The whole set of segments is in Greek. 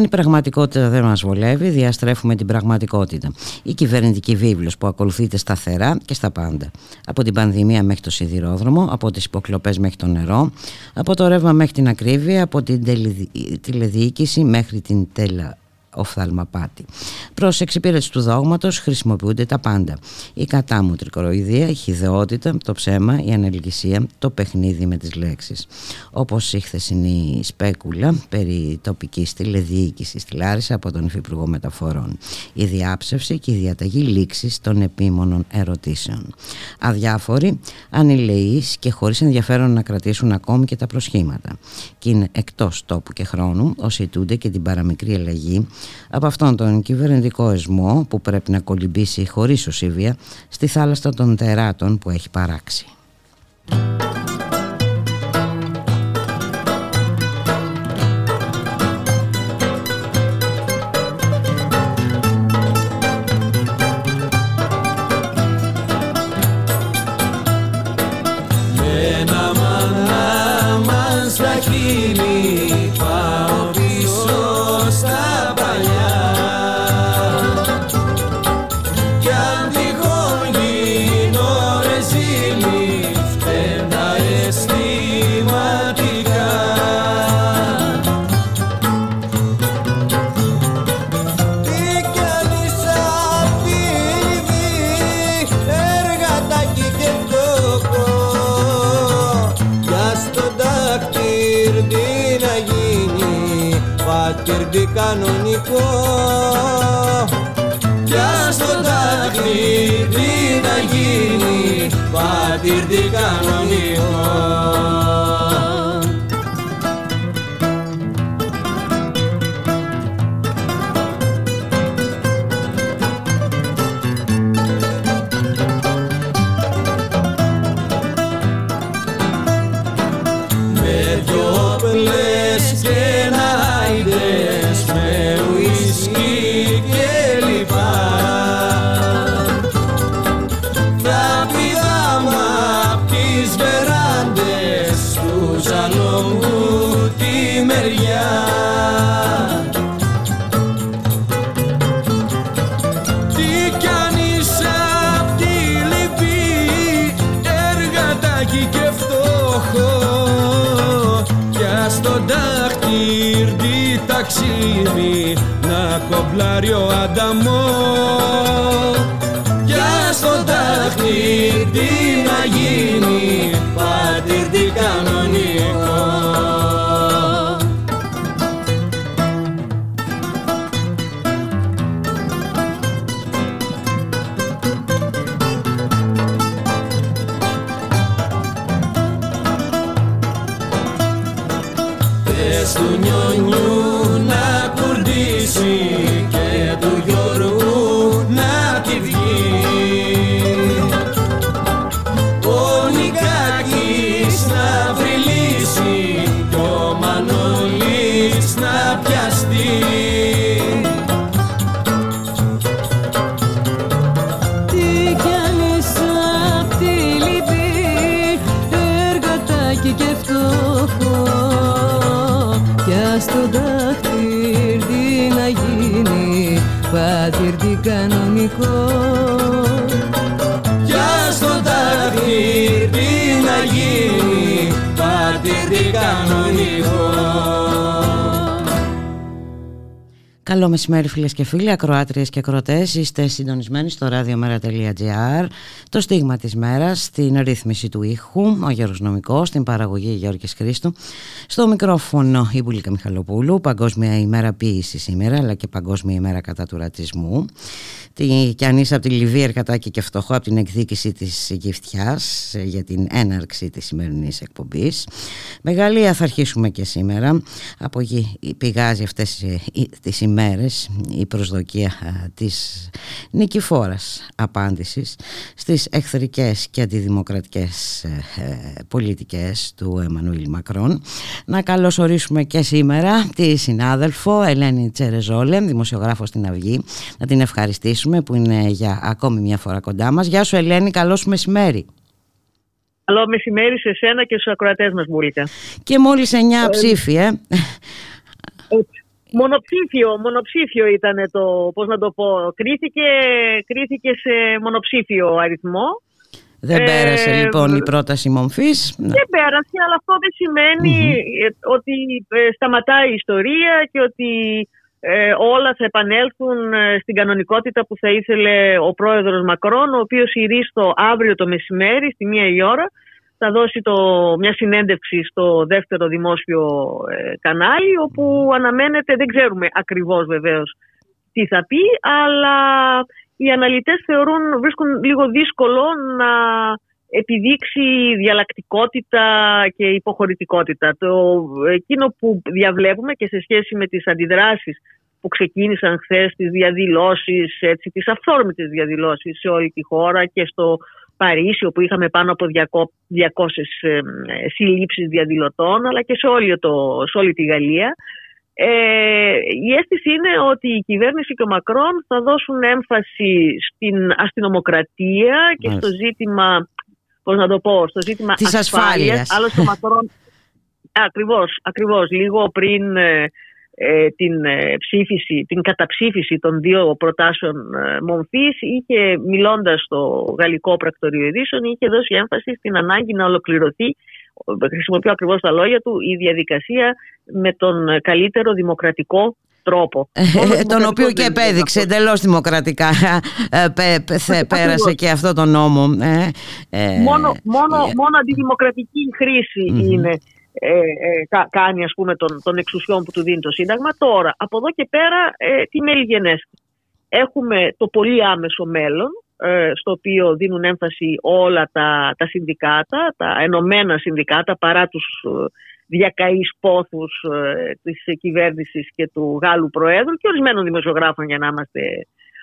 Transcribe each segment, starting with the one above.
Αν η πραγματικότητα δεν μας βολεύει, διαστρέφουμε την πραγματικότητα. Η κυβερνητική βίβλος που ακολουθείται σταθερά και στα πάντα. Από την πανδημία μέχρι το σιδηρόδρομο, από τις υποκλοπές μέχρι το νερό, από το ρεύμα μέχρι την ακρίβεια, από την τηλεδιοίκηση μέχρι την τέλα οφθαλμαπάτη. Προς εξυπηρέτηση του δόγματος χρησιμοποιούνται τα πάντα. Η κατάμουτρη κοροϊδία, η χιδεότητα, το ψέμα, η ανελγησία, το παιχνίδι με τις λέξεις. Όπως η χθεσινή σπέκουλα περί τοπικής τηλεδιοίκησης στη Λάρισα από τον Υφυπουργό Μεταφορών. Η διάψευση και η διαταγή λήξης των επίμονων ερωτήσεων. Αδιάφοροι, ανηλεείς και χωρίς ενδιαφέρον να κρατήσουν ακόμη και τα προσχήματα. Και είναι εκτός τόπου και χρόνου όσοι τούνται και την παραμικρή αλλαγή από αυτόν τον κυβερνητικό εσμό που πρέπει να κολυμπήσει χωρίς οσίβια στη θάλασσα των τεράτων που έχει παράξει. Κανονικό Πια στο δάκρυ τι να γίνει πατήρ κανονικό να κομπλάρει ο ανταμό Για στο τάχνη τι να γίνει πατήρ τι κανονικό Καλό μεσημέρι φίλες και φίλοι, ακροάτριες και ακροατές. Είστε συντονισμένοι στο radiomera.gr Το στίγμα της μέρας, στην ρύθμιση του ήχου Ο Γιώργος Νομικός, στην παραγωγή Γιώργης Χρήστου. Στο μικρόφωνο η Μπουλίκα Μιχαλοπούλου Παγκόσμια ημέρα ποίηση σήμερα Αλλά και παγκόσμια ημέρα κατά του ρατσισμού και αν είσαι από τη Λιβύη Ερκατάκη και φτωχό από την εκδίκηση της Γυφτιάς ε, για την έναρξη της σημερινής εκπομπής. Μεγαλεία θα αρχίσουμε και σήμερα. Από εκεί πηγάζει αυτές ε, τις ημέρες μέρες η προσδοκία της νικηφόρας απάντησης στις εχθρικές και αντιδημοκρατικές πολιτικές του Εμμανουήλ Μακρόν. Να καλωσορίσουμε και σήμερα τη συνάδελφο Ελένη Τσερεζόλε, δημοσιογράφος στην Αυγή. Να την ευχαριστήσουμε που είναι για ακόμη μια φορά κοντά μας. Γεια σου Ελένη, καλώς μεσημέρι. Καλό μεσημέρι σε σένα και στους ακροατές μας, Μπούλικα. Και μόλις 9 ε, ψήφι, ε. Μονοψήφιο, μονοψήφιο ήταν το, πώς να το πω, κρίθηκε, κρίθηκε σε μονοψήφιο αριθμό. Δεν πέρασε ε, λοιπόν η πρόταση μομφής. Δεν πέρασε, αλλά αυτό δεν σημαινει ότι σταματάει η ιστορία και ότι ε, όλα θα επανέλθουν ε, στην κανονικότητα που θα ήθελε ο πρόεδρος Μακρόν, ο οποίος ηρίστο αύριο το μεσημέρι, στη μία η ώρα, θα δώσει το, μια συνέντευξη στο δεύτερο δημόσιο ε, κανάλι, όπου αναμένεται, δεν ξέρουμε ακριβώς βεβαίως τι θα πει, αλλά οι αναλυτές θεωρούν, βρίσκουν λίγο δύσκολο να επιδείξει διαλλακτικότητα και υποχωρητικότητα. Το, εκείνο που διαβλέπουμε και σε σχέση με τις αντιδράσεις που ξεκίνησαν χθες τις διαδηλώσεις, έτσι, τις αυθόρμητες διαδηλώσεις σε όλη τη χώρα και στο Παρίσι όπου είχαμε πάνω από 200 ε, συλλήψεις διαδηλωτών αλλά και σε όλη, το, σε όλη τη Γαλλία. Ε, η αίσθηση είναι ότι η κυβέρνηση και ο Μακρόν θα δώσουν έμφαση στην αστυνομοκρατία και στο ζήτημα πώς να το πω, στο ζήτημα της ασφάλειας. Άλλωστε Μακρόν, ακριβώς, ακριβώς, λίγο πριν ε, ε, την ε, ψήφιση, την καταψήφιση των δύο προτάσεων μομφής είχε, μιλώντας στο γαλλικό πρακτορείο ειδήσεων, είχε δώσει έμφαση στην ανάγκη να ολοκληρωθεί χρησιμοποιώ ακριβώς τα λόγια του, η διαδικασία με τον καλύτερο δημοκρατικό τρόπο. Ε, τον οποίο και επέδειξε εντελώς δημοκρατικά. Ε, πέρασε και αυτό το νόμο. Ε, μόνο, μόνο, μόνο αντιδημοκρατική είναι κάνει ας πούμε των, των εξουσιών που του δίνει το Σύνταγμα. Τώρα, από εδώ και πέρα, τι μέλη Έχουμε το πολύ άμεσο μέλλον, στο οποίο δίνουν έμφαση όλα τα, τα συνδικάτα, τα ενωμένα συνδικάτα παρά τους διακαείς πόθους ε, της κυβέρνησης και του Γάλλου Προέδρου και ορισμένων δημοσιογράφων για να είμαστε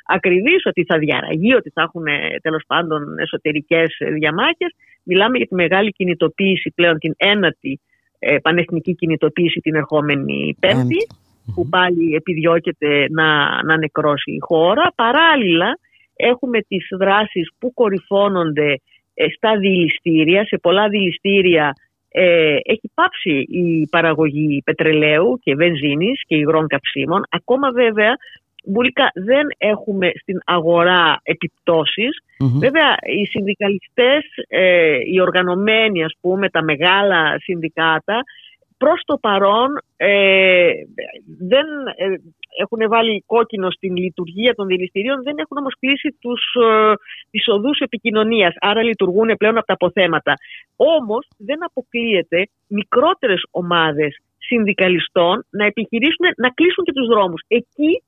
ακριβείς ότι θα διαραγεί, ότι θα έχουν τέλος πάντων εσωτερικές διαμάχες. Μιλάμε για τη μεγάλη κινητοποίηση πλέον την ένατη ε, πανεθνική κινητοποίηση την ερχόμενη Πέμπτη που πάλι επιδιώκεται να, να νεκρώσει η χώρα. Παράλληλα έχουμε τις δράσεις που κορυφώνονται ε, στα δηληστήρια, σε πολλά δηληστήρια ε, έχει πάψει η παραγωγή πετρελαίου και βενζίνης και υγρών καυσίμων. Ακόμα βέβαια Μπουλικά δεν έχουμε στην αγορά Βέβαια οι συνδικαλιστές, ε, οι οργανωμένοι ας πούμε, τα μεγάλα συνδικάτα προς το παρόν ε, δεν ε, έχουν βάλει κόκκινο στην λειτουργία των δηληστηρίων, δεν έχουν όμως κλείσει τους, ε, τις οδούς επικοινωνίας, άρα λειτουργούν πλέον από τα αποθέματα. Όμως δεν αποκλείεται μικρότερες ομάδες συνδικαλιστών να επιχειρήσουν να κλείσουν και τους δρόμους. Εκεί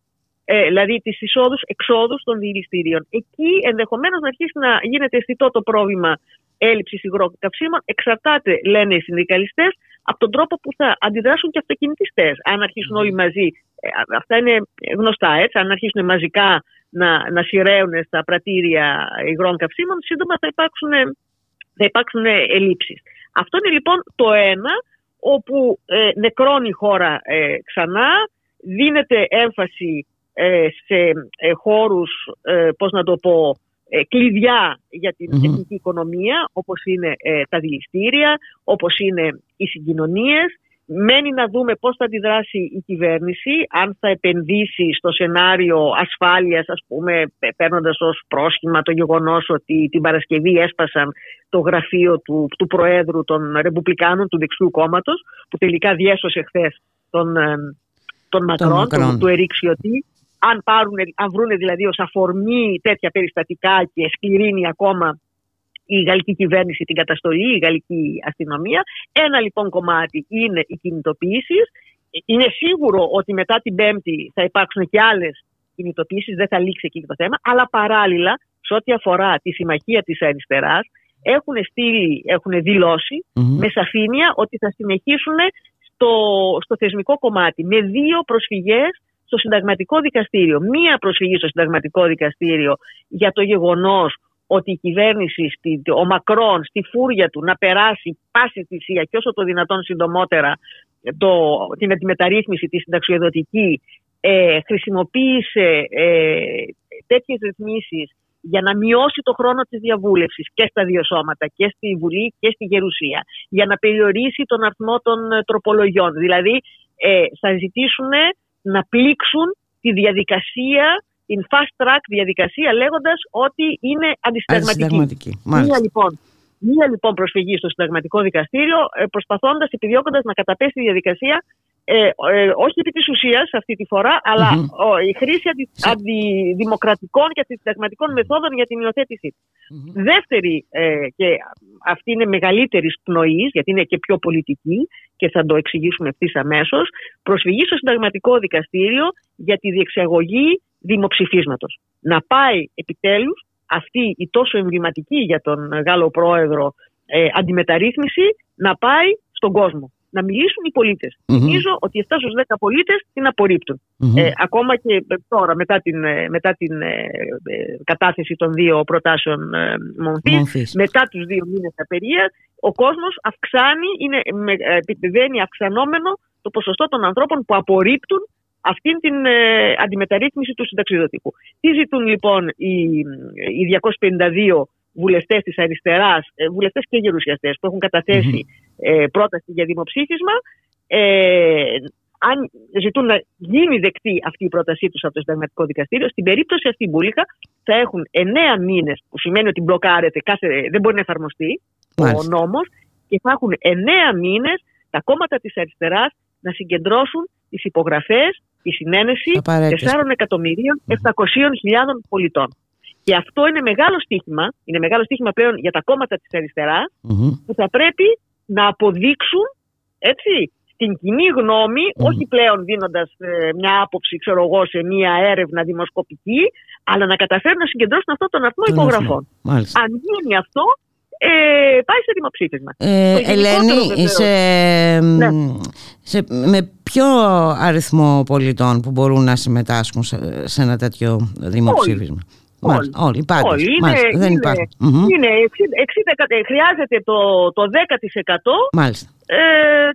ε, δηλαδή τις εισόδους, εξόδους των δηληστηρίων. Εκεί ενδεχομένως να αρχίσει να γίνεται αισθητό το πρόβλημα έλλειψης υγρών καυσίμων. Εξαρτάται, λένε οι συνδικαλιστές, από τον τρόπο που θα αντιδράσουν και αυτοκινητιστές. Αν αρχίσουν όλοι μαζί, ε, αυτά είναι γνωστά έτσι, αν αρχίσουν μαζικά να, να σειραίουν στα πρατήρια υγρών καυσίμων, σύντομα θα υπάρξουν, θα υπάρξουν ελλείψεις. Αυτό είναι λοιπόν το ένα, όπου ε, νεκρώνει η χώρα ε, ξανά, δίνεται έμφαση ε, σε ε, χώρους, πώς να το πω, ε, κλειδιά για την mm εθνική οικονομία όπως είναι ε, τα δηληστήρια, όπως είναι οι συγκοινωνίες. Μένει να δούμε πώς θα αντιδράσει η κυβέρνηση, αν θα επενδύσει στο σενάριο ασφάλειας, ας πούμε, παίρνοντας ως πρόσχημα το γεγονός ότι την Παρασκευή έσπασαν το γραφείο του, του Προέδρου των Ρεπουμπλικάνων, του Δεξιού Κόμματος, που τελικά διέσωσε χθες τον, ε, τον Μακρόν, τον, του Ερίξιωτη αν, πάρουν, αν βρούνε δηλαδή ως αφορμή τέτοια περιστατικά και σκληρύνει ακόμα η γαλλική κυβέρνηση την καταστολή, η γαλλική αστυνομία. Ένα λοιπόν κομμάτι είναι οι κινητοποιήσεις. Είναι σίγουρο ότι μετά την Πέμπτη θα υπάρξουν και άλλες κινητοποιήσεις, δεν θα λήξει εκεί το θέμα. Αλλά παράλληλα, σε ό,τι αφορά τη συμμαχία της αριστεράς, έχουν στείλει, έχουν δηλώσει με σαφήνεια ότι θα συνεχίσουν στο, στο θεσμικό κομμάτι με δύο προσφυγές στο συνταγματικό δικαστήριο. Μία προσφυγή στο συνταγματικό δικαστήριο για το γεγονός ότι η κυβέρνηση, ο Μακρόν, στη φούρια του να περάσει πάση θυσία και όσο το δυνατόν συντομότερα το, την αντιμεταρρύθμιση της συνταξιοδοτική ε, χρησιμοποίησε ε, τέτοιες ρυθμίσεις για να μειώσει το χρόνο της διαβούλευσης και στα δύο σώματα, και στη Βουλή και στη Γερουσία, για να περιορίσει τον αριθμό των ε, τροπολογιών. Δηλαδή ε, θα ζητήσουν να πλήξουν τη διαδικασία, την fast track διαδικασία, λέγοντας ότι είναι αντισυνταγματική. Μία λοιπόν, μία λοιπόν προσφυγή στο συνταγματικό δικαστήριο, ε, προσπαθώντας, επιδιώκοντας να καταπέσει τη διαδικασία ε, ε, όχι επί της ουσίας αυτή τη φορά, η χρήση αντι, αντιδημοκρατικών και αντισυνταγματικών μεθόδων για την υιοθέτησή της. Δεύτερη, ε, και αυτή είναι μεγαλύτερης πνοής, γιατί είναι και πιο πολιτική και θα το εξηγήσουμε ευθύς αμέσως, προσφυγή στο συνταγματικό δικαστήριο για τη διεξαγωγή δημοψηφίσματος. Να πάει επιτέλους αυτή η τόσο εμβληματική για τον Γάλλο πρόεδρο ε, αντιμεταρρύθμιση να πάει στον κόσμο να μιλήσουν οι πολίτες. Mm-hmm. Νομίζω ότι 7 στους 10 πολίτες την απορριπτουν Ε, ακόμα και τώρα, μετά την, ε, μετά την ε, ε, κατάθεση των δύο προτάσεων ε, μορφή, μετά τους δύο μήνες απεργίας, ο κόσμος αυξάνει, είναι, με, επιβαίνει αυξανόμενο το ποσοστό των ανθρώπων που απορρίπτουν αυτήν την ε, αντιμεταρρύθμιση του συνταξιδοτικού. Τι ζητούν λοιπόν οι, οι 252 βουλευτές της αριστεράς, ε, βουλευτές και γερουσιαστές που έχουν ε, πρόταση για δημοψήφισμα, ε, αν ζητούν να γίνει δεκτή αυτή η πρότασή τους από το Συνταγματικό Δικαστήριο, στην περίπτωση αυτή μπουλίκα θα έχουν εννέα μήνες, που σημαίνει ότι μπλοκάρεται, κάθε, δεν μπορεί να εφαρμοστεί ο νόμος, και θα έχουν εννέα μήνες τα κόμματα της αριστεράς να συγκεντρώσουν τις υπογραφές, τη συνένεση 4.700.000 πολιτών. Και αυτό είναι μεγάλο στίχημα, είναι μεγάλο στίχημα πλέον για τα κόμματα της αριστερας που θα πρέπει να αποδείξουν έτσι, την κοινή όχι πλέον δίνοντας ε, μια άποψη ξέρω εγώ, σε μια έρευνα δημοσκοπική, αλλά να καταφέρουν να συγκεντρώσουν αυτό τον αριθμό υπογραφών. Αν γίνει αυτό, ε, πάει σε δημοψήφισμα. Ε, Ελένη, σε, ναι. σε, με ποιο αριθμό πολιτών που μπορούν να συμμετάσχουν σε, σε ένα τέτοιο δημοψήφισμα; Όλοι. Όλοι, υπάρχουν. Όλοι. Είναι, δεν είναι, είναι 60, χρειάζεται το, το 10% Μάλιστα. Ε,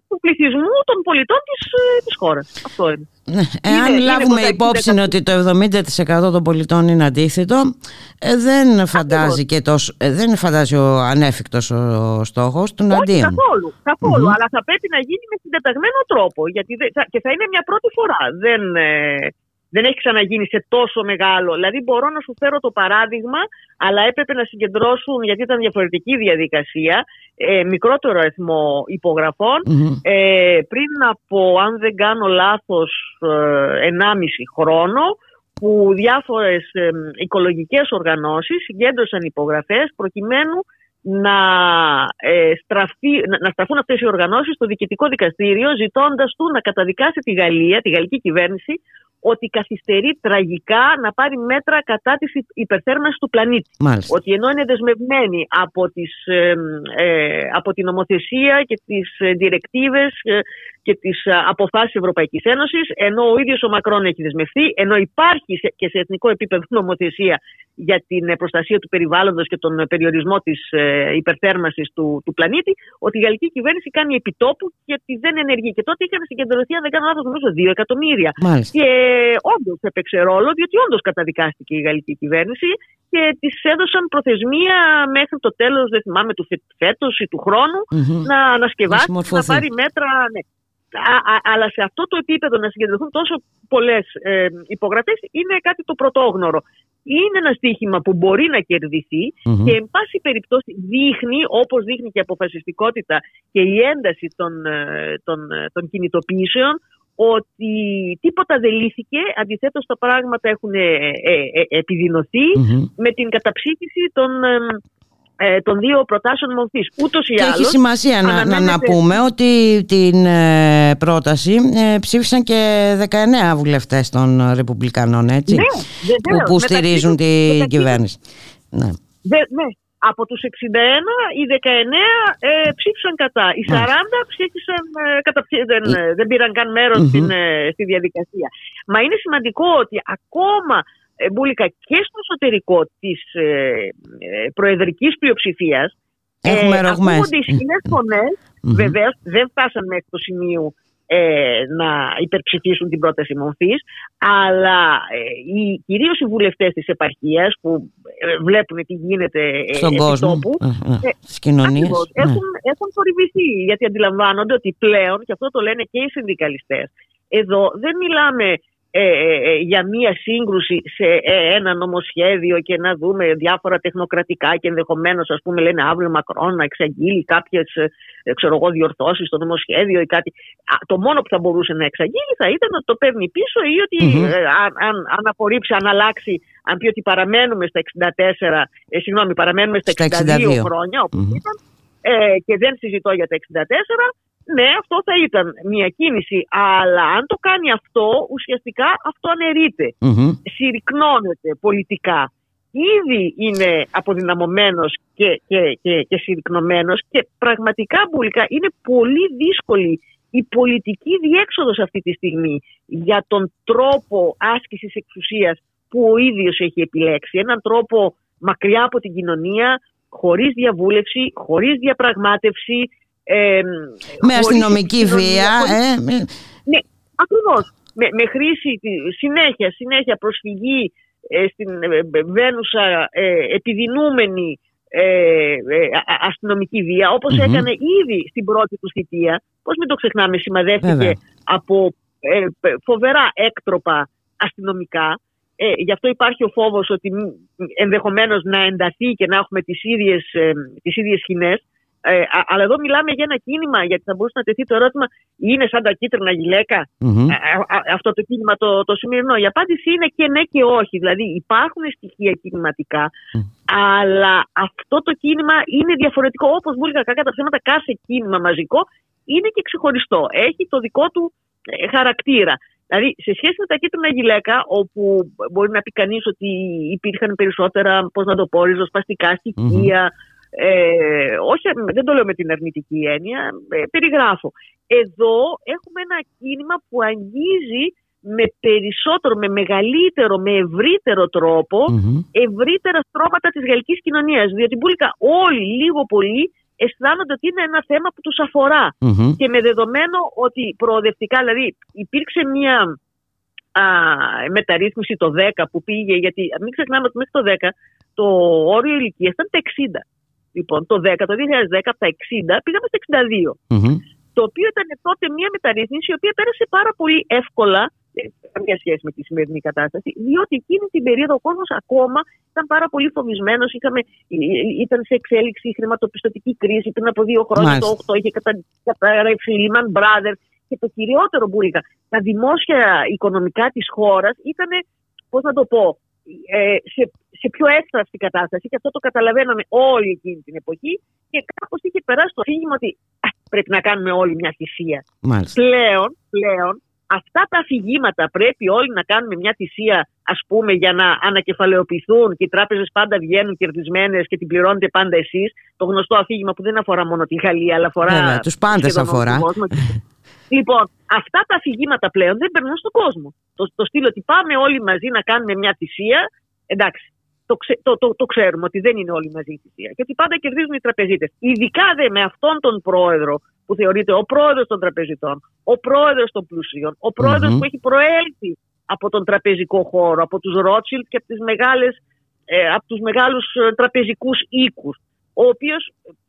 του πληθυσμού των πολιτών της, ε, της χώρας. Αυτό είναι. Ναι, εάν είναι, λάβουμε είναι υπόψη ότι το 70% των πολιτών είναι αντίθετο, ε, δεν φαντάζει και τόσο, ε, δεν φαντάζει ο ανέφικτος ο στόχος του αντίον. Καθόλου, καθόλου αλλά θα πρέπει να γίνει με συντεταγμένο τρόπο γιατί και θα είναι μια πρώτη φορά. Δεν, δεν έχει ξαναγίνει σε τόσο μεγάλο. Δηλαδή, μπορώ να σου φέρω το παράδειγμα, αλλά έπρεπε να συγκεντρώσουν, γιατί ήταν διαφορετική διαδικασία, ε, μικρότερο αριθμό Ε, πριν από, αν δεν κάνω λάθος, ε, 1,5 χρόνο, που διάφορες ε, οικολογικές οργανώσεις συγκέντρωσαν υπογραφές προκειμένου να, ε, στραφεί, να στραφούν αυτές οι οργανώσεις στο διοικητικό δικαστήριο ζητώντας του να καταδικάσει τη Γαλλία, τη γαλλική κυβέρνηση ότι καθυστερεί τραγικά να πάρει μέτρα κατά της υπερθέρμανσης του πλανήτη. Ότι ενώ είναι δεσμευμένη από, τις, ε, ε, από την νομοθεσία και τις ε, διρεκτίβες ε, και τις αποφάσεις Ευρωπαϊκής Ένωσης, ενώ ο ίδιος ο Μακρόν έχει δεσμευτεί, ενώ υπάρχει και σε εθνικό επίπεδο νομοθεσία για την προστασία του περιβάλλοντος και τον περιορισμό της υπερθέρμανσης του, του πλανήτη, ότι η γαλλική κυβέρνηση κάνει επιτόπου γιατί δεν ενεργεί. Και τότε είχαν συγκεντρωθεί, αν δεν κάνω λάθος, νομίζω 2 εκατομμύρια. Και όντως έπαιξε ρόλο, διότι όντως καταδικάστηκε η γαλλική κυβέρνηση και της έδωσαν προθεσμία μέχρι το τέλος, δεν θυμάμαι, του φέτος ή του χρόνου να ανασκευάσει, να, να πάρει μέτρα. Ναι. αλλά σε αυτό το επίπεδο να συγκεντρωθούν τόσο πολλές ε, υπογραφές είναι κάτι το πρωτόγνωρο. Είναι ένα στίχημα που μπορεί να κερδιθει και εν πάση περιπτώσει δείχνει, όπως δείχνει και η αποφασιστικότητα και η ένταση των, ε, των, ε, των κινητοποιήσεων, ότι τίποτα δεν λύθηκε, αντιθέτως τα πράγματα έχουν ε, ε, ε, επιδεινωθει με την καταψήφιση των, των δύο προτάσεων μορφής. Ούτως ή και άλλως, έχει σημασία να, να, πούμε ότι την πρόταση ψήφισαν και 19 βουλευτές των Ρεπουμπλικανών, έτσι, ναι, που, που στηρίζουν την κυβέρνηση. Ναι. ναι, από τους 61, οι 19 ε, ψήφισαν κατά. Οι 40 ψήφισαν, ε, κατα... δεν, ε, δεν πήραν καν μέρος στην, ε, στη διαδικασία. Μα είναι σημαντικό ότι ακόμα ε, Μπούλικα και στο εσωτερικό της ε, ε, προεδρικής πλειοψηφίας. Έχουμε ε, ακούγονται ισχυρές φωνές, βεβαίως δεν φτάσαν μέχρι το σημείο ε, να υπερψηφίσουν την πρόταση μορφής αλλά ε, οι, κυρίως οι βουλευτές της επαρχίας που ε, βλέπουν τι γίνεται ε, στον κόσμο, τόπου, ε, στις κοινωνίες. ναι. έχουν, έχουν θορυβηθεί γιατί αντιλαμβάνονται ότι πλέον και αυτό το λένε και οι συνδικαλιστές εδώ δεν μιλάμε ε, ε, ε, για μία σύγκρουση σε ένα νομοσχέδιο και να δούμε διάφορα τεχνοκρατικά και ενδεχομένως ας πούμε λένε αύριο Μακρόν να εξαγγείλει κάποιες ξέρω εγώ, διορθώσεις στο νομοσχέδιο ή κάτι. Το μόνο που θα μπορούσε να εξαγγείλει θα ήταν ότι το παίρνει πίσω ή ότι αν, αν, αν απορρίψει, αν αλλάξει, αν πει ότι παραμένουμε στα 64, ε, συγγνώμη, παραμένουμε στα 62, χρόνια όπως ήταν ε, και δεν συζητώ για τα 64 ναι, αυτό θα ήταν μια κίνηση. Αλλά αν το κάνει αυτό, ουσιαστικά αυτό αναιρείται. Συρρυκνώνεται πολιτικά. Ήδη είναι αποδυναμωμένος και, και, και, και συρρυκνωμένος και πραγματικά μπουλικά είναι πολύ δύσκολη η πολιτική διέξοδος αυτή τη στιγμή για τον τρόπο άσκησης εξουσίας που ο ίδιος έχει επιλέξει. Έναν τρόπο μακριά από την κοινωνία, χωρίς διαβούλευση, χωρίς διαπραγμάτευση, ε, με αστυνομική βία. Ε, με... Ναι, ακριβώς. Με, με χρήση συνέχεια, συνέχεια προσφυγή ε, στην ε, βένουσα ε, επιδεινούμενη ε, αστυνομική βία, έκανε ήδη στην πρώτη του θητεία. Πώς μην το ξεχνάμε, σημαδεύτηκε από φοβερά έκτροπα αστυνομικά. Ε, γι' αυτό υπάρχει ο φόβος ότι ενδεχομένως να ενταθεί και να έχουμε τις ίδιες, ε, τις ίδιες σκηνές. Ε, αλλά εδώ μιλάμε για ένα κίνημα, γιατί θα μπορούσε να τεθεί το ερώτημα, είναι σαν τα κίτρινα αυτό το κίνημα το, το σημερινό. Η απάντηση είναι και ναι και όχι. Δηλαδή υπάρχουν στοιχεία κινηματικά, αλλά αυτό το κίνημα είναι διαφορετικό. Όπως μου έλεγα κατά ψέματα, κάθε κίνημα μαζικό είναι και ξεχωριστό. Έχει το δικό του ε, χαρακτήρα. Δηλαδή, σε σχέση με τα κίτρινα γυλαίκα, όπου μπορεί να πει κανείς ότι υπήρχαν περισσότερα, πώς να το πω, ριζοσπαστικά ε, όχι, δεν το λέω με την αρνητική έννοια, ε, περιγράφω. Εδώ έχουμε ένα κίνημα που αγγίζει με περισσότερο, με μεγαλύτερο, με ευρύτερο τρόπο, ευρύτερα στρώματα της γαλλικής κοινωνίας. Διότι μπουλικα όλοι λίγο πολύ αισθάνονται ότι είναι ένα θέμα που τους αφορα Και με δεδομένο ότι προοδευτικά, δηλαδή υπήρξε μια α, μεταρρύθμιση το 10 που πήγε, γιατί μην ξεχνάμε ότι μέχρι το 10 το όριο ηλικίας ήταν τα 60. Λοιπόν, το 10, το 2010 από τα 60 πήγαμε στα 62. mm Το οποίο ήταν τότε μια μεταρρύθμιση η οποία πέρασε πάρα πολύ εύκολα, δεν καμία σχέση με τη σημερινή κατάσταση, διότι εκείνη την περίοδο ο κόσμος ακόμα ήταν πάρα πολύ φοβισμένος. Ήταν σε εξέλιξη η χρηματοπιστωτική κρίση. Πριν από δύο χρόνια, το 8, είχε καταρρεύσει η Lehman Brothers. Και το κυριότερο που είχα, τα δημόσια οικονομικά της χώρας ήταν, πώς να το πω, ε, σε, σε πιο εύθραυστη κατάσταση και αυτό το καταλαβαίναμε όλη εκείνη την εποχή και κάπως είχε περάσει το αφήγημα ότι πρέπει να κάνουμε όλοι μια θυσία. Πλέον, πλέον αυτά τα αφηγήματα πρέπει όλοι να κάνουμε μια θυσία ας πούμε για να ανακεφαλαιοποιηθούν και οι τράπεζες πάντα βγαίνουν κερδισμένες και την πληρώνετε πάντα εσείς. Το γνωστό αφήγημα που δεν αφορά μόνο τη Γαλλία αλλά αφορά... Βέβαια, τους πάντες αφορά. Λοιπόν, αυτά τα αφηγήματα πλέον δεν περνούν στον κόσμο. Το, το στείλω ότι πάμε όλοι μαζί να κάνουμε μια θυσία, εντάξει, το, το, το, το, ξέρουμε ότι δεν είναι όλοι μαζί η θυσία. Και ότι πάντα κερδίζουν οι τραπεζίτες. Ειδικά δε με αυτόν τον πρόεδρο που θεωρείται ο πρόεδρος των τραπεζιτών, ο πρόεδρος των πλουσίων, ο προεδρο που έχει προέλθει από τον τραπεζικό χώρο, από τους Ρότσιλτ και από, τις μεγάλες, ε, από τους μεγάλους ε, τραπεζικούς οίκους ο οποίος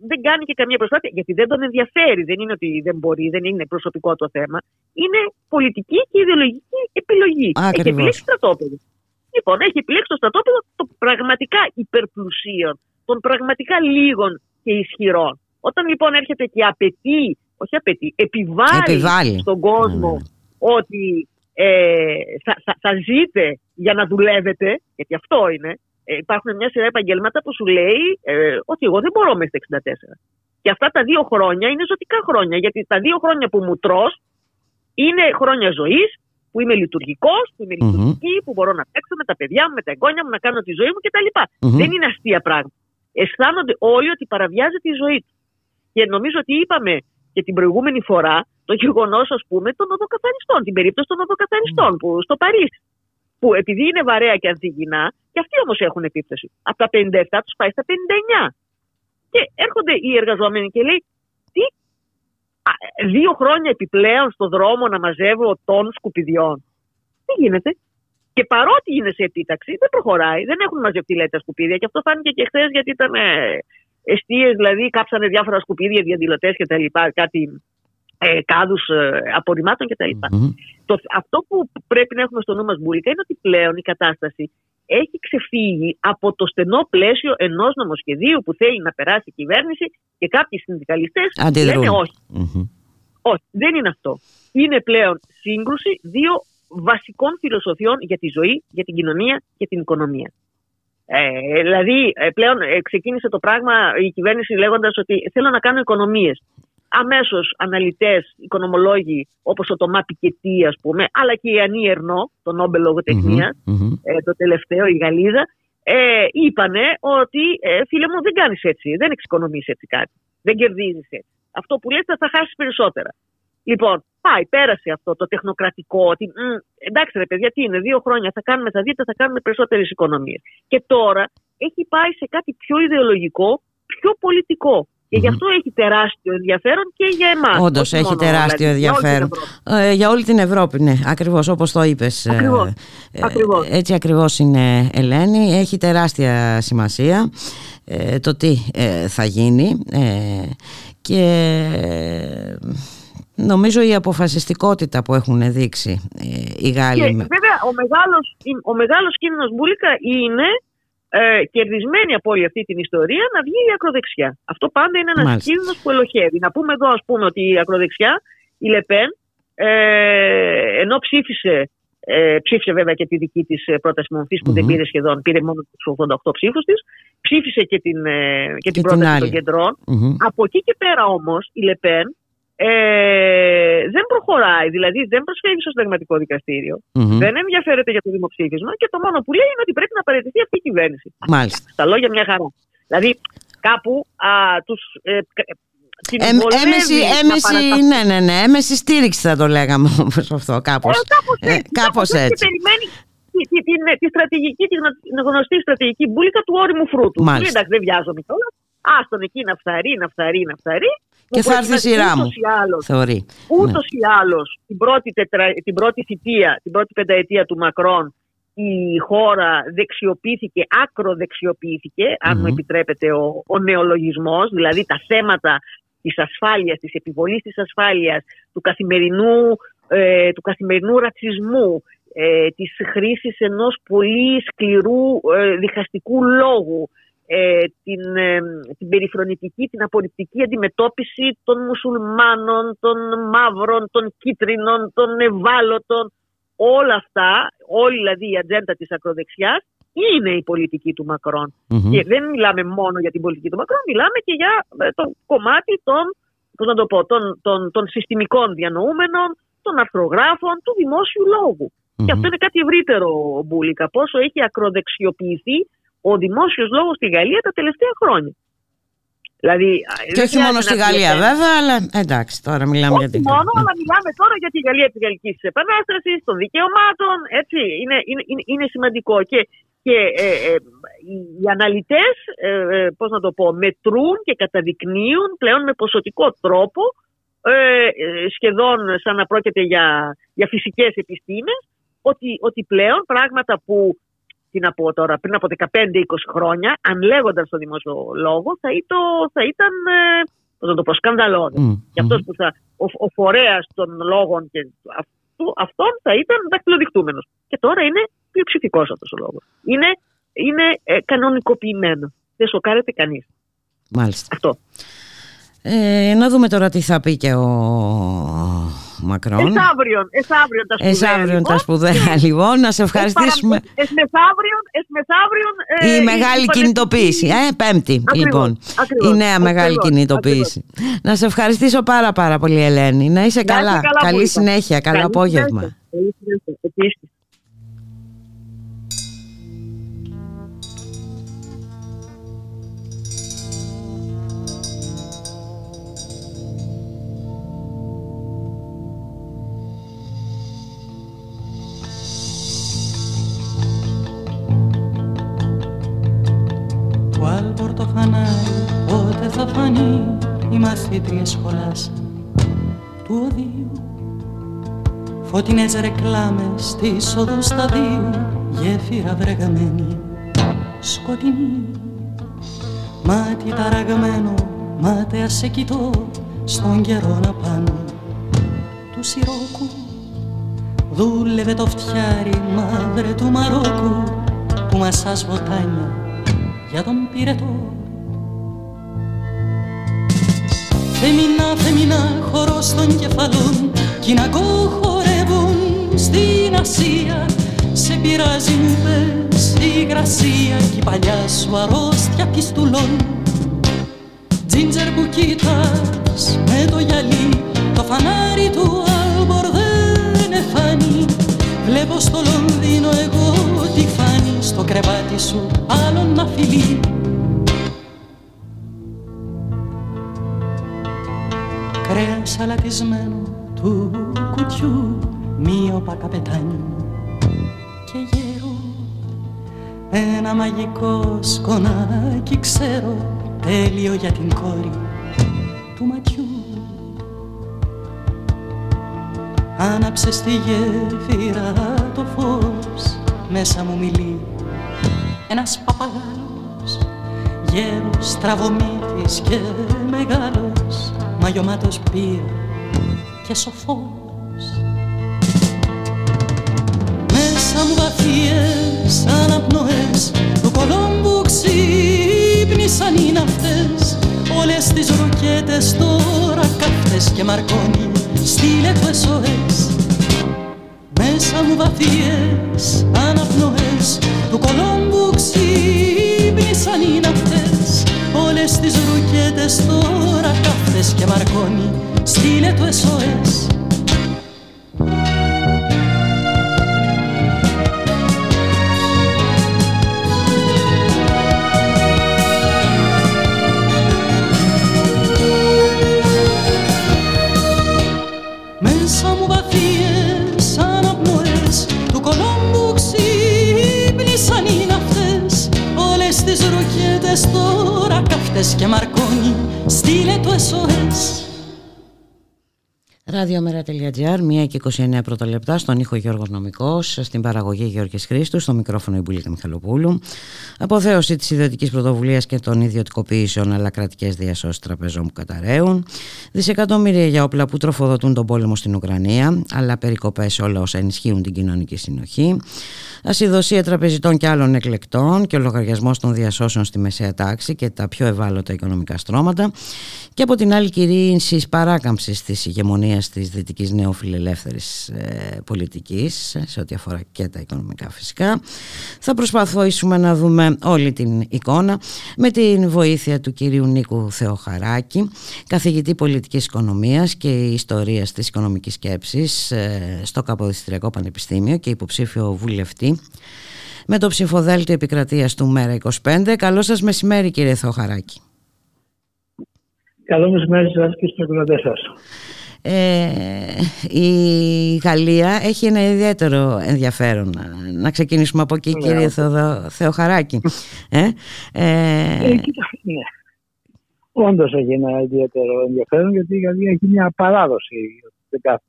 δεν κάνει και καμία προσπάθεια, γιατί δεν τον ενδιαφέρει. Δεν είναι ότι δεν μπορεί, δεν είναι προσωπικό το θέμα. Είναι πολιτική και ιδεολογική επιλογή. Ακριβώς. Έχει επιλέξει στρατόπεδο. Λοιπόν, έχει επιλέξει το στρατόπεδο των πραγματικά υπερπλουσίων, των πραγματικά λίγων και ισχυρών. Όταν λοιπόν έρχεται και απαιτεί, όχι απαιτεί, επιβάλλει, στον κόσμο ναι. ότι ε, θα, θα, θα ζείτε για να δουλεύετε, γιατί αυτό είναι, ε, υπάρχουν μια σειρά επαγγέλματα που σου λέει ε, ότι εγώ δεν μπορώ μέχρι τα 64. Και αυτά τα δύο χρόνια είναι ζωτικά χρόνια. Γιατί τα δύο χρόνια που μου τρως είναι χρόνια ζωής, που είμαι λειτουργικός, που είμαι λειτουργική, που μπορώ να παίξω με τα παιδιά μου, με τα εγγόνια μου, να κάνω τη ζωή μου κτλ. Δεν είναι αστεία πράγματα. αισθάνονται όλοι ότι παραβιάζεται η ζωή τους. Και νομίζω ότι είπαμε και την προηγούμενη φορά το γεγονός, ας πούμε, των οδοκαθαριστών, την περίπτωση των οδοκαθαριστών που, στο Παρίσι. Που επειδή είναι βαρέα και ανθυγινά, και αυτοί όμως έχουν επίπτωση. Από τα 57 τους πάει στα 59. Και έρχονται οι εργαζόμενοι και λέει, τι, δύο χρόνια επιπλέον στο δρόμο να μαζεύω τόνους σκουπιδιών. Τι γίνεται; Και παρότι είναι σε επίταξη, δεν προχωράει. Δεν έχουν μαζευτεί λέει, τα σκουπίδια. Και αυτό φάνηκε και χθες γιατί ήταν αιστείε, δηλαδή κάψανε διάφορα σκουπίδια, διαδηλωτές κτλ. Κάτι ε, κάδους ε, απορριμμάτων κτλ. Mm-hmm. Το, αυτό που πρέπει να έχουμε στο νου μας, Μπουλίκα, είναι ότι πλέον η κατάσταση έχει ξεφύγει από το στενό πλαίσιο ενός νομοσχεδίου που θέλει να περάσει η κυβέρνηση και κάποιοι συνδικαλιστές λένε όχι. Mm-hmm. Όχι, δεν είναι αυτό. Είναι πλέον σύγκρουση δύο βασικών φιλοσοφιών για τη ζωή, για την κοινωνία και την οικονομία. Ε, δηλαδή, ε, πλέον ε, ξεκίνησε το πράγμα η κυβέρνηση λέγοντας ότι θέλω να κάνω οικονομίες. Αμέσως αναλυτές, οικονομολόγοι όπως ο Τωμά Πικετή, ας πούμε, αλλά και η Ανή Ερνό, το Νόμπελ το τελευταίο, η Γαλλίδα, ε, είπανε ότι φίλε μου δεν κάνεις έτσι, δεν εξοικονομείς έτσι κάτι. Δεν κερδίζεις έτσι. Αυτό που λες θα χάσεις περισσότερα. Λοιπόν, πάει, πέρασε αυτό το τεχνοκρατικό, ότι μ, εντάξει ρε παιδιά, τι είναι, δύο χρόνια θα κάνουμε, θα δείτε, θα κάνουμε περισσότερες οικονομίες. Και τώρα έχει πάει σε κάτι πιο ιδεολογικό, πιο πολιτικό. Και γι' αυτό έχει τεράστιο ενδιαφέρον και για εμάς. Όντως έχει τεράστιο δηλαδή, ενδιαφέρον. Για όλη, ε, για όλη την Ευρώπη, ναι, ακριβώς όπως το είπες. Ακριβώς. Ε, ε, έτσι ακριβώς είναι, Ελένη. Έχει τεράστια σημασία ε, το τι ε, θα γίνει. και Νομίζω η αποφασιστικότητα που έχουν δείξει ε, οι Γάλλοι. Και, βέβαια, ο μεγάλος, ο μεγάλος κίνδυνος Μπούλικα είναι ε, κερδισμένη από όλη αυτή την ιστορία να βγει η ακροδεξιά. Αυτό πάντα είναι ένας κίνδυνος που ελοχεύει. Να πούμε εδώ, ας πούμε, ότι η ακροδεξιά, η Λεπέν, ε, ενώ ψήφισε ε, ψήφισε βέβαια και τη δική της ε, πρόταση μορφής που δεν πήρε σχεδόν, πήρε μόνο τους 88 ψήφους της. Ψήφισε και την, ε, και, την πρόταση των κεντρων Από εκεί και πέρα όμως η Λεπέν ε, δεν προχωράει. Δηλαδή δεν προσφεύγει στο συνταγματικό Δεν ενδιαφέρεται για το δημοψήφισμα και το μόνο που λέει είναι ότι πρέπει να παραιτηθεί αυτή η κυβέρνηση. Μάλιστα. Στα λόγια μια χαρά. Δηλαδή κάπου α, τους, ε, ε, έμεση, έμεση, ναι, ναι, ναι, έμεση στήριξη θα το λέγαμε όμως αυτό, κάπως. Ε, κάπως έτσι. Ε, κάπως έτσι. Και περιμένει τη, τη, τη, τη, στρατηγική, τη γνωστή στρατηγική μπουλίκα του όριμου φρούτου. Μάλιστα. Εντάξει, δεν βιάζομαι κιόλας. Άστον εκεί να φθαρεί, να φθαρεί, να φθαρεί. Και θα έρθει η σειρά μου. Θεωρεί. Ούτως ναι. ή άλλως την, πρώτη την πρώτη θητεία, την πρώτη πενταετία του Μακρόν, η χώρα δεξιοποιήθηκε, ακροδεξιοποιήθηκε, αν μου επιτρέπετε ο, ο νεολογισμός, δηλαδή τα θέματα της ασφάλειας, της επιβολής της ασφάλειας, του καθημερινού, ε, του καθημερινού ρατσισμού, ε, της χρήσης ενός πολύ σκληρού ε, διχαστικού λόγου, ε, την, ε, την περιφρονητική, την απορριπτική αντιμετώπιση των μουσουλμάνων, των μαύρων, των κίτρινων, των ευάλωτων. Όλα αυτά, όλη δηλαδή η ατζέντα της ακροδεξιάς είναι η πολιτική του μακρον Και δεν μιλάμε μόνο για την πολιτική του Μακρόν, μιλάμε και για ε, το κομμάτι των, πώς να το πω, των, των, των συστημικών διανοούμενων, των αρθρογράφων, του δημόσιου Και αυτό είναι κάτι ευρύτερο, Μπούλικα, πόσο έχει ακροδεξιοποιηθεί ο δημόσιος λόγος στη Γαλλία τα τελευταία χρόνια. Δηλαδή, και όχι μόνο στη Γαλλία βέβαια, αλλά εντάξει, τώρα μιλάμε για την Όχι μόνο, αλλά μιλάμε τώρα για τη Γαλλία της Γαλλικής Επανάστασης, των δικαιωμάτων. Έτσι, είναι, είναι, είναι, σημαντικό. Και, και ε, ε, οι αναλυτές, ε, ε, πώς να το πω, μετρούν και καταδεικνύουν πλέον με ποσοτικό τρόπο, ε, σχεδόν σαν να πρόκειται για, για φυσικές επιστήμες, ότι, ότι πλέον πράγματα που τι να πω τώρα, πριν από 15-20 χρόνια, αν λέγονταν στο δημόσιο λόγο, θα, ήταν, θα ήταν ε, πώς να το πω, σκανδαλώδε. Mm. Και αυτός που θα, ο, ο φορέας των λόγων και αυτού, αυτών θα ήταν δακτυλοδεικτούμενος. Και τώρα είναι πλειοψηφικός αυτός ο λόγος. Είναι, είναι ε, κανονικοποιημένος. Δεν σοκάρεται κανείς. Μάλιστα. Αυτό. Ε, να δούμε τώρα τι θα πει και ο Μακρόν. Εσάβριον, εσάβριον τα σπουδαία. Εσάβριον τα λοιπόν. σπουδαία, λοιπόν. Να σε ευχαριστήσουμε. Εσμεθαύριον, εσμεθαύριον ες, η μεγάλη κινητοποίηση. Ε, πέμπτη, λοιπόν. η νέα μεγάλη κινητοποίηση. Να σε ευχαριστήσω πάρα πάρα πολύ, Ελένη. Να είσαι καλά. Καλή συνέχεια. Καλό απόγευμα. Καλή συνέχεια. Igual por πότε θα φανεί οι μαθήτρια σχολάς του οδείου. Φωτεινές ρεκλάμες στη είσοδο σταδίου γέφυρα βρεγαμένη σκοτεινή. Μάτι ταραγμένο, μάταια σε κοιτώ στον καιρό να πάνω του σιρόκου. Δούλευε το φτιάρι μαύρε του Μαρόκου που μας ασβοτάνια για τον πυρετό. Φεμινά, φεμινά, χορός των κεφαλών κι να χορεύουν στην Ασία. Σε πειράζει μου πες η υγρασία κι η παλιά σου αρρώστια πιστουλών. Τζίντζερ που κοίτας με το γυαλί το φανάρι του Άλμπορ δεν εφάνει. Βλέπω στο Λονδίνο κρεβάτι σου άλλον να φιλεί σαλατισμένο του κουτιού μείωπα καπετάνιο και γέρο ένα μαγικό σκονάκι ξέρω τέλειο για την κόρη του ματιού. Άναψε στη γέφυρα το φως μέσα μου μιλεί ένας παπαγάλος γέρος, τραβομήτης και μεγάλος μαγιωμάτος πήρε και σοφός. Μέσα μου βαθιές αναπνοές του Κολόμπου ξύπνησαν οι ναυτές όλες τις ροκέτες τώρα καυτές και μαρκώνει στείλε το SOS Μέσα μου βαθιές αναπνοές. Του Κολόμπου ξύπνησαν οι ναυτές όλες τις ρουκέτες τώρα καύτες και μαρκώνει. Στείλε το SOS τώρα καυτές και μαρκώνει. Στείλε το SOS Ραδιομέρα.gr, 1 και 29 πρώτα λεπτά, στον ήχο Γιώργος Νομικός, στην παραγωγή Γιώργης Χρήστου, στο μικρόφωνο Ιμπουλίκα Μιχαλοπούλου. Αποθέωση της ιδιωτικής πρωτοβουλίας και των ιδιωτικοποιήσεων αλλά κρατικές διασώσεις τραπεζών που καταραίουν. Δισεκατομμύρια για όπλα που τροφοδοτούν τον πόλεμο στην Ουκρανία, αλλά περικοπές όλα όσα ενισχύουν την κοινωνική συνοχή. Ασυδοσία τραπεζιτών και άλλων εκλεκτών και ο λογαριασμός των διασώσεων στη μεσαία τάξη και τα πιο ευάλωτα οικονομικά στρώματα. Και από την άλλη κυρίνσης παράκαμψης της ηγεμονίας της δυτικής νεοφιλελεύθερης ε, πολιτικής, σε ό,τι αφορά και τα οικονομικά φυσικά. Θα προσπαθήσουμε να δούμε όλη την εικόνα με την βοήθεια του κυρίου Νίκου Θεοχαράκη, καθηγητή πολιτικής οικονομίας και ιστορίας της οικονομικής σκέψης ε, στο Καποδιστριακό Πανεπιστήμιο και υποψήφιο βουλευτή με το ψηφοδέλτιο επικρατείας του Μέρα 25. Καλό σας μεσημέρι κύριε Θοχαράκη. Καλό μεσημέρι σας και στους εκδοτές σας. Ε, η Γαλλία έχει ένα ιδιαίτερο ενδιαφέρον. Να ξεκινήσουμε από εκεί, ναι, κύριε Θεοδο, Θεοχαράκη. ε, ε, ε, ναι. Όντως έχει ένα ιδιαίτερο ενδιαφέρον γιατί η Γαλλία έχει μια παράδοση δεν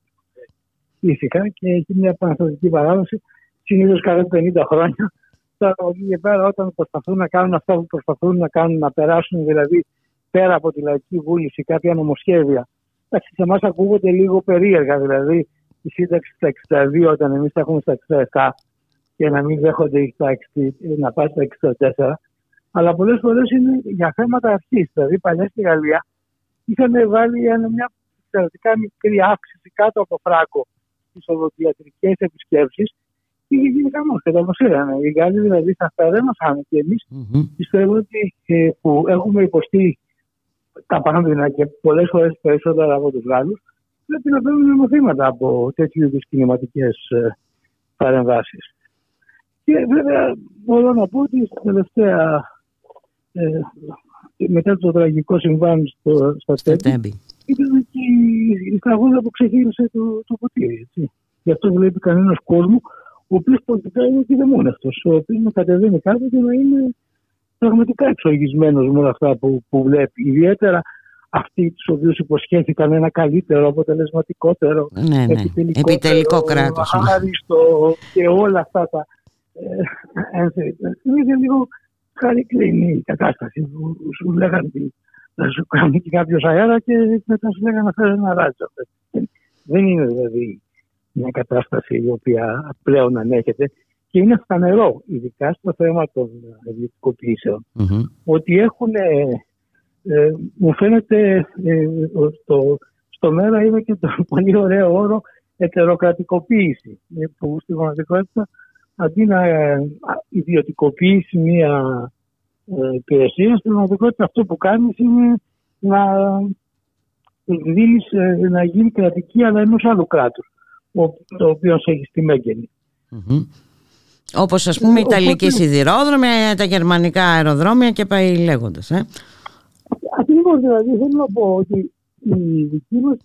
ήθικα και έχει μια παναστατική παράδοση συνήθως κάθε 50 χρόνια. Τώρα από εκεί και πέρα, όταν προσπαθούν να κάνουν αυτά που προσπαθούν να κάνουν, να περάσουν δηλαδή πέρα από τη λαϊκή βούληση κάποια νομοσχέδια. Εντάξει, σε εμάς ακούγονται λίγο περίεργα, δηλαδή η σύνταξη στα 62 όταν εμείς τα έχουμε στα 67 και να μην δέχονται να πάει στα 64. Αλλά πολλές φορές είναι για θέματα αρχής. Δηλαδή, παλιά στη Γαλλία είχαν βάλει μια εξαιρετικά μικρή αύξηση κάτω από φράκο στις οδοντιατρικέ επισκέψεις είχε γίνει χαμός και το αποσύρανε. Οι Γάλλοι δηλαδή θα φέρναν και εμείς mm-hmm. πιστεύω ότι ε, που έχουμε υποστεί τα πανδυνά και πολλές φορές περισσότερα από τους Γάλλους, πρέπει να παίρνουν νομοθήματα από τέτοιου είδους κινηματικές ε, παρεμβάσεις. Και βέβαια μπορώ να πω ότι στα τελευταία. Ε, μετά το τραγικό συμβάν στο, στα Τέμπη, ήταν και η τραγούδα που ξεχύρισε το, το ποτήρι. Έτσι. Γι' αυτό βλέπει κανένας κόσμο ο οποίος πολιτικά είναι κυδεμόνευτο, ο οποίος να κατεβαίνει κάτω και να είναι πραγματικά εξοργισμένος με όλα αυτά που, που βλέπει. Ιδιαίτερα αυτοί τους οποίους υποσχέθηκαν ένα καλύτερο, αποτελεσματικότερο, ναι, ναι. επιτελικό κράτος. Άριστο και όλα αυτά τα... Ε, είναι λίγο χαρικλίνη η κατάσταση που σου λέγανε να σου κάνει και κάποιος αέρα και μετά σου λέγανε να φέρεις ένα ράτσο. Δεν είναι δηλαδή μια κατάσταση η οποία πλέον ανέχεται και είναι φανερό, ειδικά στο θέμα των ιδιωτικοποιήσεων, ότι έχουν, ε, μου φαίνεται, ε, στο, στο μέρα είναι και το πολύ ωραίο όρο ετεροκρατικοποίηση, ε, που στην πραγματικότητα αντί να ε, ιδιωτικοποιήσει μια ε, υπηρεσία, στην πραγματικότητα αυτό που κάνεις είναι να δίνεις να γίνει κρατική αλλά ενός άλλου κράτους, το οποίο έχει στη μέγενη. Όπως ας πούμε η Ιταλική σιδηρόδρομια, τα γερμανικά αεροδρόμια και πάει λέγοντας. Ε. Ακριβώς δηλαδή θέλω να πω ότι η δική μας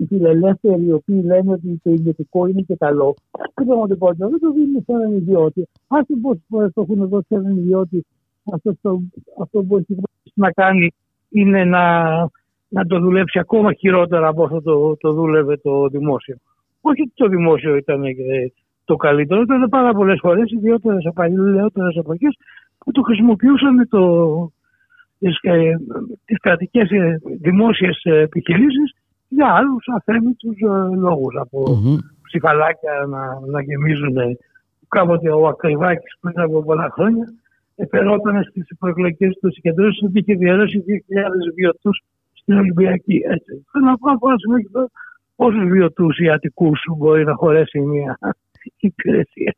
οι φιλελεύθεροι οι οποίοι λένε ότι το ιδιωτικό είναι και καλό, στην πραγματικότητα δεν το δίνουν σε έναν ιδιώτη. Άσε πόσε φορέ το έχουν δώσει σε έναν ιδιώτη, αυτό, το, αυτό που έχει να κάνει είναι να, να το δουλέψει ακόμα χειρότερα από όσο το, το δούλευε το δημόσιο. Όχι ότι το δημόσιο ήταν το καλύτερο. Ήταν πάρα πολλές φορές ιδιαίτερε παλιότερε εποχέ που το χρησιμοποιούσαν το, τις κρατικές ε, δημόσιες επιχειρήσεις για άλλους αθέμητους ε, λόγους. Από mm-hmm. ψηφαλάκια να, να γεμίζουν. Κάποτε ο Ακριβάκης πριν από πολλά χρόνια επερόταν στις προεκλογικές του συγκεντρώσεις ότι είχε διαρρώσει 2.000 βιωτού στην Ολυμπιακή. Έτσι. Θέλω να πω από πόσους βιωτού ιατικούς μπορεί να χωρέσει μια υπηρεσία.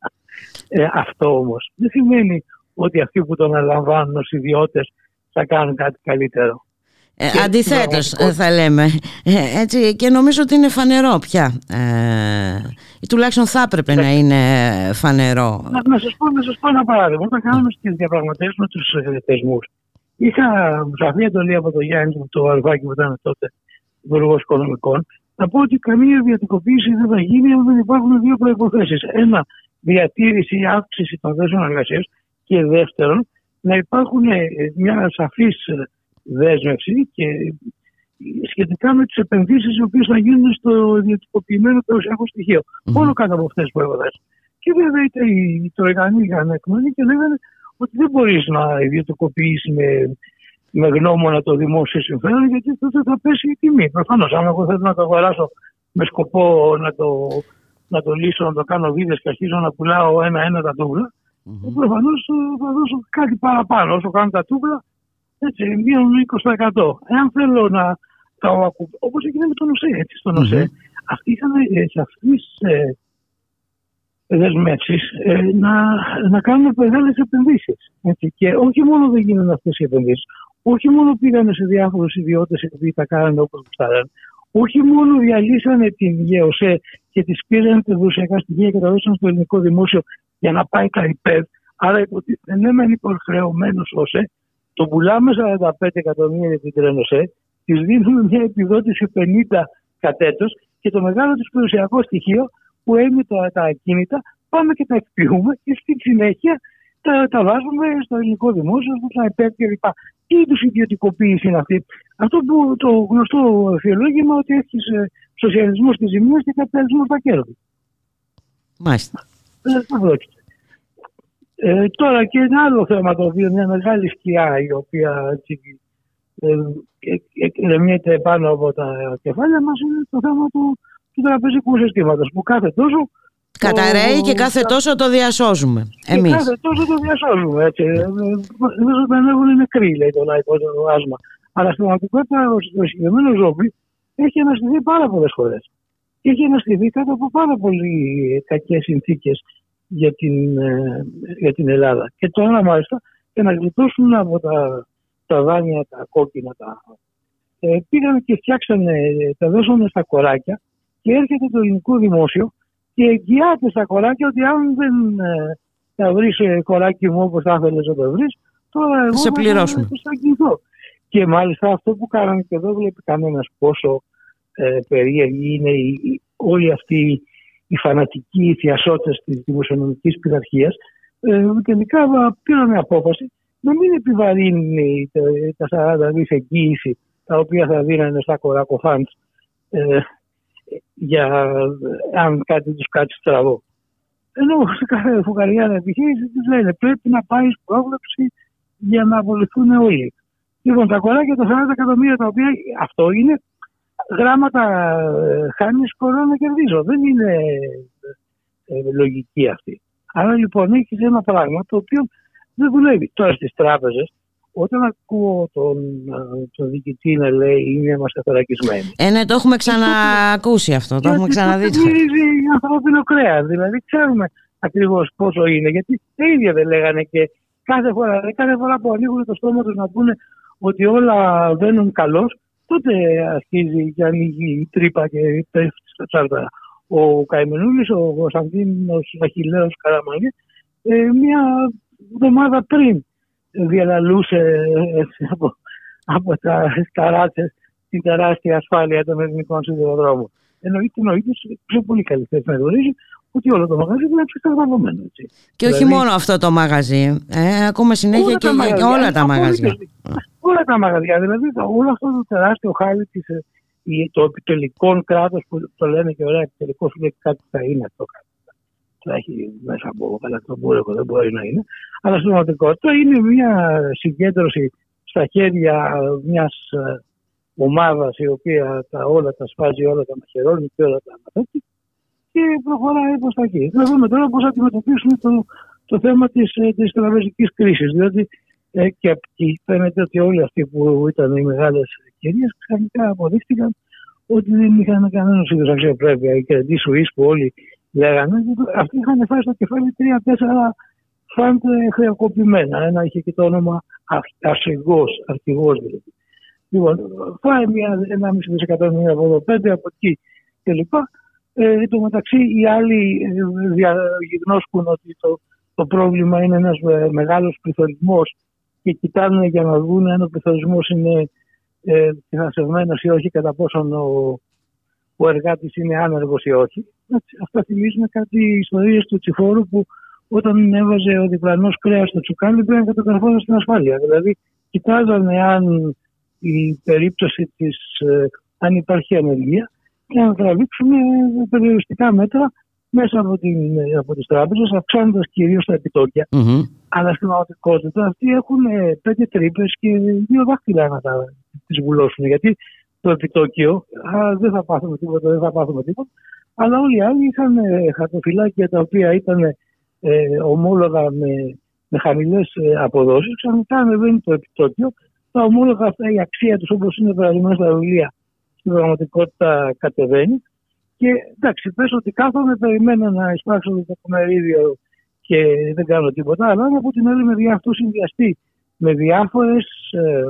Ε, αυτό όμως δεν σημαίνει ότι αυτοί που τον αναλαμβάνουν ως ιδιώτες θα κάνουν κάτι καλύτερο. Ε, Αντιθέτως, ε, θα λέμε. Ε, έτσι, και νομίζω ότι είναι φανερό πια. Ε, τουλάχιστον θα έπρεπε να είναι φανερό. Να, να σας πω, πω ένα παράδειγμα. Όταν κάναμε τι διαπραγματεύσεις με τους θεσμού, είχα σαφή εντολή από τον Γιάννη, το Αλβάκι που ήταν τότε υπουργός Οικονομικών, να πω ότι καμία ιδιωτικοποίηση δεν θα γίνει αν δεν υπάρχουν δύο προποθέσει. Ένα, διατήρηση ή αύξηση των θέσεων εργασίας και δεύτερον, να υπάρχουν ε, μια σαφής ε, δέσμευση και σχετικά με τις επενδύσεις οι οποίες θα γίνουν στο ιδιωτικοποιημένο περιουσιακό στοιχείο. Mm. Μόνο κάτω από αυτές τις προποθέσει. Και βέβαια οι Τροϊκανοί είχαν εκμονή και λέγανε ότι δεν μπορείς να ιδιωτικοποιήσει με με γνώμονα το δημόσιο συμφέρον, γιατί τότε θα πέσει η τιμή. Προφανώς, αν εγώ θέλω να το αγοράσω με σκοπό να το, να το λύσω, να το κάνω βίδες και αρχίζω να πουλάω ένα-ένα τα τούβλα, mm-hmm. προφανώς ε, θα δώσω κάτι παραπάνω. Όσο κάνω τα τούβλα, έτσι, μείον 20%. Εάν θέλω να τα όπως έγινε με τον ΟΣΕ, έτσι, στον ΟΣΕ, mm-hmm. αυτοί είχαν ε, σαφεί ε, δεσμεύσει ε, να, να κάνουν μεγάλες επενδύσεις. Και όχι μόνο δεν γίνονται αυτές οι επενδύσεις, όχι μόνο πήγανε σε διάφορους ιδιώτες οι οποίοι τα κάνανε όπως γουστάραν, όχι μόνο διαλύσανε την ΓΕΟΣΕ και τη πήραν τα δοσιακά στοιχεία και τα δώσαν στο ελληνικό δημόσιο για να πάει τα υπέρ. Άρα υποτίθεται ναι, μεν υποχρεωμένο ΟΣΕ, τον πουλάμε 45 εκατομμύρια για την τρένοσέ, τη δίνουμε μια επιδότηση 50 κατέτο και το μεγάλο τη περιουσιακό στοιχείο που είναι τα, τα ακίνητα, πάμε και τα εκποιούμε και στη συνέχεια τα, τα βάζουμε στο ελληνικό δημόσιο, στα ΕΠΕΠ κλπ. Τι είδου ιδιωτικοποίηση είναι αυτή. Αυτό που το γνωστό θεολόγημα ότι έχει ε, σοσιαλισμό στη ζημία και καπιταλισμό στα κέρδη. Μάλιστα. Ε, ε, τώρα και ένα άλλο θέμα το οποίο μια μεγάλη σκιά η οποία έτσι, ε, πάνω από τα κεφάλια μας είναι το θέμα του, του τραπεζικού συστήματος που κάθε τόσο Καταραίει και κάθε τόσο το διασώζουμε. Εμείς. Και κάθε τόσο το διασώζουμε. Έτσι. Δεν έχουν νεκροί, λέει το λαϊκό το άσμα. Αλλά στην πραγματικότητα ο συγκεκριμένος ζώπη έχει αναστηθεί πάρα πολλές φορές. Και έχει αναστηθεί κάτω από πάρα πολύ κακές συνθήκες για την, ε, για την Ελλάδα. Και τώρα μάλιστα για να γλιτώσουν από τα, τα δάνεια, τα κόκκινα, τα, ε, πήγαν και φτιάξανε, τα δώσανε στα κοράκια και έρχεται το ελληνικό δημόσιο και εγγυάται στα κοράκια ότι αν δεν ε, θα βρεις ε, κοράκι μου όπως θα ήθελε να το βρεις, τώρα εγώ σε πληρώσουμε. θα εγγυηθώ. Και μάλιστα αυτό που κάνανε και εδώ βλέπει κανένας πόσο ε, περίεργη είναι η, όλοι αυτοί οι φανατικοί θειασότες της δημοσιονομικής πειθαρχίας. Ε, τελικά πήραν απόφαση να μην επιβαρύνει τα 40 δις εγγύηση τα οποία θα δίνανε στα κορακοφάντς ε, για αν κάτι τους κάτσει στραβό. Ενώ σε κάθε φουκαριάνα επιχείρηση τους λένε πρέπει να πάει πρόβλεψη για να απολυθούν όλοι. Λοιπόν, τα κοράκια τα 40 εκατομμύρια τα οποία αυτό είναι γράμματα ε, χάνεις κορώνα να κερδίζω. Δεν είναι ε, λογική αυτή. Άρα λοιπόν έχει ένα πράγμα το οποίο δεν δουλεύει. Τώρα στις τράπεζες, όταν ακούω τον, ε, τον διοικητή να λέει είναι είμαστε θωρακισμένοι. Ε, ναι, το έχουμε ξανακούσει αυτό, το έχουμε ξαναδεί. Αυτό μυρίζει ανθρώπινο κρέας. Δηλαδή ξέρουμε ακριβώς πόσο είναι. Γιατί τα ίδια δεν λέγανε και κάθε φορά, κάθε φορά που ανοίγουν το στόμα τους να πούνε ότι όλα βαίνουν καλώς, τότε αρχίζει και ανοίγει η τρύπα και πέφτει στα τσάρτα. Ο Καημενούλης, ο Κωνσταντίνος Αχηλέο Καραμανή, ε, μια εβδομάδα πριν διαλαλούσε από, από τα ταράτσε την τεράστια ασφάλεια των ελληνικών σιδηροδρόμων. Εννοείται, εννοείται, πιο πολύ καλή θέση να γνωρίζει ότι όλο το μαγαζί είναι εξαρταγμένο. Και όχι δηλαδή, μόνο αυτό το μαγαζί, ε, ακόμα συνέχεια όλα και, τα μαγαζιά, όλα τα μαγαζιά. Όλα τα μαγαζιά, δηλαδή όλο αυτό το τεράστιο χάλι της, ε, το επιτελικό κράτος που το λένε και ωραία επιτελικός σου λέει κάτι θα είναι αυτό κάτι. Θα έχει μέσα από καλακτομπούρεκο, δεν μπορεί να είναι. Αλλά στην πραγματικότητα είναι μια συγκέντρωση στα χέρια μιας ε, ομάδας η οποία τα όλα τα σπάζει, όλα τα μαχαιρώνει και όλα τα αναθέτει και προχωράει προς τα εκεί. Να δούμε τώρα πώς θα αντιμετωπίσουμε το, το θέμα της της ε, τραπεζικής κρίσης. Διότι ε, και εκεί φαίνεται ότι όλοι αυτοί που ήταν οι μεγάλες κυρίες ξαφνικά αποδείχτηκαν ότι δεν είχαν κανένα είδου αξιοπρέπεια. Οι κρατή Σουή που όλοι λέγανε, αυτοί είχαν φάει στο κεφάλι τρία-τέσσερα φαντ χρεοκοπημένα. Ένα είχε και το όνομα Αρχηγός, αρχηγός δηλαδή. Λοιπόν, φάει μια, ένα μισό δισεκατομμύριο από εδώ, πέντε από εκεί κλπ. Ε, εν τω μεταξύ οι άλλοι ε, γιγνώσκουν ότι το, το πρόβλημα είναι ένας ε, μεγάλος πληθωρισμός και κοιτάνε για να δουν αν ο πληθωρισμός είναι ε, ή όχι κατά πόσον ο, ο εργάτης είναι άνεργος ή όχι. Αυτά θυμίζουν κάτι ιστορίες του Τσιφόρου που όταν έβαζε ο διπλανός κρέας στο τσουκάλι πρέπει να καταγραφόταν στην ασφάλεια. Δηλαδή κοιτάζανε αν η περίπτωση της, ε, αν υπάρχει ανεργία και να τραβήξουμε περιοριστικά μέτρα μέσα από, την, από τις τράπεζες, αυξάνοντας κυρίως τα επιτοκια Αλλά στην πραγματικότητα αυτοί έχουν ε, πέντε τρύπες και δύο δάχτυλα να τα τις βουλώσουν. Γιατί το επιτόκιο, α, δεν θα πάθουμε τίποτα, δεν θα πάθουμε τίποτα, αλλά όλοι οι άλλοι είχαν ε, χαρτοφυλάκια τα οποία ήταν ε, ομόλογα με, με χαμηλές ε, αποδόσεις. Ξαφνικά ανεβαίνει το επιτόκιο. Τα ομόλογα αυτά, η αξία τους όπως είναι παραδείγματος στα βιβλία, στην πραγματικότητα κατεβαίνει. Και εντάξει, πες ότι κάθομαι, περιμένω να εισπράξω το μερίδιο και δεν κάνω τίποτα. Αλλά από την άλλη μεριά αυτό συνδυαστεί με διάφορες ε,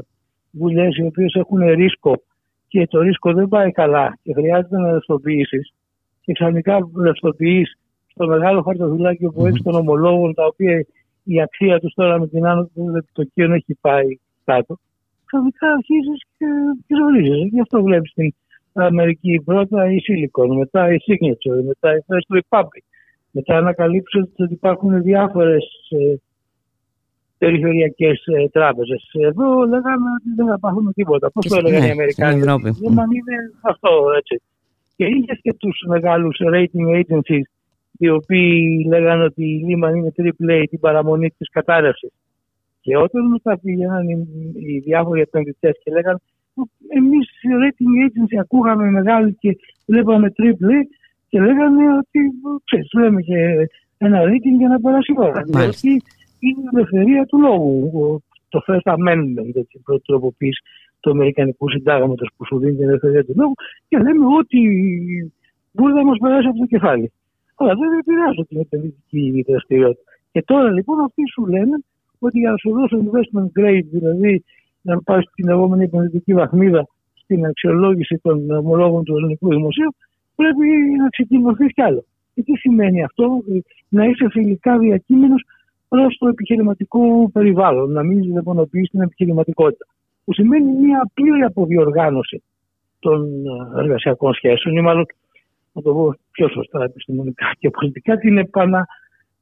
βουλέ οι οποίες έχουν ρίσκο και το ρίσκο δεν πάει καλά και χρειάζεται να ρευστοποιήσεις. Και ξαφνικά ρευστοποιείς στο μεγάλο χαρτοφυλάκιο που έχει των ομολόγων, τα οποία η αξία τους τώρα με την άνω των επιτοκίων έχει πάει κάτω ξαφνικά αρχίζεις και ζορίζει. Γι' αυτό βλέπεις στην Αμερική πρώτα η Silicon, μετά η Signature, μετά η First Republic. Μετά ανακαλύψεις ότι υπάρχουν διάφορες ε, περιφερειακές ε, τράπεζες. Εδώ λέγαμε ότι δεν θα πάθουμε τίποτα. Πώς το έλεγαν οι Αμερικάνοι; Δεν είναι αυτό έτσι. Και είχες και τους μεγάλους rating agencies οι οποίοι λέγανε ότι η Lehman είναι AAA την παραμονή της κατάρρευσης. Και όταν μετά πήγαιναν οι, οι διάφοροι επενδυτές και λέγανε εμείς οι rating agency ακούγαμε μεγάλη και βλέπαμε triple και λέγανε ότι ξέρεις, λέμε και ένα rating για να περάσει η ώρα. Δηλαδή είναι η ελευθερία του λόγου. Το First Amendment, την πρώτη τροποποίηση του Αμερικανικού Συντάγματος που σου δίνει την ελευθερία του λόγου και λέμε ότι μπορεί να μας περάσει από το κεφάλι. Αλλά δεν επηρεάζουν την επενδυτική δραστηριότητα. Και τώρα λοιπόν αυτοί σου λένε ότι για να σου δώσω investment grade, δηλαδή να πάει στην λεγόμενη επενδυτική βαθμίδα στην αξιολόγηση των ομολόγων του ελληνικού δημοσίου, πρέπει να ξεκινηθεί κι άλλο. Και τι σημαίνει αυτό, να είσαι φιλικά διακείμενος προς το επιχειρηματικό περιβάλλον, να μην ζηταπονοποιεί την επιχειρηματικότητα. Που σημαίνει μια πλήρη αποδιοργάνωση των εργασιακών σχέσεων, ή μάλλον να το πω πιο σωστά επιστημονικά και πολιτικά, την επανα,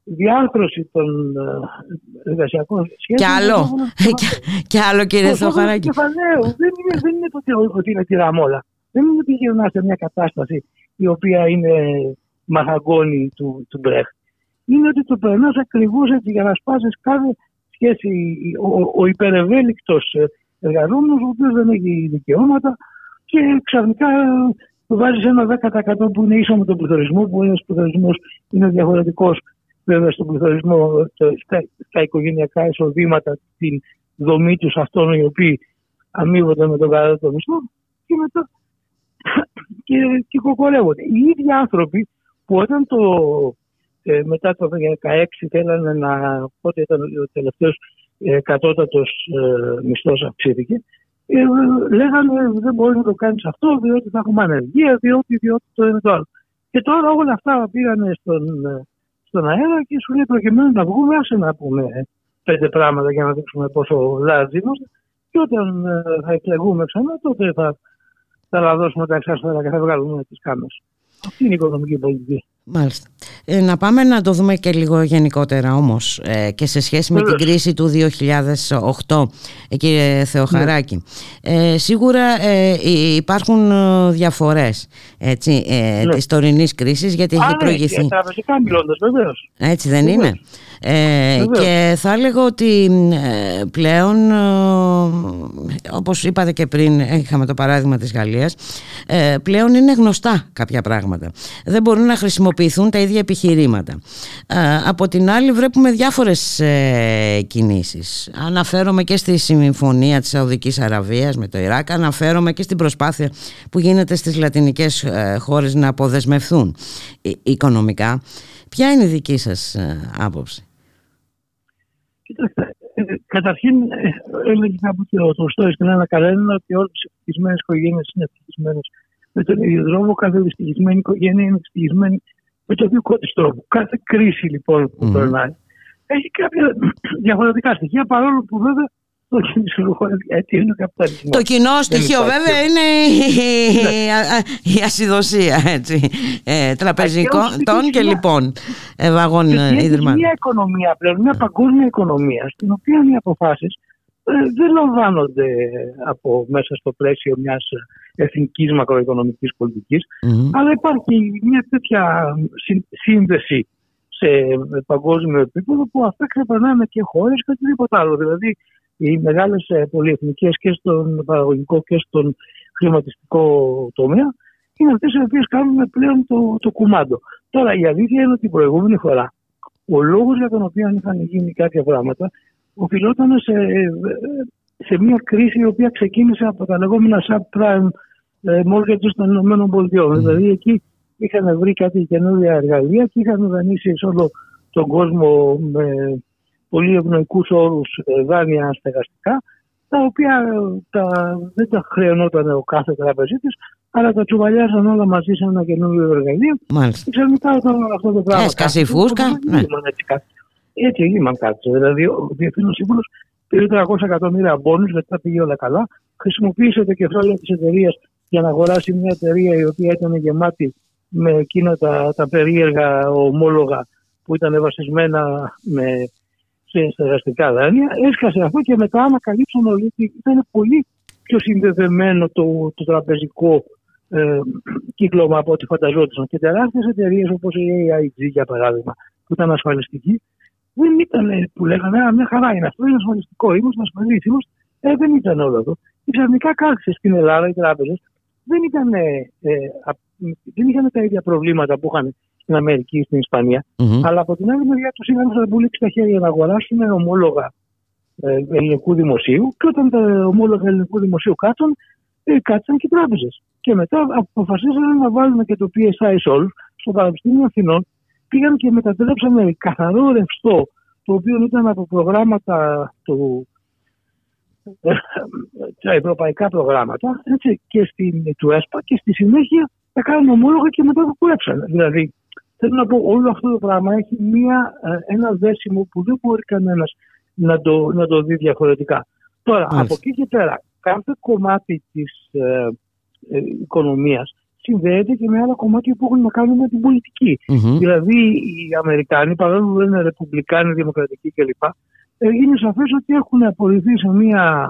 διάρθρωση των ε, εργασιακών σχέσεων. Κι άλλο, κι άλλο κύριε Θεοχαράκη. Δεν είναι, δεν είναι το ότι είναι τυραμόλα. Δεν είναι ότι γυρνάς σε μια κατάσταση η οποία είναι μαχαγκόνη του, του Μπρέχτ. Είναι ότι το περνάς ακριβώς έτσι για να σπάσεις κάθε σχέση. Ο, ο υπερευέλικτος εργαζόμενος, ο οποίος δεν έχει δικαιώματα και ξαφνικά βάζεις ένα 10% που είναι ίσο με τον πληθωρισμό, που ένας πληθωρισμός είναι διαφορετικός βέβαια στον πληθωρισμό, στα, στα οικογενειακά εισοδήματα, την δομή τους αυτών οι οποίοι αμείβονται με τον κατώτατο μισθό και μετά και, και κοκορεύονται. Οι ίδιοι άνθρωποι που όταν το, ε, μετά το 2016 θέλανε να, πότε ήταν ο τελευταίος ε, κατώτατος ε, μισθός αυξήθηκε, ε, λέγανε δεν μπορείς να το κάνεις αυτό διότι θα έχουμε ανεργία, διότι, διότι το είναι το άλλο. Και τώρα όλα αυτά πήγανε στον, ε, στον αέρα και σου λέει προκειμένου να βγούμε, άσε να πούμε πέντε πράγματα για να δείξουμε πόσο λάζι είμαστε. Και όταν ε, θα εκλεγούμε ξανά, τότε θα, θα λαδώσουμε τα εξάστερα και θα βγάλουμε τις κάμες. Αυτή είναι η οικονομική πολιτική. Μάλιστα. Ε, να πάμε να το δούμε και λίγο γενικότερα όμως ε, και σε σχέση με την κρίση του 2008 ε, κύριε Θεοχαράκη. Ναι. Ε, σίγουρα υπάρχουν διαφορές έτσι, ναι. της τωρινής κρίσης γιατί έχει ναι, προηγηθεί. Ναι, βεβαίως. Έτσι δεν είναι; Ε, και θα έλεγα ότι ε, πλέον ε, όπως είπατε και πριν είχαμε το παράδειγμα της Γαλλίας πλέον είναι γνωστά κάποια πράγματα. Δεν μπορούν να χρησιμοποιηθούν τα ίδια επιχειρήματα. Από την άλλη βλέπουμε διάφορες κινήσεις. Αναφέρομαι και στη συμφωνία της Σαουδικής Αραβίας με το Ιράκ αναφέρομαι και στην προσπάθεια που γίνεται στις λατινικές χώρες να αποδεσμευθούν οικονομικά. Ποια είναι η δική σας άποψη; Κοιτάξτε, ε, καταρχήν ε, έλεγε κάπου και ο Τολστόης στην ένα κανένα ότι όλες οι ευτυχισμένες οικογένειες είναι ευτυχισμένες με τον ίδιο τρόπο. Κάθε δυστυχισμένη οικογένεια είναι ευτυχισμένη με τον δικό τη τρόπο. Κάθε κρίση λοιπόν που mm. περνάει έχει κάποια διαφορετικά στοιχεία παρόλο που βέβαια το κοινό στοιχείο βέβαια είναι η ασυδοσία έτσι, ε, τραπεζικών και λοιπόν ε, βαγών ε, ίδρυμα. μια οικονομία πλέον, μια παγκόσμια οικονομία στην οποία οι αποφάσεις δεν λαμβάνονται από μέσα στο πλαίσιο μιας εθνικής μακροοικονομικής αλλά υπάρχει μια τέτοια σύνδεση σε παγκόσμιο επίπεδο που αυτά ξεπερνάνε και χώρες και οτιδήποτε άλλο. Δηλαδή οι μεγάλες ε, πολυεθνικές και στον παραγωγικό και στον χρηματιστικό τομέα είναι αυτές οι οποίες κάνουν πλέον το, το κουμάντο. Τώρα η αλήθεια είναι ότι την προηγούμενη φορά ο λόγος για τον οποίο είχαν γίνει κάποια πράγματα οφειλόταν σε, σε μια κρίση η οποία ξεκίνησε από τα λεγόμενα subprime ε, mortgages των ΗΠΑ. Mm. Δηλαδή εκεί είχαν βρει κάτι καινούργια εργαλεία και είχαν δανείσει σε όλο τον κόσμο με πολύ ευνοϊκούς όρους ε, δάνεια στεγαστικά, τα οποία ε, τα, δεν τα χρεωνόταν ο κάθε τραπεζίτης, αλλά τα τσουβαλιάζαν όλα μαζί σε ένα καινούριο εργαλείο. Μάλιστα. Και ξαφνικά όταν αυτό το πράγμα. Έσκασε η φούσκα. Ναι. Έτσι, Λίμαν κάτσε. Δηλαδή, ο Διευθύνων Σύμβουλος πήρε 300 εκατομμύρια μπόνους, μετά πήγε όλα καλά. Χρησιμοποίησε το κεφάλαιο της εταιρείας για να αγοράσει μια εταιρεία η οποία ήταν γεμάτη με εκείνα τα, τα περίεργα ομόλογα που ήταν βασισμένα με σε στεγαστικά δάνεια. Έσκασε αυτό και μετά ανακαλύψαμε ότι ήταν πολύ πιο συνδεδεμένο το, το τραπεζικό ε, κύκλωμα από ό,τι φανταζόταν. Και τεράστιες εταιρείες όπως η AIG για παράδειγμα, που ήταν ασφαλιστική, δεν ήταν που λέγανε Α, μια χαρά είναι αυτό, είναι ασφαλιστικό, είμαστε ασφαλείς, είμαστε. Ε, δεν ήταν όλο αυτό. Και ξαφνικά κάθισε στην Ελλάδα οι τράπεζες δεν, ε, δεν είχαν τα ίδια προβλήματα που είχαν στην Αμερική ή στην ισπανια mm-hmm. Αλλά από την άλλη μεριά τους είχαν πουλήξει τα χέρια να αγοράσουν ομόλογα ε, ελληνικού δημοσίου και όταν τα ομόλογα ελληνικού δημοσίου κάτσαν, ε, κάτσαν και οι τράπεζες. Και μετά αποφασίσαν να βάλουν και το PSI Sol στο Πανεπιστήμιο Αθηνών. Πήγαν και μετατρέψαν καθαρό ρευστό, το οποίο ήταν από προγράμματα του, ε, τα ευρωπαϊκά προγράμματα έτσι, και στην, του ΕΣΠΑ και στη συνέχεια τα κάνουν ομόλογα και μετά το κουρέψαν. Δηλαδή Θέλω να πω, όλο αυτό το πράγμα έχει μία, ε, ένα δέσιμο που δεν μπορεί κανένας να το, να το δει διαφορετικά. Τώρα, από εκεί και πέρα, κάθε κομμάτι της ε, ε, οικονομίας συνδέεται και με άλλα κομμάτια που έχουν να κάνουν με την πολιτικη Δηλαδή οι Αμερικάνοι, παρόλο που δεν είναι Ρεπουμπλικάνοι, Δημοκρατικοί κλπ., είναι σαφές ότι έχουν απορριφθεί σε μια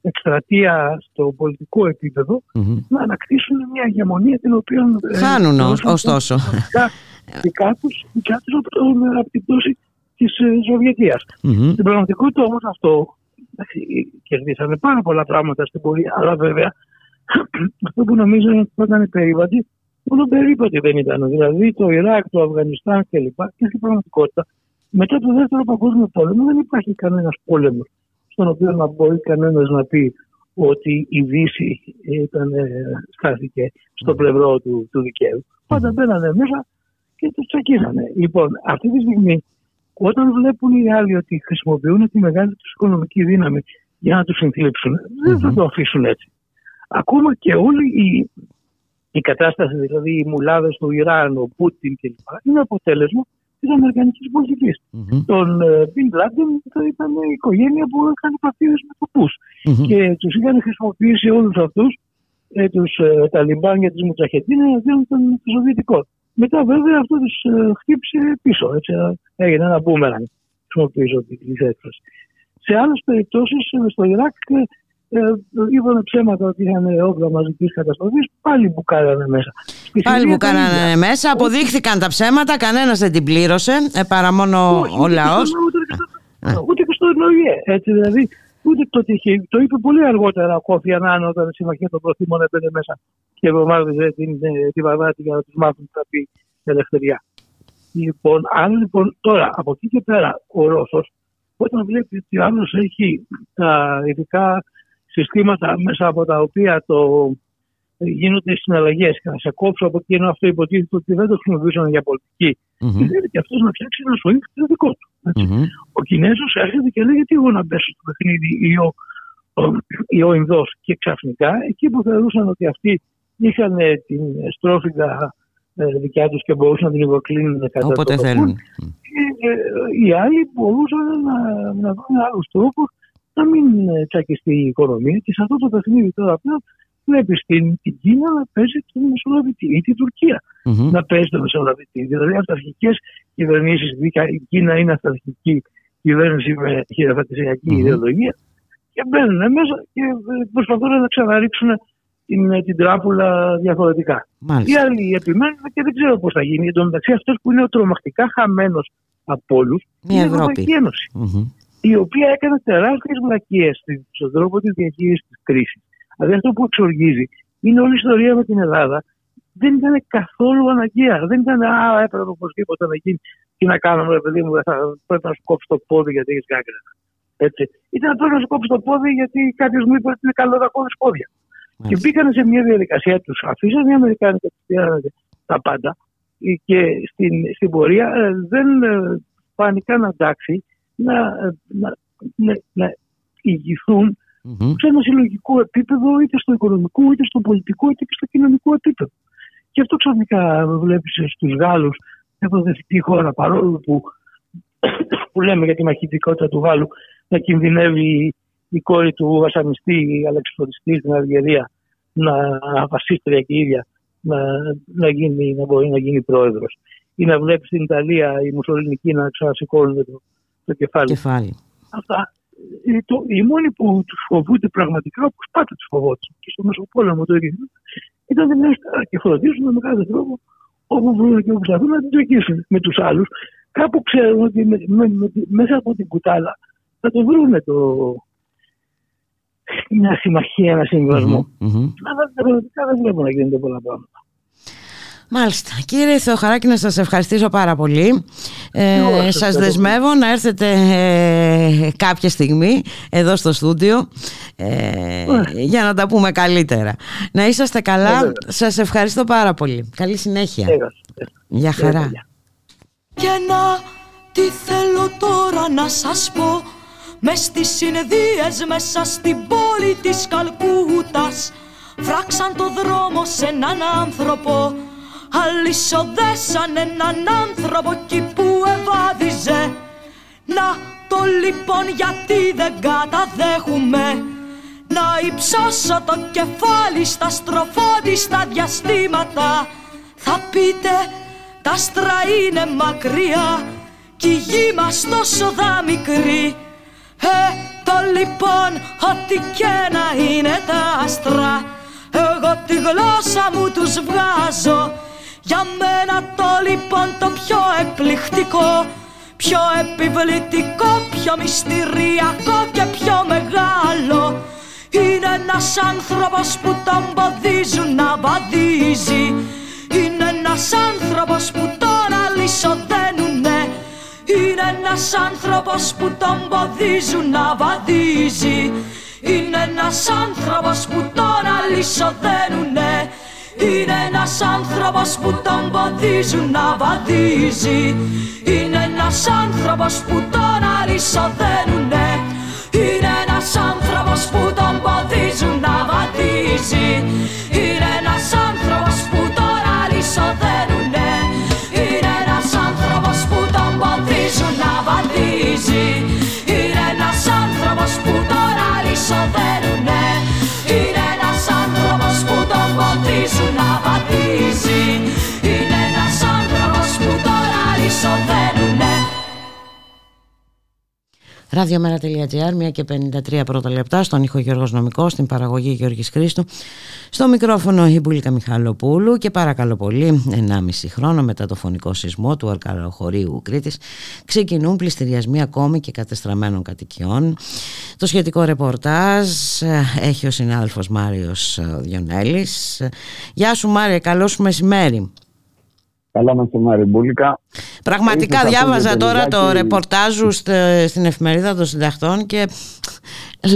εκστρατεία στο πολιτικό επίπεδο mm-hmm. να ανακτήσουν μια ηγεμονία την οποία. Χάνουν ωστόσο. Δικά τους από την πτώση της Σοβιετίας. Mm-hmm. Στην πραγματικότητα όμως αυτό κερδίσανε πάρα πολλά πράγματα στην πορεία, αλλά βέβαια αυτό που νομίζω ότι ήταν περίπατη, μόνο περίπατη δεν ήταν. Δηλαδή το Ιράκ, το Αφγανιστάν κλπ. Και στην πραγματικότητα μετά το δεύτερο παγκόσμιο πόλεμο δεν υπάρχει κανένας πόλεμος στον οποίο να μπορεί κανένας να πει ότι η Δύση ήταν, ε, στάθηκε στο πλευρό του, του δικαίου. Πάντα μπαίνανε μέσα και τους τσακίσανε. Λοιπόν, αυτή τη στιγμή, όταν βλέπουν οι άλλοι ότι χρησιμοποιούν τη μεγάλη τους οικονομική δύναμη για να τους συνθλίψουν, δεν θα το αφήσουν έτσι. Ακόμα και όλη η, η κατάσταση, δηλαδή οι μουλάδες του Ιράν, ο Πούτιν κλπ., είναι αποτέλεσμα της Αμερικανικής πολιτικής. Mm-hmm. Τον Μπιν Λάντεν ήταν η οικογένεια που έκανε παρτίδε με τοπούς. Mm-hmm. Και τους είχαν χρησιμοποιήσει όλους αυτούς, ε, τους ε, Ταλιμπάν και τις Μουτσαχετίνες, εναντίον των Σοβιετικών. Μετά βέβαια αυτό του ε, χτύπησε πίσω. Έτσι, ε, έγινε ένα μπούμεραν. Χρησιμοποιήσω την έκφραση. Σε άλλε περιπτώσει, ε, στο Ιράκ, ε, είπαν ψέματα ότι είχαν όπλα μαζική καταστροφή, πάλι μπουκάρανε μέσα. Πάλι μπουκάρανε μέσα, αποδείχθηκαν τα ψέματα, κανένα δεν την πλήρωσε, ε, παρά μόνο ο λαό. Ούτε και στο ΕΝΟΙΕ. Έτσι δηλαδή, ούτε το τυχε, Το είπε πολύ αργότερα ο Κόφι Ανάν όταν η συμμαχία των προθήμων έπαιρνε μέσα και βομάδιζε την, ε, την Βαρδάτη για να τους μάθουν τι θα πει ελευθερία. Λοιπόν, αν λοιπόν τώρα από εκεί και πέρα ο Ρώσος, όταν βλέπει ότι ο άλλος έχει τα ειδικά συστήματα μέσα από τα οποία το γίνονται συναλλαγές και να σε κόψω από εκεί ενώ αυτό υποτίθεται ότι δεν το χρησιμοποιούσαν για πολιτική. Mm-hmm. και αυτός να φτιάξει ένα σοϊκ το δικό του. Mm-hmm. Ο Κινέζος έρχεται και λέει: Γιατί εγώ να μπέσω στο παιχνίδι ή ο, ο, ή ο Ινδός. Και ξαφνικά εκεί που θεωρούσαν ότι αυτοί είχαν την στρόφιγγα ε, δικιά τους και μπορούσαν να την υποκλίνουν κατά Όποτε το θέλουν. Και, ε, οι άλλοι μπορούσαν να, να βρουν άλλους τρόπους να μην ε, τσακιστεί η οικονομία και σε αυτό το παιχνίδι τώρα πια βλέπεις την, την Κίνα να παίζει τον Μεσολαβητή ή την Τουρκία mm-hmm. να παίζει τον Μεσολαβητή. Δηλαδή αυταρχικές κυβερνήσεις, η Κίνα είναι αυταρχική κυβέρνηση με χειραφατησιακή mm-hmm. ιδεολογία και μπαίνουν μέσα και ε, προσπαθούν να ξαναρίξουν την, ε, την τράπουλα διαφορετικά. Μάλιστα. Οι άλλοι επιμένουν και δεν ξέρω πώς θα γίνει. Εν τω μεταξύ, αυτός που είναι ο τρομακτικά χαμένος από όλους είναι η Ευρωπαϊκή Ένωση. Mm-hmm η οποία έκανε τεράστιες βλακίες στον τρόπο της διαχείρισης της κρίσης. Δηλαδή αυτό που εξοργίζει είναι όλη η ιστορία με την Ελλάδα. Δεν ήταν καθόλου αναγκαία. Δεν ήταν, Α, έπρεπε οπωσδήποτε να γίνει. Τι να κάνουμε, ρε παιδί μου, θα, πρέπει να σου κόψει το πόδι γιατί έχεις γκάγκρενα. Έτσι. Ήταν πρέπει να σου κόψει το πόδι γιατί κάποιος μου είπε ότι είναι καλό να κόβεις πόδια. Και μπήκαν σε μια διαδικασία τους. Αφήσαν οι Αμερικάνοι και του πήραν τα πάντα. Και στην, στην πορεία ε, δεν ε, φάνηκαν εντάξει να, να, να, να ηγηθούν mm-hmm. σε ένα συλλογικό επίπεδο, είτε στο οικονομικό, είτε στο πολιτικό, είτε και στο κοινωνικό επίπεδο. Και αυτό ξαφνικά βλέπεις στους Γάλλους, μια δευτική χώρα, παρόλο που, που λέμε για τη μαχητικότητα του Γάλλου, να κινδυνεύει η κόρη του βασανιστή, αλεξιφοριστής στην Αλγερία, να βασίστρια και ίδια, να, να, γίνει, να μπορεί να γίνει πρόεδρος. Ή να βλέπεις στην Ιταλία η Μουσολινική να ξανασηκώνουν το, το κεφάλι. κεφάλι. Αυτά. Ε, το, οι μόνοι που τους φοβούνται πραγματικά, όπως πάντα τους φοβόντουσαν και στο Μεσοπόλεμο το ίδιο, ήταν μια και φροντίζουν με κάθε τρόπο όπου βρουν και όπου προσπαθούν να την τσεκίσουν με τους άλλους. Κάπου ξέρουν ότι με, με, με, μέσα από την κουτάλα θα το βρουν το, μια συμμαχία, ένα συμβασμό. Mm-hmm, Αλλά πραγματικά δεν βλέπω να γίνονται πολλά πράγματα. Μάλιστα. Κύριε Θεοχαράκη, να σας ευχαριστήσω πάρα πολύ. Ε, σας δεσμεύω να έρθετε ε, κάποια στιγμή εδώ στο στούντιο ε, για να τα πούμε καλύτερα. Να είσαστε καλά. Σας ευχαριστώ πάρα πολύ. Καλή συνέχεια. Για χαρά. Και να τι θέλω τώρα να σας πω μες στις συνεδίες μέσα στην πόλη της Καλκούτας Φράξαν το δρόμο σε έναν άνθρωπο αλυσοδέσαν έναν άνθρωπο εκεί που ευάδιζε Να το λοιπόν γιατί δεν καταδέχουμε. Να υψώσω το κεφάλι στα στροφόδιστα διαστήματα. Θα πείτε τα άστρα είναι μακριά κι η γη μας τόσο δα μικρή Ε, το λοιπόν ό,τι και να είναι τα άστρα Εγώ τη γλώσσα μου τους βγάζω Για μένα το λοιπόν το πιο εκπληκτικό Πιο επιβλητικό, πιο μυστηριακό και πιο μεγάλο είναι ένας άνθρωπος που τον ποδίζουν να βαδίζει. Είναι ένας άνθρωπος που τον αλυσοδένουνε. Είναι ένας άνθρωπος που τον ποδίζουν να βαδίζει. Είναι ένας άνθρωπος που τον αλυσοδένουνε είναι ένας άνθρωπος που τον ποδίζουν να βαδίζει. Είναι ένας άνθρωπος που τον αλυσοδένουνε Είναι ένας άνθρωπος που τον ποδίζουν να βαδίζει. Είναι ένας άνθρωπος που τον αλυσοδένουνε Είναι ένας άνθρωπος που τον ποδίζουν να βαδίζει να βαδίζει Ραδιομέρα.gr, 1 και 53 πρώτα λεπτά, στον ήχο Γιώργος Νομικός, στην παραγωγή Γιώργης Χρήστου, στο μικρόφωνο η Μπουλίκα Μιχαλοπούλου και παρακαλώ πολύ, 1,5 χρόνο μετά το φωνικό σεισμό του Αρκαλοχωρίου Κρήτης, ξεκινούν πληστηριασμοί ακόμη και κατεστραμμένων κατοικιών. Το σχετικό ρεπορτάζ ε, έχει ο συνάδελφος Μάριος ε, Διονέλης. Γεια σου Μάρια, καλό σου μεσημέρι. Καλό μεσημέρι, Μπούλικα. Πραγματικά διάβαζα τώρα το ρεπορτάζ σου στην εφημερίδα των συνταχτών και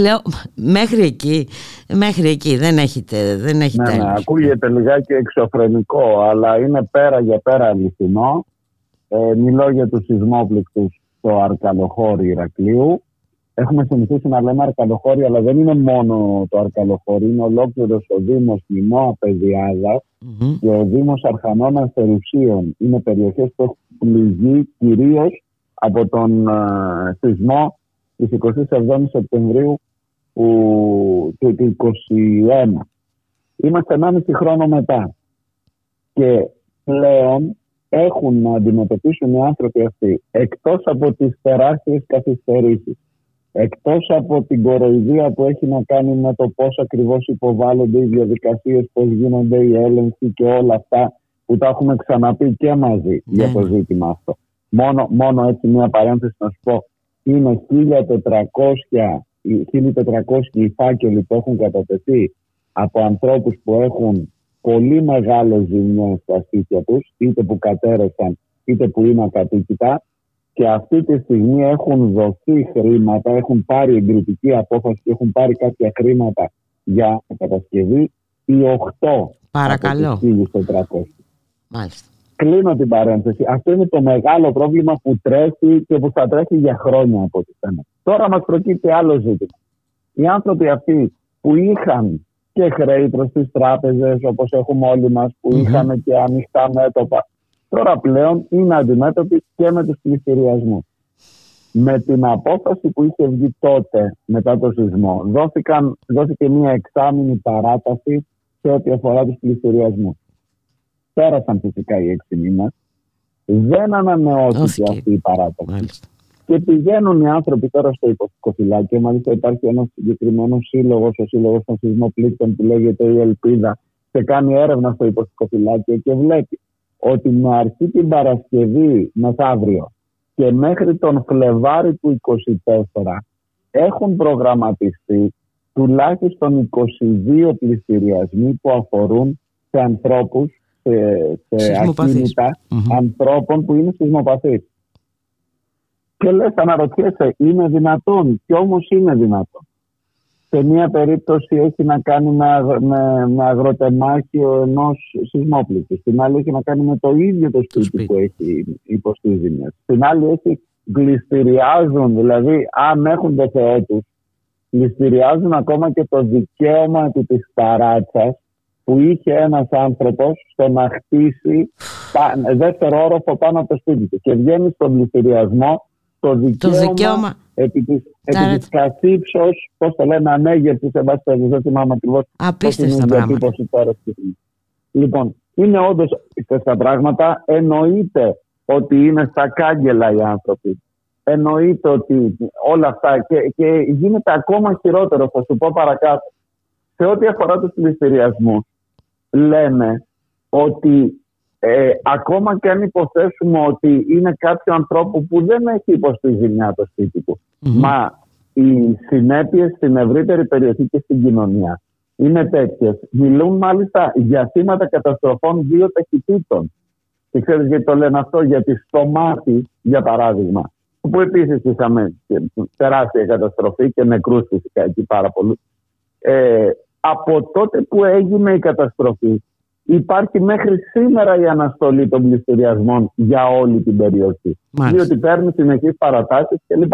λέω μέχρι εκεί, μέχρι εκεί δεν έχει, δεν έχει ναι, τέλος. Ναι, ακούγεται λιγάκι εξωφρενικό, αλλά είναι πέρα για πέρα αληθινό. Ε, μιλώ για τους σεισμόπληκτους στο Αρκαλοχώρι Ηρακλείου. Έχουμε συνηθίσει να λέμε Αρκαλοχώρι, αλλά δεν είναι μόνο το Αρκαλοχώρι, είναι ολόκληρος ο Δήμος Μινώα Παιδιάδα Μμμ. και ο Δήμος Αρχανών Αστερουσίων. Είναι περιοχές που έχουν πληγεί κυρίως από τον ε, σεισμό της 27 Σεπτεμβρίου του, του, του 2021. Είμαστε 1,5 χρόνο μετά και πλέον έχουν να αντιμετωπίσουν οι άνθρωποι αυτοί εκτός από τις τεράστιες καθυστερήσεις εκτός από την κοροϊδία που έχει να κάνει με το πώς ακριβώς υποβάλλονται οι διαδικασίες, πώς γίνονται οι έλεγχοι και όλα αυτά που τα έχουμε ξαναπεί και μαζί για το ζήτημα αυτό. Μόνο, μόνο έτσι μια παρένθεση να σου πω, είναι 1400, οι 1400 οι φάκελοι που έχουν κατατεθεί από ανθρώπους που έχουν πολύ μεγάλες ζημιές στα σπίτια τους, είτε που κατέρευσαν είτε που είναι ακατοίκητα και αυτή τη στιγμή έχουν δοθεί χρήματα, έχουν πάρει εγκριτική απόφαση και έχουν πάρει κάποια χρήματα για κατασκευή οι 8 Παρακαλώ. από τις 1400. Μάλιστα. Κλείνω την παρένθεση. Αυτό είναι το μεγάλο πρόβλημα που τρέχει και που θα τρέχει για χρόνια από ό,τι φαίνεται. Τώρα μας προκύπτει άλλο ζήτημα. Οι άνθρωποι αυτοί που είχαν και χρέη προς τις τράπεζες όπως έχουμε όλοι μας που Μμμ. είχαν και ανοιχτά μέτωπα τώρα πλέον είναι αντιμέτωποι και με τους πληστηριασμούς. Με την απόφαση που είχε βγει τότε μετά το σεισμό δόθηκαν, δόθηκε μια εξάμεινη παράταση σε ό,τι αφορά τους πληστηριασμούς. Πέρασαν φυσικά οι έξι μήνες. Δεν ανανεώθηκε Δόθηκε. αυτή η παράταση. Μάλιστα. Και πηγαίνουν οι άνθρωποι τώρα στο υποθηκοφυλάκιο. Μάλιστα υπάρχει ένας συγκεκριμένος σύλλογος, ο Σύλλογος των Σεισμοπλήκτων που λέγεται Η Ελπίδα, και κάνει έρευνα στο υποθηκοφυλάκιο και βλέπει ότι με αρχή την Παρασκευή μεθαύριο και μέχρι τον Φλεβάρι του 24 έχουν προγραμματιστεί τουλάχιστον 22 πληστηριασμοί που αφορούν σε ανθρώπους, σε, σε Σεισμοπαθείς. ακίνητα Μμμ. ανθρώπων που είναι σεισμοπαθείς. Και λες, αναρωτιέσαι, είναι δυνατόν. Και όμως είναι δυνατόν. Σε μία περίπτωση έχει να κάνει με, αγ- με, με αγροτεμάχιο ενός σεισμόπληκτου. Στην άλλη έχει να κάνει με το ίδιο το σπίτι, σπίτι. που έχει υποστεί ζημιές. Στην άλλη έχει πληστηριάζουν, δηλαδή αν έχουν το Θεό τους, πληστηριάζουν ακόμα και το δικαίωμα του της ταράτσας που είχε ένας άνθρωπος στο να χτίσει πα- δεύτερο όροφο πάνω από το σπίτι του και βγαίνει στον πληστηριασμό το δικαίωμα, το δικαίωμα... επί της, επί της κασύψος, πώς το λένε, ανέγερσης, σε βάση δεν θυμάμαι ακριβώς. Απίστευτα πράγματα. Λοιπόν, είναι όντως τα πράγματα. Εννοείται ότι είναι στα κάγκελα οι άνθρωποι. Εννοείται ότι όλα αυτά και, και γίνεται ακόμα χειρότερο, θα σου πω παρακάτω. Σε ό,τι αφορά τους πληστηριασμούς, λένε ότι ε, ακόμα και αν υποθέσουμε ότι είναι κάποιο ανθρώπου που δεν έχει υποστεί ζημιά το σπίτι του, μα οι συνέπειες στην ευρύτερη περιοχή και στην κοινωνία είναι τέτοιες. Μιλούν μάλιστα για θύματα καταστροφών δύο ταχυτήτων. Και ξέρεις γιατί το λένε αυτό, γιατί στο μάτι, για παράδειγμα, που επίσης είχαμε τεράστια καταστροφή και νεκρούς φυσικά εκεί πάρα πολλού. Ε, από τότε που έγινε η καταστροφή, υπάρχει μέχρι σήμερα η αναστολή των πληστηριασμών για όλη την περιοχή. Μάλιστα. Διότι παίρνει συνεχείς παρατάσεις κλπ.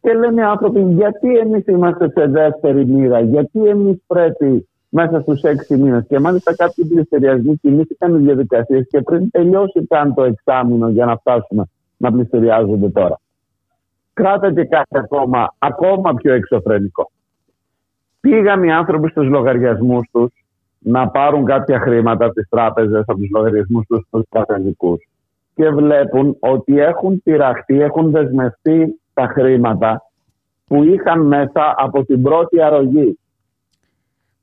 Και λένε οι άνθρωποι, γιατί εμείς είμαστε σε δεύτερη μοίρα, γιατί εμείς πρέπει μέσα στους έξι μήνες; Και μάλιστα κάποιοι πληστηριασμοί κινήθηκαν οι διαδικασίες και πριν τελειώσει καν το εξάμεινο για να φτάσουμε να πληστηριάζονται τώρα. Κράτα και κάτι ακόμα, ακόμα πιο εξωφρενικό. Πήγαν οι άνθρωποι στους λογαριασμούς τους να πάρουν κάποια χρήματα από τις τράπεζες, από τους λογαριασμούς τους στους τραπεζικούς και βλέπουν ότι έχουν τυραχτεί, έχουν δεσμευτεί τα χρήματα που είχαν μέσα από την πρώτη αρρωγή.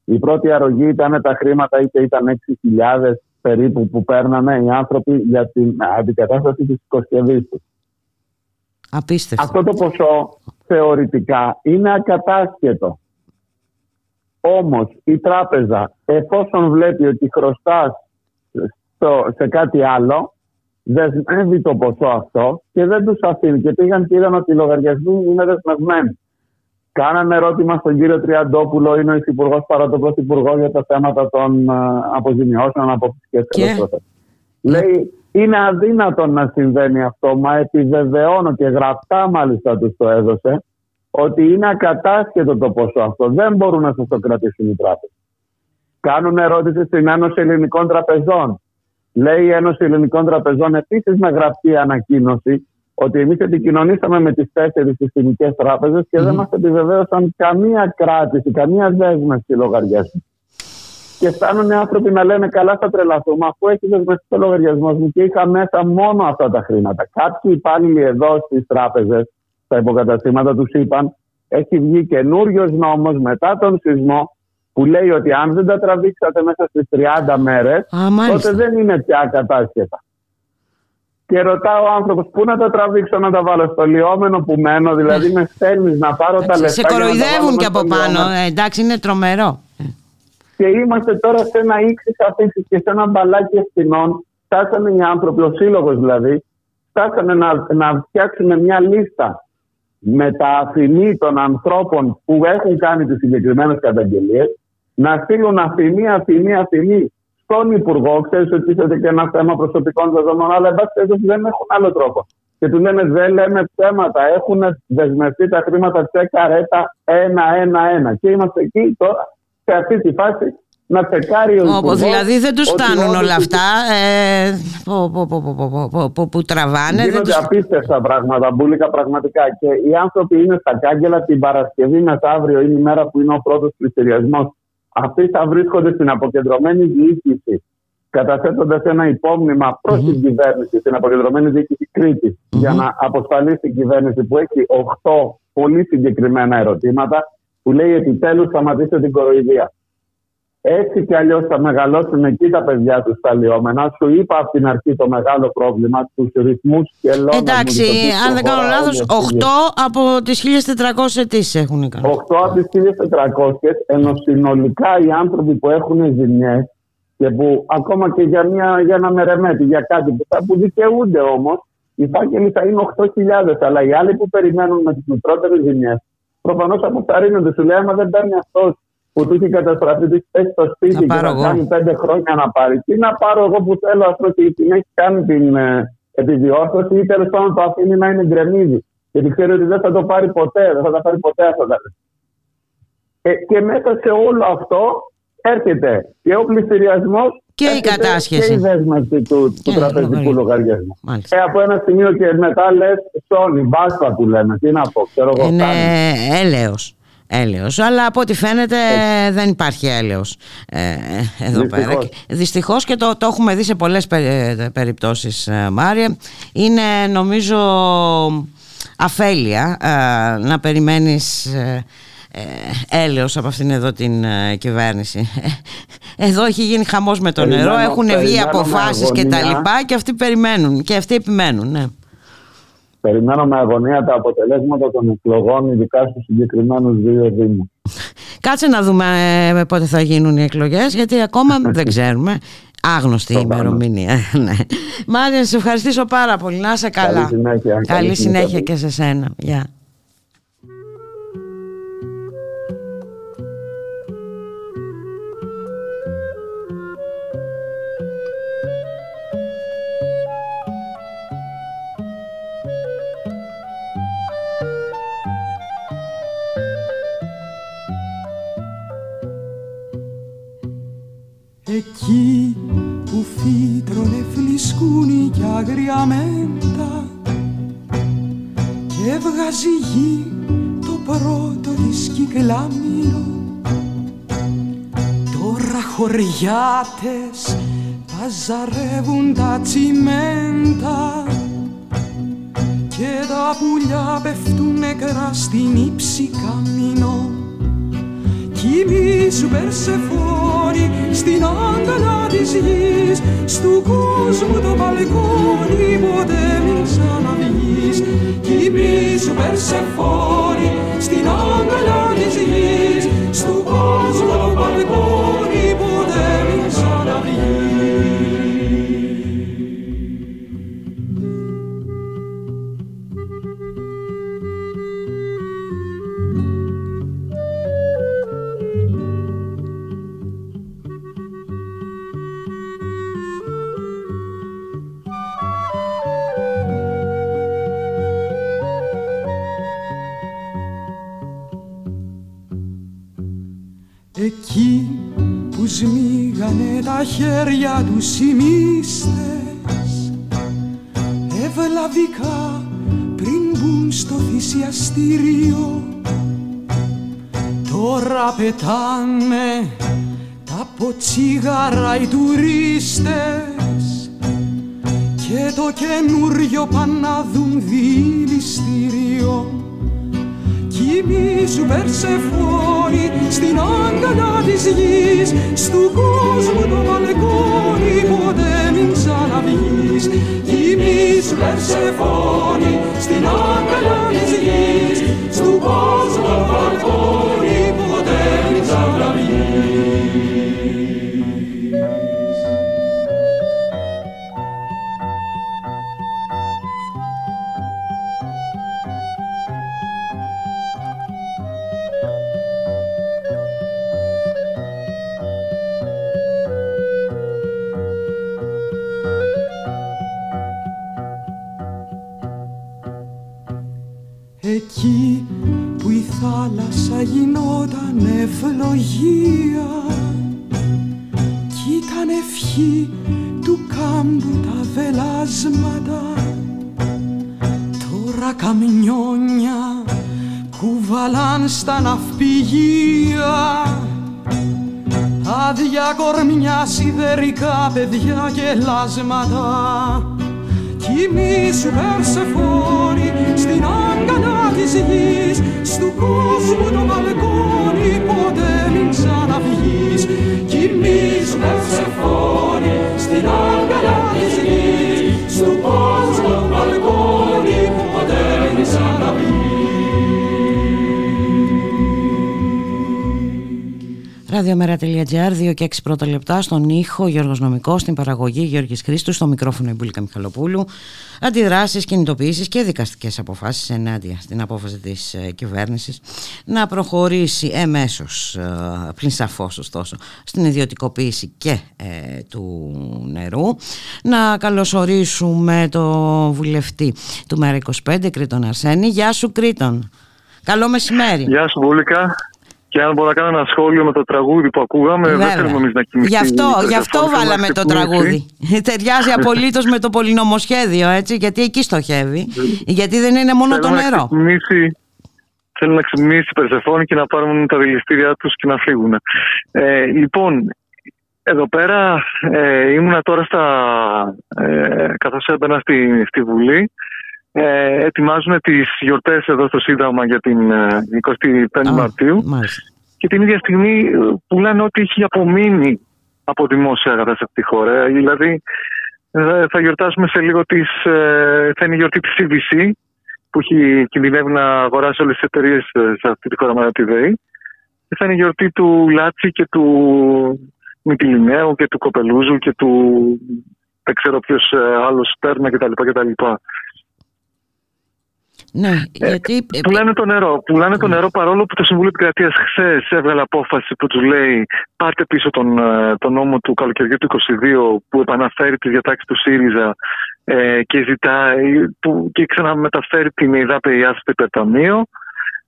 Η πρώτη αρρωγή ήταν τα χρήματα είτε ήταν 6.000 περίπου που παίρνανε οι άνθρωποι για την αντικατάσταση της οικοσκευής τους. Απίστευτο. Αυτό το ποσό θεωρητικά είναι ακατάσχετο. Όμως η τράπεζα εφόσον βλέπει ότι χρωστάς σε κάτι άλλο δεσμεύει το ποσό αυτό και δεν τους αφήνει. Και πήγαν και είδαν ότι οι λογαριασμοί είναι δεσμευμένοι. Κάνανε ερώτημα στον κύριο Τριαντόπουλο, είναι ο Υφυπουργός παρά τον Πρωθυπουργό για τα θέματα των uh, αποζημιώσεων από φυσικέ Λέει, είναι αδύνατο να συμβαίνει αυτό, μα επιβεβαιώνω και γραπτά μάλιστα τους το έδωσε, ότι είναι ακατάσχετο το ποσό αυτό. Δεν μπορούν να σας το κρατήσουν οι τράπεζες. Κάνουν ερώτηση στην Ένωση Ελληνικών Τραπεζών. Λέει η Ένωση Ελληνικών Τραπεζών επίσης με γραπτή ανακοίνωση ότι εμείς επικοινωνήσαμε με τις τέσσερις συστημικές τράπεζες και mm. δεν μας επιβεβαίωσαν καμία κράτηση, καμία δέσμευση λογαριασμού. Και φτάνουν οι άνθρωποι να λένε καλά θα τρελαθούμε αφού έχει δεσμευτεί το λογαριασμός μου και είχα μέσα μόνο αυτά τα χρήματα. Κάποιοι υπάλληλοι εδώ στις τράπεζες, στα υποκαταστήματα τους είπαν έχει βγει καινούριος νόμος μετά τον σεισμό που λέει ότι αν δεν τα τραβήξατε μέσα στις 30 μέρες, τότε δεν είναι πια κατάσχετα. Και ρωτάω ο άνθρωπος πού να τα τραβήξω να τα βάλω στο λιόμενο που μένω, δηλαδή με στέλνεις να πάρω τα λεφτά. Σε κοροϊδεύουν και, από πάνω, ε, εντάξει, είναι τρομερό. Και είμαστε τώρα σε ένα ύξη αφήσει και σε ένα μπαλάκι ευθυνών. Φτάσανε οι άνθρωποι, ο σύλλογος δηλαδή, φτάσανε να, να φτιάξουν μια λίστα με τα αφημί των ανθρώπων που έχουν κάνει τις συγκεκριμένες καταγγελίες, να στείλουν αφημί, αφημί, αφημί στον Υπουργό, ξέρεις ότι είστε και ένα θέμα προσωπικών δεδομένων, αλλά εν πάση δεν έχουν άλλο τρόπο. Και του λένε δεν λέμε θέματα, έχουν δεσμευτεί τα χρήματα σε καρέτα ένα-ένα-ένα. Και είμαστε εκεί τώρα, σε αυτή τη φάση, να τσεκάρει ο Υπουργός Δηλαδή δεν τους φτάνουν όλα αυτά ε, που, που, που, που, που τραβάνε. Γίνονται τους... απίστευτα πράγματα, μπουλικα πραγματικά. Και οι άνθρωποι είναι στα κάγκελα την Παρασκευή μεθαύριο, είναι η μέρα που είναι ο πρώτος πληστηριασμός αυτοί θα βρίσκονται στην αποκεντρωμένη διοίκηση καταθέτοντας ένα υπόμνημα προς την κυβέρνηση, στην αποκεντρωμένη διοίκηση Κρήτη, για να αποσφαλίσει την κυβέρνηση που έχει 8 πολύ συγκεκριμένα ερωτήματα, που λέει επιτέλους σταματήστε την κοροϊδία. Έτσι κι αλλιώς θα μεγαλώσουν εκεί τα παιδιά τους στα λιώμενα. Σου είπα από την αρχή το μεγάλο πρόβλημα, τους ρυθμούς και λόγου. Εντάξει, αν δεν κάνω λάθος, 8 από τις 1400 αιτήσεις έχουν κάνει. 8 από τις 1400, ενώ συνολικά οι άνθρωποι που έχουν ζημιές και που ακόμα και για, μια, για ένα μερεμέτη, για κάτι που, θα, που δικαιούνται όμως, οι φάκελοι θα είναι 8.000. Αλλά οι άλλοι που περιμένουν με τις μικρότερες ζημιές, προφανώς αποθαρρύνονται. Σου λέει, άμα δεν παίρνει αυτός που του έχει καταστραφεί, του έχει στο σπίτι και να κάνει πέντε χρόνια να πάρει. Τι να πάρω εγώ που θέλω αυτό και την έχει κάνει την ε, επιδιόρθωση ή τέλος πάντων το αφήνει να είναι γκρεμίδι. Γιατί ξέρει ότι δεν θα το πάρει ποτέ, δεν θα τα πάρει ποτέ αυτά τα ε, Και μέσα σε όλο αυτό έρχεται και ο πληστηριασμός και η κατάσχεση. Και η δέσμευση του, του τραπεζικού λογαριασμού. Ε, από ένα σημείο και μετά λες, Σόνι, μπάστα του λέμε. Τι να πω, ξέρω εγώ. Είναι έλεος. Έλεος, αλλά από ό,τι φαίνεται δεν υπάρχει έλεος ε, εδώ Δυστυχώς. πέρα. Δυστυχώς και το, το έχουμε δει σε πολλές περιπτώσεις ε, Μάρια. Είναι νομίζω αφέλεια ε, να περιμένεις ε, ε, έλεος από αυτήν εδώ την ε, κυβέρνηση. Εδώ έχει γίνει χαμός με το νερό, έχουν βγει αποφάσεις και τα λοιπά και αυτοί περιμένουν και αυτοί επιμένουν. Ναι. Περιμένω με αγωνία τα αποτελέσματα των εκλογών, ειδικά στους συγκεκριμένους δύο δήμους. Κάτσε να δούμε ε, πότε θα γίνουν οι εκλογές, γιατί ακόμα δεν ξέρουμε. Άγνωστη η ημερομηνία. ναι. Μάρια, σε ευχαριστήσω πάρα πολύ. Να είσαι καλά. Καλή συνέχεια. Καλή, Καλή συνέχεια και σε σένα. Γεια. Εκεί φλισκούνι κι αγριαμέντα και έβγαζε γη το πρώτο της κυκλάμινο. Τώρα χωριάτες παζαρεύουν τα τσιμέντα και τα πουλιά πέφτουν νεκρά στην ύψη καμίνο Κοιμήσου Περσεφόνη στην αγκαλιά της γης. Στου κόσμου το μπαλκόνι ποτέ μην ξαναβγείς. Κοιμήσου Περσεφόνη στην αγκαλιά της γης. Στου κόσμου το μπαλκόνι σμίγανε τα χέρια τους οι μύστες ευλαβικά πριν μπουν στο θυσιαστήριο. Τώρα πετάνε τα ποτσίγαρα οι τουρίστες. Και το καινούριο πάνε να δουν δηληστήριο Κοιμήσου Περσεφόνη στην αγκαλιά της γης Στου κόσμου το μπαλκόνι ποτέ μην ξαναβγείς. Κοιμήσου Περσεφόνη στην αγκαλιά της γης Στου κόσμου το μπαλκόνι Εκεί που η θάλασσα γινόταν ευλογία. Κι ήταν ευχή του κάμπου τα βελάσματα. Τώρα καμιόνια κουβαλάν στα ναυπηγεία. Άδεια κορμιά σιδερικά παιδιά και λάσματα. Κοιμήσου Περσεφόνη στην αγκαλιά της γης Στου κόσμου το μπαλκόνι ποτέ μην ξαναβγείς. Κοιμήσου Περσεφόνη στην αγκαλιά της γης Στου κόσμου το μπαλκόνι ποτέ μην ξαναβγείς Ραδιομέρα.gr, 2 και 6 πρώτα λεπτά, στον ήχο Γιώργος Νομικός, στην παραγωγή Γιώργης Χρήστου, στο μικρόφωνο Ιμπούλικα Μιχαλοπούλου. Αντιδράσεις, κινητοποιήσεις και δικαστικές αποφάσεις ενάντια στην απόφαση της ε, κυβέρνησης να προχωρήσει εμέσως, ε, πλην σαφώς ωστόσο, στην ιδιωτικοποίηση και ε, του νερού. Να καλωσορίσουμε το βουλευτή του ΜΕΡΑ25, Κρήτον Αρσένη. Γεια σου Κρήτον. Καλό μεσημέρι. Γεια σου Βούλικα Και αν μπορώ να κάνω ένα σχόλιο με το τραγούδι που ακούγαμε, Βέβαια. δεν θέλουμε εμείς να κοιμηθούμε. Γι' αυτό, γι αυτό βάλαμε το τραγούδι. Ταιριάζει απολύτως με το πολυνομοσχέδιο, έτσι, γιατί εκεί στοχεύει. γιατί δεν είναι μόνο το νερό. Θέλουν να ξυπνήσει η Περσεφόνη και να πάρουν τα δηληστήριά τους και να φύγουν. Ε, λοιπόν, εδώ πέρα ε, ήμουνα τώρα στα, ε, καθώς έμπαινα στη, στη Βουλή ε, ετοιμάζουν τις γιορτές εδώ στο Σύνταγμα για την 25η ε, Μαρτίου και την ίδια στιγμή ε, πουλάνε ό,τι έχει απομείνει από δημόσια αγαθά σε αυτή τη χώρα. Δηλαδή θα γιορτάσουμε σε λίγο τις, θα είναι η γιορτή της CBC που έχει κινδυνεύει να αγοράσει όλες τις εταιρείες σε αυτή τη χώρα με τη ΔΕΗ και θα είναι η γιορτή του Λάτσι και του Μητυλινέου και του Κοπελούζου και του δεν ξέρω ποιος άλλος Στέρνα κτλ. Ναι, ε, γιατί... Ε, πουλάνε το νερό. Πουλάνε το ναι. νερό παρόλο που το Συμβούλιο Επικρατείας χθες έβγαλε απόφαση που τους λέει πάρτε πίσω τον, ε, τον νόμο του καλοκαιριού του 22 που επαναφέρει τη διατάξη του ΣΥΡΙΖΑ ε, και ζητάει που, και ξαναμεταφέρει την ΕΙΔΑΠΕ στο υπερταμείο.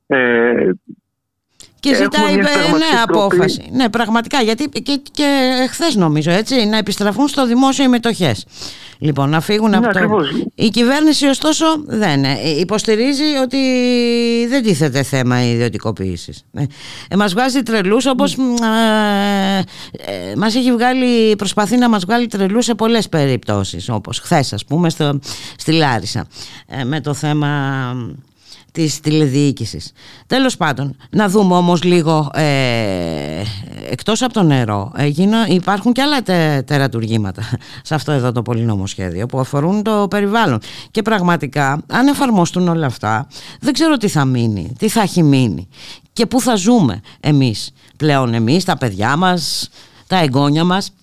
Ε, και ζητάει ναι, απόφαση. Ναι, πραγματικά. Γιατί και, και χθε νομίζω έτσι, να επιστραφούν στο δημόσιο οι μετοχές. Λοιπόν, να φύγουν ναι, από το. Η κυβέρνηση, ωστόσο, δεν ε, υποστηρίζει ότι δεν τίθεται θέμα ιδιωτικοποίησης. Ε, ε μας βγάζει τρελούς όπως. Ε, ε, μας έχει βγάλει, προσπαθεί να μας βγάλει τρελούς σε πολλές περιπτώσεις. Όπως χθες, ας πούμε, στο, στη Λάρισα. με το θέμα της τηλεδιοίκησης. Τέλος πάντων, να δούμε όμως λίγο ε, εκτός από το νερό έγινα, υπάρχουν και άλλα τε, τερατουργήματα σε αυτό εδώ το πολυνομοσχέδιο που αφορούν το περιβάλλον και πραγματικά αν εφαρμοστούν όλα αυτά δεν ξέρω τι θα μείνει, τι θα έχει μείνει και πού θα ζούμε εμείς πλέον εμείς, τα παιδιά μας, τα εγγόνια μας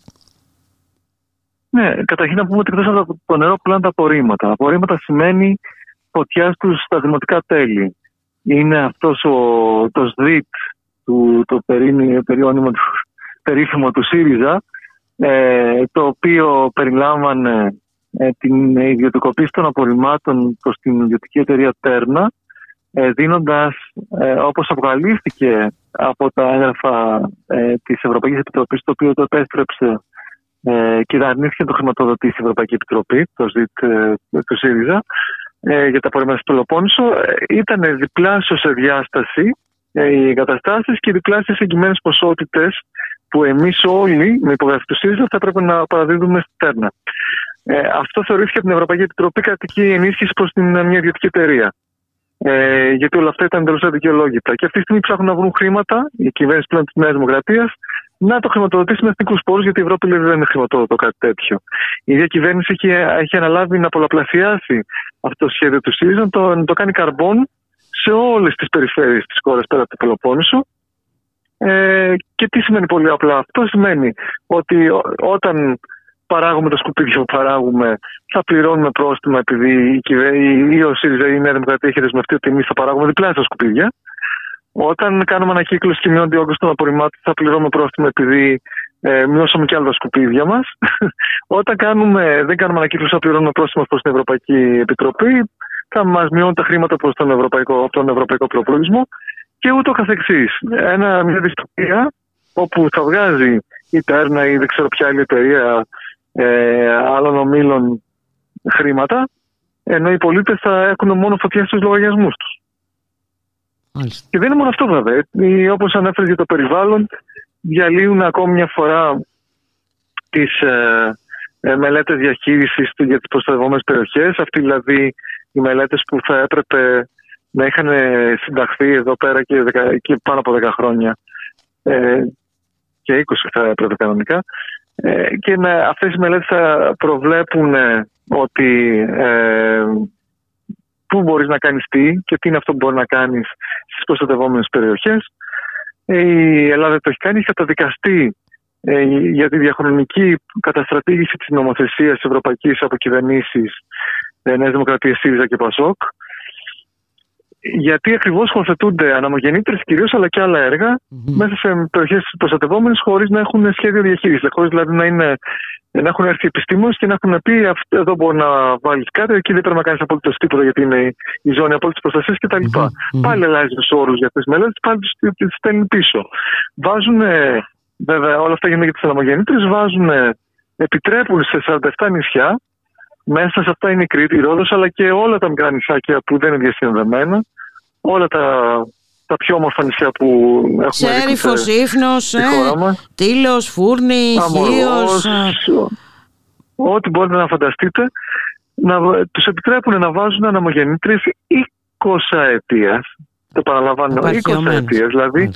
ναι, καταρχήν να πούμε ότι εκτός από το νερό πλέον τα απορρίμματα. Απορρίμματα σημαίνει φωτιάς στους στα δημοτικά τέλη. Είναι αυτός ο, το ΣΔΙΤ, του, το περιόνυμο του, περίφημο του ΣΥΡΙΖΑ, ε, το οποίο περιλάμβανε ε, την ιδιωτικοποίηση των απορριμμάτων προς την ιδιωτική εταιρεία Τέρνα, ε, δίνοντας, ε, όπως αποκαλύφθηκε από τα έγγραφα ε, της Ευρωπαϊκής Επιτροπής, το οποίο το επέστρεψε ε, και αρνήθηκε να το χρηματοδοτήσει η Ευρωπαϊκής Επιτροπής, το ΣΔΙΤ ε, του ΣΥΡΙΖΑ, ε, για τα απορρίμματα του Πελοπόννησο ε, ήταν διπλάσιο σε διάσταση ε, οι εγκαταστάσεις και διπλάσιες εγγυημένε ποσότητες που εμείς όλοι με υπογραφή του ΣΥΡΙΖΑ θα έπρεπε να παραδίδουμε στη Τέρνα. Ε, αυτό θεωρήθηκε από την Ευρωπαϊκή Επιτροπή κρατική ενίσχυση προς μια ιδιωτική εταιρεία. Ε, γιατί όλα αυτά ήταν εντελώς αδικαιολόγητα. Και αυτή τη στιγμή ψάχνουν να βρουν χρήματα, η κυβέρνησης πλέον της Νέας Δημοκρατίας, να το χρηματοδοτήσει με εθνικούς πόρους, γιατί η Ευρώπη λέει δεν είναι χρηματοδοτό κάτι τέτοιο. Η ίδια κυβέρνηση έχει, έχει αναλάβει να πολλαπλασιάσει αυτό το σχέδιο του ΣΥΡΙΖΑ, να το, το κάνει καρμπόν σε όλες τις περιφέρειες της χώρας πέρα από το Πελοπόννησο. Ε, και τι σημαίνει πολύ απλά. Αυτό; Σημαίνει ότι όταν παράγουμε τα σκουπίδια που παράγουμε, θα πληρώνουμε πρόστιμα επειδή η, ο ΣΥΡΙΖΑ ή η Νέα Δημοκρατία έχει δεσμευτεί ότι εμείς θα παράγουμε διπλάσια σκουπίδια. Όταν κάνουμε ανακύκλωση και μειώνεται ο όγκο των απορριμμάτων, θα πληρώνουμε πρόστιμο επειδή ε, μειώσαμε και άλλα σκουπίδια μας. Όταν κάνουμε, δεν κάνουμε ανακύκλωση, θα πληρώνουμε πρόστιμο προς την Ευρωπαϊκή Επιτροπή. Θα μας μειώνουν τα χρήματα προς τον Ευρωπαϊκό, τον Ευρωπαϊκό Προπολογισμό και ούτω καθεξής. Ένα, μια δυστοπία όπου θα βγάζει η Τέρνα ή δεν ξέρω ποια άλλη εταιρεία ε, άλλων ομίλων χρήματα, ενώ οι πολίτες θα έχουν μόνο φωτιά στους λογαριασμούς τους. Και δεν είναι μόνο αυτό βέβαια. Όπως ανέφερε για το περιβάλλον, διαλύουν ακόμη μια φορά τις ε, ε, μελέτες διαχείρισης για τις προστατευόμενες περιοχές. Αυτοί δηλαδή οι μελέτες που θα έπρεπε να είχαν συνταχθεί εδώ πέρα και, και πάνω από 10 χρόνια. Ε, και 20 θα έπρεπε κανονικά. Ε, και με αυτές οι μελέτες θα προβλέπουν ότι ε, πού μπορείς να κάνεις τι και τι είναι αυτό που μπορείς να κάνεις στις προστατευόμενες περιοχές. Ε, η Ελλάδα το έχει κάνει, έχει καταδικαστεί ε, για τη διαχρονική καταστρατήγηση της νομοθεσίας της ευρωπαϊκής από κυβερνήσεις ε, Νέας Δημοκρατίας ΣΥΡΙΖΑ και ΠΑΣΟΚ. Γιατί ακριβώς χωροθετούνται αναμογεννήτρες κυρίως αλλά και άλλα έργα mm-hmm. μέσα σε περιοχές προστατευόμενες χωρίς να έχουν σχέδιο διαχείρισης. Χωρίς δηλαδή να, είναι, να έχουν έρθει επιστήμονες και να έχουν πει αυτό εδώ μπορεί να βάλεις κάτι, εκεί δεν πρέπει να κάνεις απολύτως τίποτα γιατί είναι η ζώνη απόλυτης προστασίας κτλ. Mm-hmm. Πάλι αλλάζει τους όρους για τις μελέτες, πάλι τους στέλνει πίσω. Βάζουν, βέβαια, όλα αυτά γίνονται για τις αναμογεννήτρες, βάζουν, επιτρέπουν σε 47 νησιά μέσα σε αυτά είναι η Κρήτη, η Ρόδος, αλλά και όλα τα μικρά νησάκια που δεν είναι διασυνδεμένα, όλα τα, τα πιο όμορφα νησιά που έχουμε Σέριφος, Ήφνος, ε, Τήλος, Φούρνη, Χίος. Ε. Ό,τι μπορείτε να φανταστείτε, να, τους επιτρέπουν να βάζουν αναμογεννήτρες 20 αιτίας. Το παραλαμβάνω, 20 αιτίας. Δηλαδή,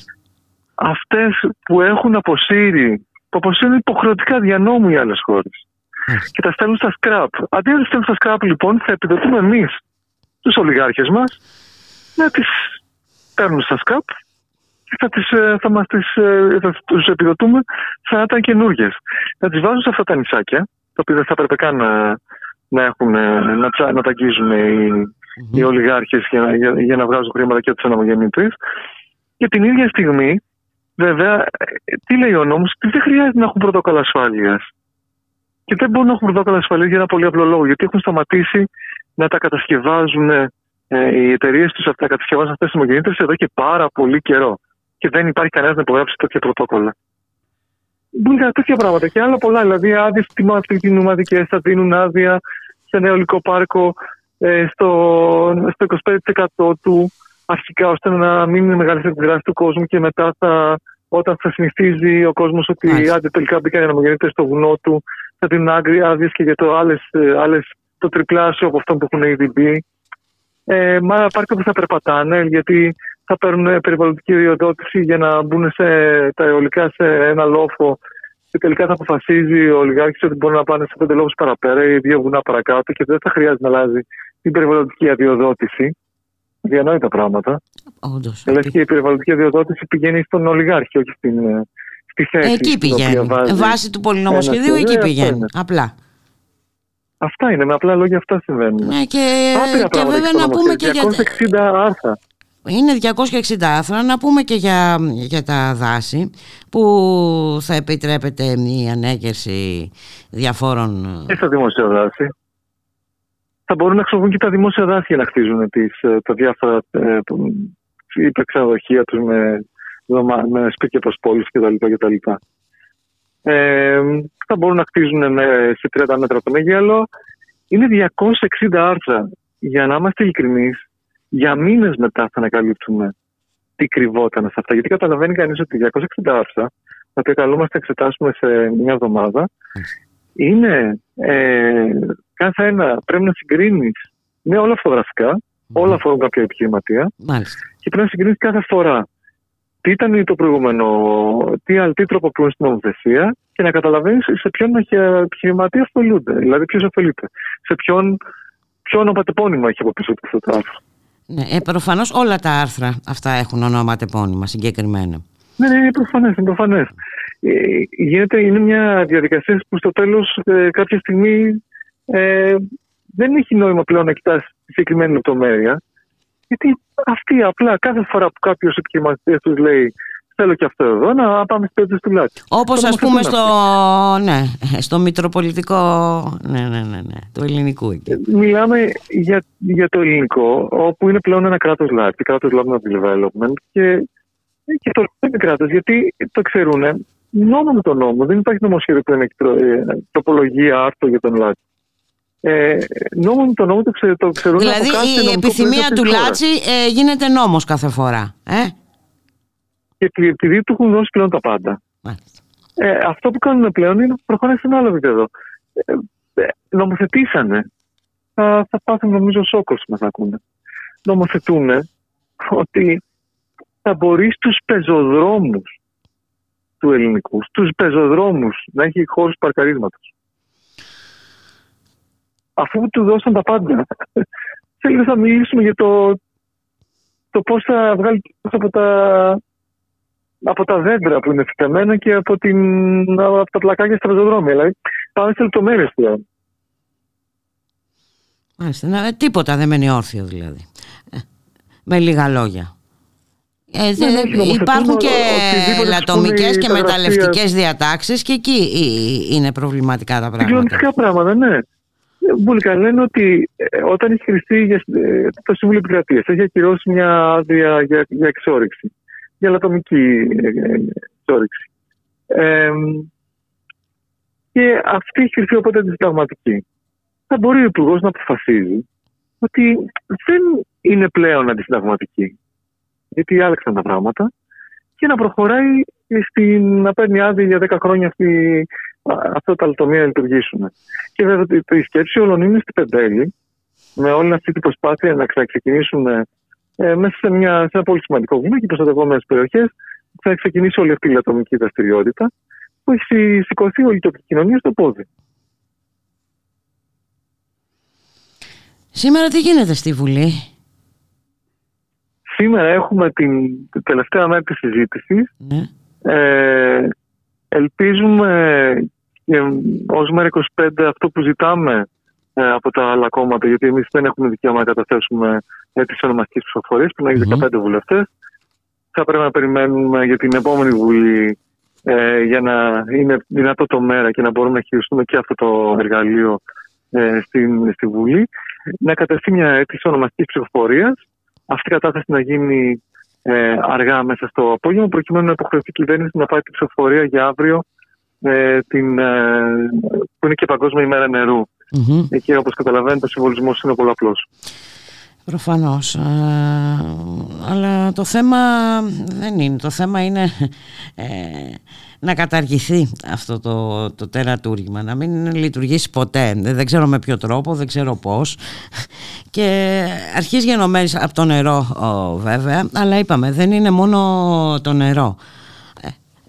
αυτές που έχουν αποσύρει, που αποσύρουν υποχρεωτικά δια νόμου οι άλλες χώρες και τα στέλνουν στα σκραπ. Αντί να τα στέλνουν στα σκραπ, λοιπόν, θα επιδοτούμε εμείς τους ολιγάρχες μας να τις παίρνουν στα σκραπ και θα, τις, ε, θα, μας τις, ε, θα τους επιδοτούμε σαν να ήταν καινούργιες. Να τις βάζουν σε αυτά τα νησάκια, τα οποία δεν θα έπρεπε καν να, να, έχουν, να, τσα, να τα αγγίζουν οι, mm-hmm. οι ολιγάρχες για, για, για, να βγάζουν χρήματα και από τους αναμογεννήτρες. Και την ίδια στιγμή, βέβαια, ε, τι λέει ο νόμος, ότι δεν χρειάζεται να έχουν πρωτόκολλα ασφάλειας και δεν μπορούν να έχουν πρωτόκολλα ασφαλεία για ένα πολύ απλό λόγο. Γιατί έχουν σταματήσει να τα κατασκευάζουν ε, οι εταιρείες τους, να κατασκευάζουν αυτές τις θερμογεννήτρε εδώ και πάρα πολύ καιρό. Και δεν υπάρχει κανένας να υπογράψει τέτοια πρωτόκολλα. Μπουν τέτοια πράγματα και άλλα πολλά. Δηλαδή, άδειες κτηνομαδικέ θα δίνουν άδεια σε ένα αιωλικό πάρκο ε, στο, στο 25% του αρχικά, ώστε να μην είναι μεγάλη δράση του κόσμου και μετά θα, όταν θα συνηθίζει ο κόσμος ότι άντε τελικά μπήκαν οι αναμογεννήτρε στο βουνό του, θα δίνουν άδειες και για το άλλες, ε, άλλες, το τριπλάσιο από αυτό που έχουν ήδη μπει. Ε, μα πάρκο που θα περπατάνε γιατί θα παίρνουν περιβαλλοντική διοδότηση για να μπουν σε, τα αιωλικά σε ένα λόφο και τελικά θα αποφασίζει ο ολιγάρχης ότι μπορούν να πάνε σε πέντε λόφους παραπέρα ή δύο βουνά παρακάτω και δεν θα χρειάζεται να αλλάζει την περιβαλλοντική αδειοδότηση. Διανόητα πράγματα. Όντως. Δηλαδή και η περιβαλλοντική αδειοδότηση πηγαίνει στον ολιγάρχη, όχι στην, ε, στη θέση. Εκεί πηγαίνει. Βάσει του πολυνομοσχεδίου εκεί πηγαίνει. Απλά. Αυτά είναι, με απλά λόγια αυτά συμβαίνουν. Ναι, και, και βέβαια να πούμε και για... 260 άρθρα. Είναι 260 άρθρα. Να πούμε και για, για τα δάση που θα επιτρέπεται η ανέγερση διαφόρων... Και στα δημόσια δάση. Θα μπορούν να χρησιμοποιούν και τα δημόσια δάση για να χτίζουν τις, ε, τα διάφορα ε, υπεξαδοχεία τους με με σπίτια προς πόλεις κτλ. Ε, θα μπορούν να κτίζουν σε 30 μέτρα το μέγαλο. Είναι 260 άρθρα. Για να είμαστε ειλικρινείς, για μήνες μετά θα ανακαλύψουμε τι κρυβόταν σε αυτά. Γιατί καταλαβαίνει κανείς ότι 260 άρθρα, τα οποία καλούμαστε να εξετάσουμε σε μια εβδομάδα, είναι ε, κάθε ένα πρέπει να συγκρίνεις με όλα φωτογραφικά, όλα αφορούν κάποια επιχειρηματία και πρέπει να συγκρίνεις κάθε φορά τι ήταν το προηγούμενο, τι, τι τροποποιούν στην νομοθεσία και να καταλαβαίνεις σε ποιον επιχειρηματία ασχολούνται. Δηλαδή, ποιος ωφελείται. Σε ποιον, ποιο ονοματεπώνυμα έχει από πίσω του αυτό το άρθρο. Ναι, ε, προφανώς όλα τα άρθρα αυτά έχουν ονοματεπώνυμα συγκεκριμένα. Ναι, ναι, είναι προφανές. Είναι προφανές. Ε, γίνεται, είναι μια διαδικασία που στο τέλος ε, κάποια στιγμή ε, δεν έχει νόημα πλέον να κοιτάς τη συγκεκριμένη λεπτομέρεια. Γιατί αυτοί απλά κάθε φορά που κάποιος επιχειρηματίας τους λέει θέλω και αυτό εδώ να πάμε στο του τουλάχιστον. Όπως ας πούμε στο, ναι, στο Μητροπολιτικό ναι, ναι, ναι, ναι, του ελληνικού εκεί. Μιλάμε για, για το ελληνικό, όπου είναι πλέον ένα κράτος λάρτη, κράτος Lab Development και, και το είναι κράτος, γιατί το ξέρουν. Νόμο με τον νόμο. Δεν υπάρχει νομοσχέδιο που είναι ε, τροπολογία άρθρο για τον λάρτη. Ε, νόμο το νόμο το, ξε, το ξέρουν Δηλαδή η επιθυμία του Λάτσι ε, γίνεται νόμος κάθε φορά. Ε; Και επειδή του έχουν δώσει πλέον τα πάντα. Ε, αυτό που κάνουμε πλέον είναι να προχωράνε σε ένα άλλο επίπεδο. Ε, ε, νομοθετήσανε. Θα, θα πάθουν νομίζω σόκος μας να ακούνε. Νομοθετούν ότι θα μπορεί στους πεζοδρόμους του ελληνικού, στους πεζοδρόμους να έχει χώρους παρκαρίσματος αφού του δώσαν τα πάντα. Θέλω να μιλήσουμε για το, το πώς θα βγάλει από τα, από τα δέντρα που είναι φυτεμένα και από, την, από τα πλακάκια στα πεζοδρόμια. Δηλαδή, πάμε σε λεπτομέρειες πλέον. Μάλιστα. τίποτα δεν μένει όρθιο δηλαδή. Με λίγα λόγια. Ε, ναι, ναι, υπάρχουν και λατομικές και μεταλλευτικές διατάξεις και εκεί είναι προβληματικά τα πράγματα. Συγκλονιστικά πράγματα, ναι. Βουλικά λένε ότι ε, όταν έχει χρηστεί για, ε, το Συμβούλιο Επικρατείας έχει ακυρώσει μια άδεια για, για εξόριξη, για λατομική εξόριξη. Ε, και αυτή έχει χρηστεί οπότε τη συνταγματική. Θα μπορεί ο Υπουργός να αποφασίζει ότι δεν είναι πλέον αντισυνταγματική γιατί άλλαξαν τα πράγματα και να προχωράει στην, να παίρνει άδεια για 10 χρόνια αυτή, αυτά τα λατομεία να λειτουργήσουν. Και βέβαια η σκέψη όλων είναι στην Πεντέλη, με όλη αυτή την προσπάθεια να ξεκινήσουν ε, μέσα σε, μια, σε ένα πολύ σημαντικό βήμα και προστατευόμενες περιοχές, θα ξεκινήσει όλη αυτή η ατομική δραστηριότητα που έχει σηκωθεί όλη η τοπική κοινωνία στο πόδι. Σήμερα τι γίνεται στη Βουλή; Σήμερα έχουμε την, τελευταία μέρα της συζήτησης. Ναι. Ε, ελπίζουμε ε, ως μέρα 25 αυτό που ζητάμε ε, από τα άλλα κόμματα, γιατί εμείς δεν έχουμε δικαίωμα να καταθέσουμε τις ονομαστικές ψηφοφορίες, που να έχει 15 βουλευτές. Θα πρέπει να περιμένουμε για την επόμενη Βουλή ε, για να είναι δυνατό το μέρα και να μπορούμε να χειριστούμε και αυτό το εργαλείο ε, στην, στη Βουλή. Να κατευθεί μια αίτηση ονομαστικής ψηφοφορίας αυτή η κατάσταση να γίνει ε, αργά μέσα στο απόγευμα, προκειμένου να υποχρεωθεί η κυβέρνηση να πάει την ψηφοφορία για αύριο, ε, την, ε, που είναι και Παγκόσμια ημέρα νερού. Mm-hmm. Εκεί, όπως καταλαβαίνετε, ο συμβολισμός είναι πολλαπλός. Προφανώς. Ε, αλλά το θέμα δεν είναι. Το θέμα είναι ε, να καταργηθεί αυτό το, το τερατούργημα, να μην λειτουργήσει ποτέ. Δεν ξέρω με ποιο τρόπο, δεν ξέρω πώς. Και αρχίζει γενομένης από το νερό βέβαια, αλλά είπαμε δεν είναι μόνο το νερό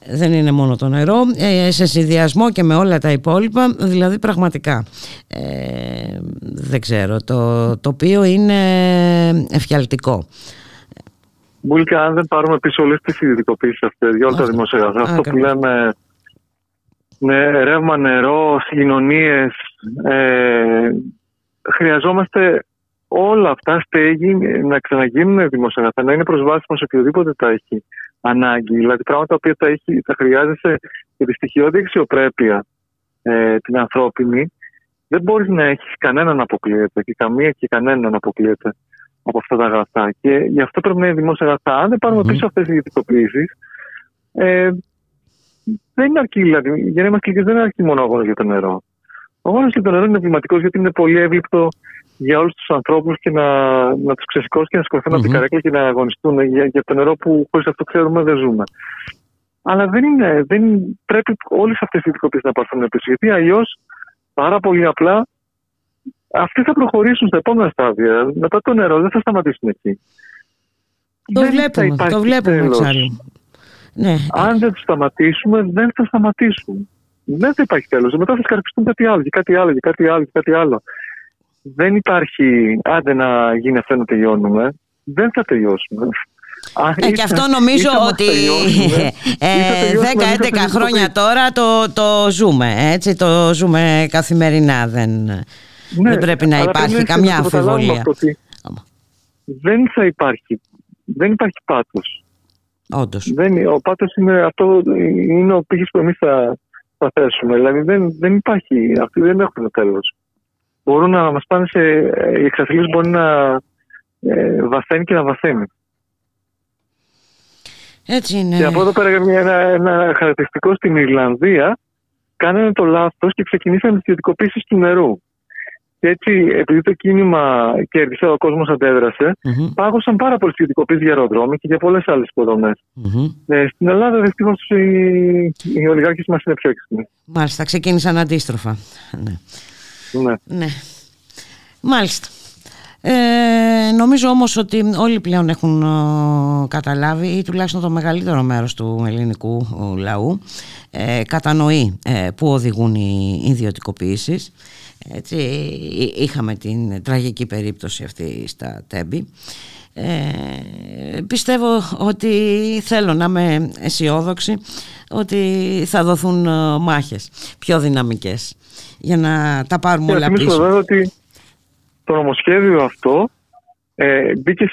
δεν είναι μόνο το νερό, ε, σε συνδυασμό και με όλα τα υπόλοιπα, δηλαδή πραγματικά. Ε, δεν ξέρω, το οποίο είναι εφιαλτικό. Μπουλικά, αν δεν πάρουμε πίσω όλες τις ειδικοποίησει αυτές για όλα τα δημοσιογραφία, αυτό που λέμε ναι, ρεύμα, νερό, συγκοινωνίες, ε, χρειαζόμαστε όλα αυτά στέγη να ξαναγίνουν δημοσιογραφία, να είναι προσβάσιμο σε οποιοδήποτε τα έχει ανάγκη. Δηλαδή πράγματα που θα, έχει, θα χρειάζεσαι για τη στοιχειώδη αξιοπρέπεια ε, την ανθρώπινη. Δεν μπορείς να έχεις κανέναν να αποκλείεται και καμία και κανέναν να αποκλείεται από αυτά τα αγαθά. Και γι' αυτό πρέπει να είναι δημόσια αγαθά. Αν δεν πάρουμε πίσω αυτές τις ιδιωτικοποιήσεις, ε, δεν είναι αρκεί, δηλαδή, για να είμαστε δεν είναι αρκεί μόνο αγώνα για το νερό. Ο αγώνα για το νερό είναι εμβληματικό γιατί είναι πολύ εύληπτο για όλους τους ανθρώπους και να, να τους ξεσηκώσει και να σηκωθούν mm-hmm. από την καρέκλα και να αγωνιστούν για, για το νερό που χωρίς αυτό ξέρουμε δεν ζούμε. Αλλά δεν είναι, δεν πρέπει όλες αυτές οι ειδικότητε να πάρθουν πίσω. Γιατί αλλιώς πάρα πολύ απλά αυτοί θα προχωρήσουν στα επόμενα στάδια. Μετά το νερό δεν θα σταματήσουν εκεί. Το δεν βλέπουμε, το βλέπουμε εξάλλου. Ναι. Αν δεν τους σταματήσουμε, δεν θα σταματήσουν. Δεν θα υπάρχει τέλος. Μετά θα σκαρπιστούν κάτι άλλο, και κάτι άλλο, και κάτι άλλο, και κάτι άλλο δεν υπάρχει, άντε να γίνει αυτό να τελειώνουμε, δεν θα τελειώσουμε. Ε, και αυτό νομίζω ότι 10-11 ε, χρόνια τώρα το, το ζούμε, έτσι, το ζούμε καθημερινά. Δεν, ναι, δεν πρέπει να υπάρχει καμιά αμφιβολία. Δεν θα υπάρχει, δεν υπάρχει πάθος. Όντως. Δεν, ο πάθος είναι, αυτό είναι ο πύχης που εμείς θα, θα θέσουμε. Δηλαδή δεν, δεν υπάρχει, αυτοί δεν έχουν τέλος μπορούν να μας πάνε σε... Οι εξαθλίες μπορεί να ε, βαθαίνει και να βαθαίνει. Έτσι είναι. Και από εδώ πέρα ένα, ένα χαρακτηριστικό στην Ιρλανδία κάνανε το λάθος και ξεκινήσαν τις ιδιωτικοποίησεις του νερού. Και έτσι, επειδή το κίνημα κέρδισε, ο κόσμος αντέδρασε, mm-hmm. πάγωσαν πάρα πολλέ ιδιωτικοποίησει για αεροδρόμια και για πολλές άλλες υποδομές. Mm-hmm. Ε, στην Ελλάδα, δυστυχώς, οι, οι ολιγάρχες μας είναι πιο έξυπνοι. Μάλιστα, ξεκίνησαν αντίστροφα. Ναι. Ναι. ναι. Μάλιστα. Ε, νομίζω όμως ότι όλοι πλέον έχουν ε, καταλάβει ή τουλάχιστον το μεγαλύτερο μέρος του ελληνικού λαού ε, κατανοεί ε, που οδηγούν οι ιδιωτικοποιήσεις έτσι, είχαμε την τραγική περίπτωση αυτή στα Τέμπη πιστεύω ότι θέλω να είμαι αισιόδοξη ότι θα δοθούν μάχες πιο δυναμικές για να τα πάρουμε όλα πίσω. βέβαια ότι το νομοσχέδιο αυτό ε, μπήκε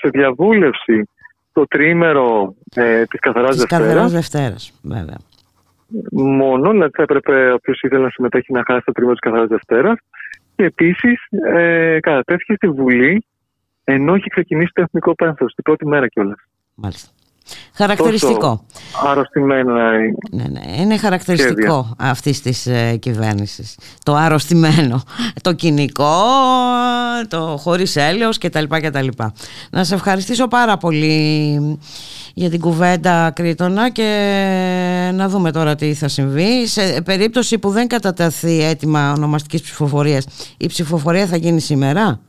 σε, διαβούλευση το τρίμερο ε, της Καθαράς της Δευτέρας. Καθαράς Δευτέρας, βέβαια. Μόνο, δηλαδή θα έπρεπε όποιος ήθελε να συμμετέχει να χάσει το τρίμερο της Καθαράς Δευτέρας. Και επίσης ε, κατατέθηκε στη Βουλή ενώ έχει ξεκινήσει το εθνικό πένθος, την πρώτη μέρα κιόλας. Μάλιστα. Χαρακτηριστικό. Αρρωστημένα ναι, ναι. Είναι χαρακτηριστικό αυτής της ε, κυβέρνησης. Το αρρωστημένο. Το κοινικό, το χωρίς έλεος κτλ, κτλ. Να σε ευχαριστήσω πάρα πολύ για την κουβέντα Κρήτονα και να δούμε τώρα τι θα συμβεί. Σε περίπτωση που δεν κατατεθεί έτοιμα ονομαστικής ψηφοφορίας, η ψηφοφορία θα γίνει σήμερα;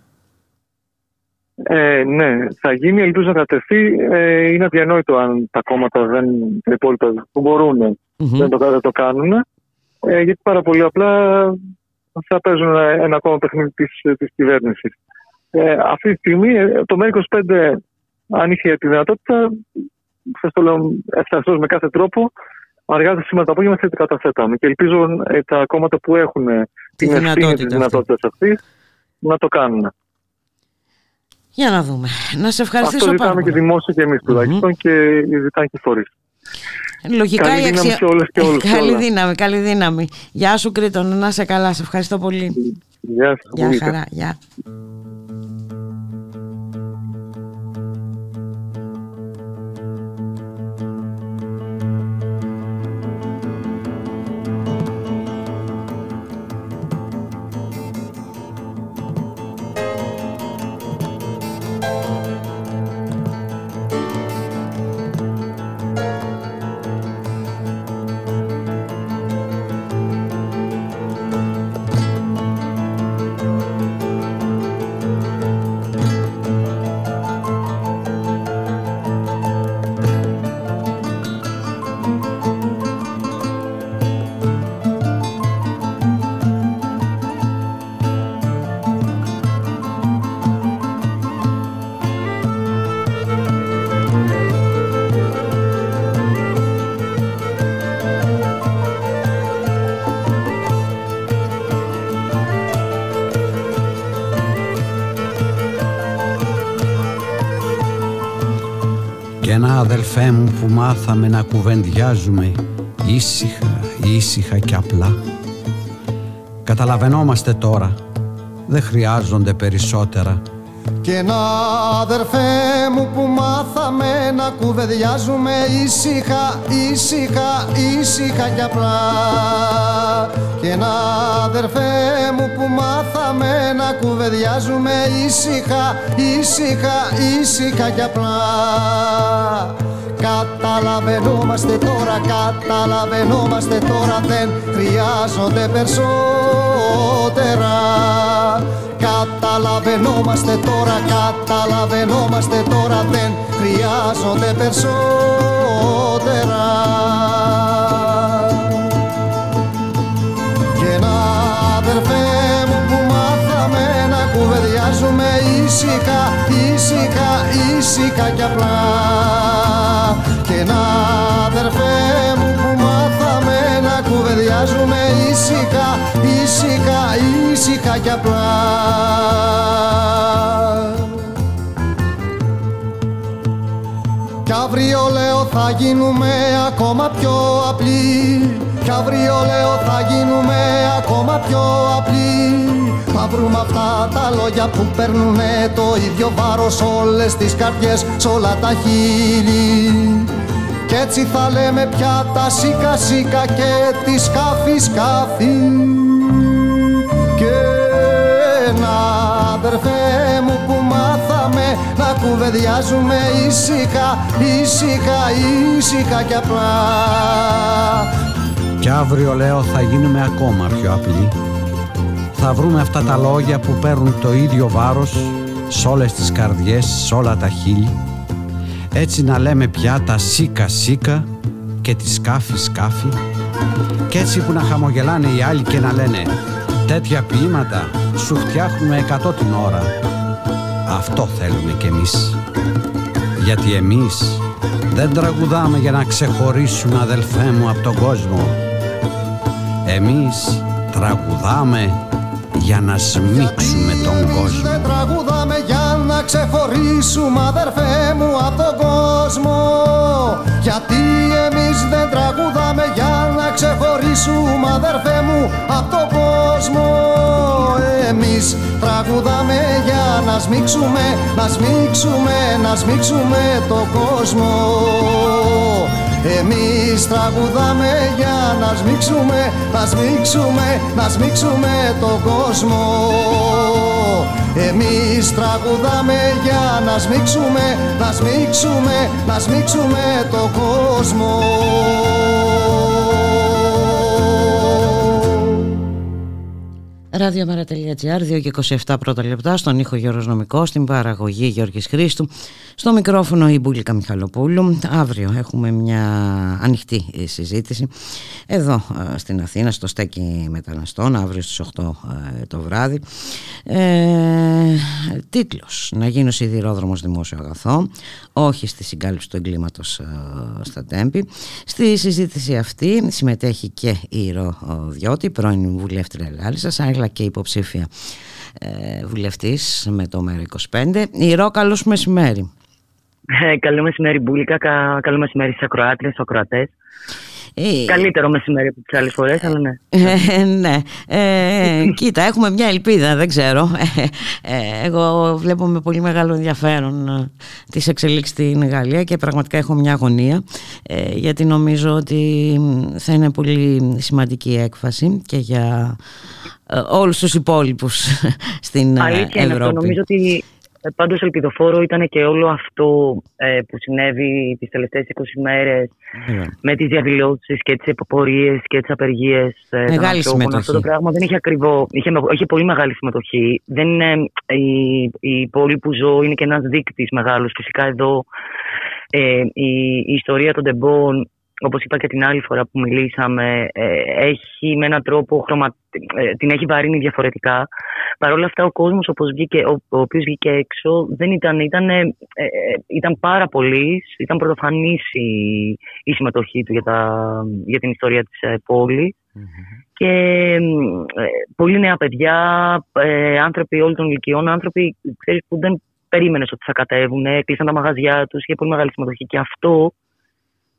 Ε, ναι, θα γίνει, ελπίζω να κατευθεί. Ε, είναι αδιανόητο αν τα κόμματα δεν, τα υπόλοιπα που μπορουν δεν, το, δεν το κάνουν. Ε, γιατί πάρα πολύ απλά θα παίζουν ένα ακόμα παιχνίδι της, της κυβέρνησης. Ε, αυτή τη στιγμή ε, το ΜΕΡ25 αν είχε τη δυνατότητα θα το λέω ευθαρστώ με κάθε τρόπο αργά σήμερα το απόγευμα θα την καταθέταμε και ελπίζω ε, τα κόμματα που έχουν την ευθύνη τη δυνατότητα αυτής να το κάνουν. Για να δούμε. Να σε ευχαριστήσω Αυτό ζητάμε πάρα και δημόσια και εμείς τουλάχιστον mm-hmm. και ζητάνε και φορείς. Λογικά καλή η αξία... σε όλες και όλους. καλή δύναμη, καλή δύναμη. Γεια σου Κρήτον, να σε καλά. Σε ευχαριστώ πολύ. Γεια σας. Γεια χαρά. Γεια. Αδελφέ μου που μάθαμε να κουβεντιάζουμε ήσυχα, ήσυχα και απλά. Καταλαβαίνόμαστε τώρα, δεν χρειάζονται περισσότερα. Και ένα αδερφέ μου που μάθαμε να κουβεντιάζουμε ήσυχα, ήσυχα, ήσυχα και απλά. Και ένα αδερφέ μου που μάθαμε να κουβεντιάζουμε ήσυχα, ήσυχα, ήσυχα και απλά. Καταλαβαίνόμαστε τώρα, καταλαβαίνόμαστε τώρα δεν χρειάζονται περισσότερα Καταλαβαίνόμαστε τώρα, καταλαβαίνόμαστε τώρα δεν χρειάζονται περισσότερα αδερφέ μου που μάθαμε να κουβεντιάζουμε ήσυχα, ήσυχα, ήσυχα και απλά και να αδερφέ μου που μάθαμε να κουβεντιάζουμε ήσυχα, ήσυχα, ήσυχα και απλά. Κι αύριο λέω θα γίνουμε ακόμα πιο απλοί Κι αύριο λέω θα γίνουμε ακόμα πιο απλοί. Θα βρούμε αυτά τα λόγια που παίρνουνε το ίδιο βάρος όλες τις καρδιές, σ' όλα τα χείλη. Κι έτσι θα λέμε πια τα σίκα σίκα και τη σκάφη σκάφη. Και ένα αδερφέ μου που μάθαμε να κουβεντιάζουμε ήσυχα, ήσυχα, ήσυχα και απλά Κι αύριο λέω θα γίνουμε ακόμα πιο απλοί. Θα βρούμε αυτά τα λόγια που παίρνουν το ίδιο βάρος σ' όλες τις καρδιές, σ' όλα τα χείλη. Έτσι να λέμε πια τα σίκα σίκα και τη σκάφη σκάφη. Και έτσι που να χαμογελάνε οι άλλοι και να λένε τέτοια ποίηματα σου φτιάχνουμε εκατό την ώρα αυτό θέλουμε κι εμείς. Γιατί εμείς δεν τραγουδάμε για να ξεχωρίσουμε αδελφέ μου από τον κόσμο εμείς τραγουδάμε για να σμίξουμε τον κόσμο. Δεν τραγουδάμε για να ξεχωρίσουμε αδερφέ μου από τον κόσμο. Γιατί εμείς δεν τραγουδάμε για να ξεχωρίσουμε αδερφέ μου από τον κόσμο. Εμείς τραγουδάμε για να σμίξουμε, να σμίξουμε, να σμίξουμε τον κόσμο εμείς τραγουδάμε για να σμίξουμε, να σμίξουμε, να σμίξουμε τον κόσμο. Εμείς τραγουδάμε για να σμίξουμε, να σμίξουμε, να σμίξουμε τον κόσμο Ραδιομέρα.gr, 2 και 27 πρώτα λεπτά, στον ήχο Γιώργος Νομικός, στην παραγωγή Γιώργης Χρήστου, στο μικρόφωνο η Μπουλίκα Μιχαλοπούλου. Αύριο έχουμε μια ανοιχτή συζήτηση εδώ ε, στην Αθήνα, στο στέκι μεταναστών, αύριο στις 8 ε, το βράδυ. Ε, τίτλος, να γίνει ο σιδηρόδρομος δημόσιο αγαθό, όχι στη συγκάλυψη του εγκλήματος ε, στα Τέμπη. Στη συζήτηση αυτή συμμετέχει και η Ροδιώτη, πρώην βουλεύτρια Λάλισσας, αλλά και υποψήφια ε, βουλευτής με το ΜΕΡΑ25. Η Ρο, καλώς μεσημέρι. Ε, καλό μεσημέρι Μπούλικα, κα, καλό μεσημέρι στις ακροάτριες, στους ακροατές. Ε, Καλύτερο μεσημέρι από τις άλλες φορές, αλλά ναι. Ε, ναι. Ε, κοίτα, έχουμε μια ελπίδα, δεν ξέρω. Ε, εγώ βλέπω με πολύ μεγάλο ενδιαφέρον ε, τις εξελίξεις στην Γαλλία και πραγματικά έχω μια αγωνία γιατί νομίζω ότι θα είναι πολύ σημαντική έκφαση και για όλους τους υπόλοιπους στην Αλήθεια Ευρώπη. Είναι Νομίζω ότι ε, Πάντως ελπιδοφόρο ήταν και όλο αυτό ε, που συνέβη τις τελευταίες 20 μέρες ναι. με τις διαδηλώσεις και τις εποπορίες και τις απεργίες. Ε, μεγάλη συμμετοχή. Αυτό το πράγμα δεν είχε ακριβώ. Είχε, είχε πολύ μεγάλη συμμετοχή. Δεν είναι, η, η πόλη που ζω είναι και ένας δείκτης μεγάλος. Φυσικά εδώ ε, η, η ιστορία των τεμπών όπως είπα και την άλλη φορά που μιλήσαμε, ε, έχει με έναν τρόπο χρωμα... Ε, την έχει βαρύνει διαφορετικά. Παρ' όλα αυτά ο κόσμος όπως βγήκε, ο, ο οποίος βγήκε έξω δεν ήταν, ήταν, ε, ήταν πάρα πολύς, ήταν πρωτοφανής η, η συμμετοχή του για, τα, για την ιστορία της πολης και πολύ νέα παιδιά, άνθρωποι όλων των ηλικιών, άνθρωποι ξέρεις, που δεν περίμενες ότι θα κατέβουν, κλείσαν τα μαγαζιά τους, είχε πολύ μεγάλη συμμετοχή. Και αυτό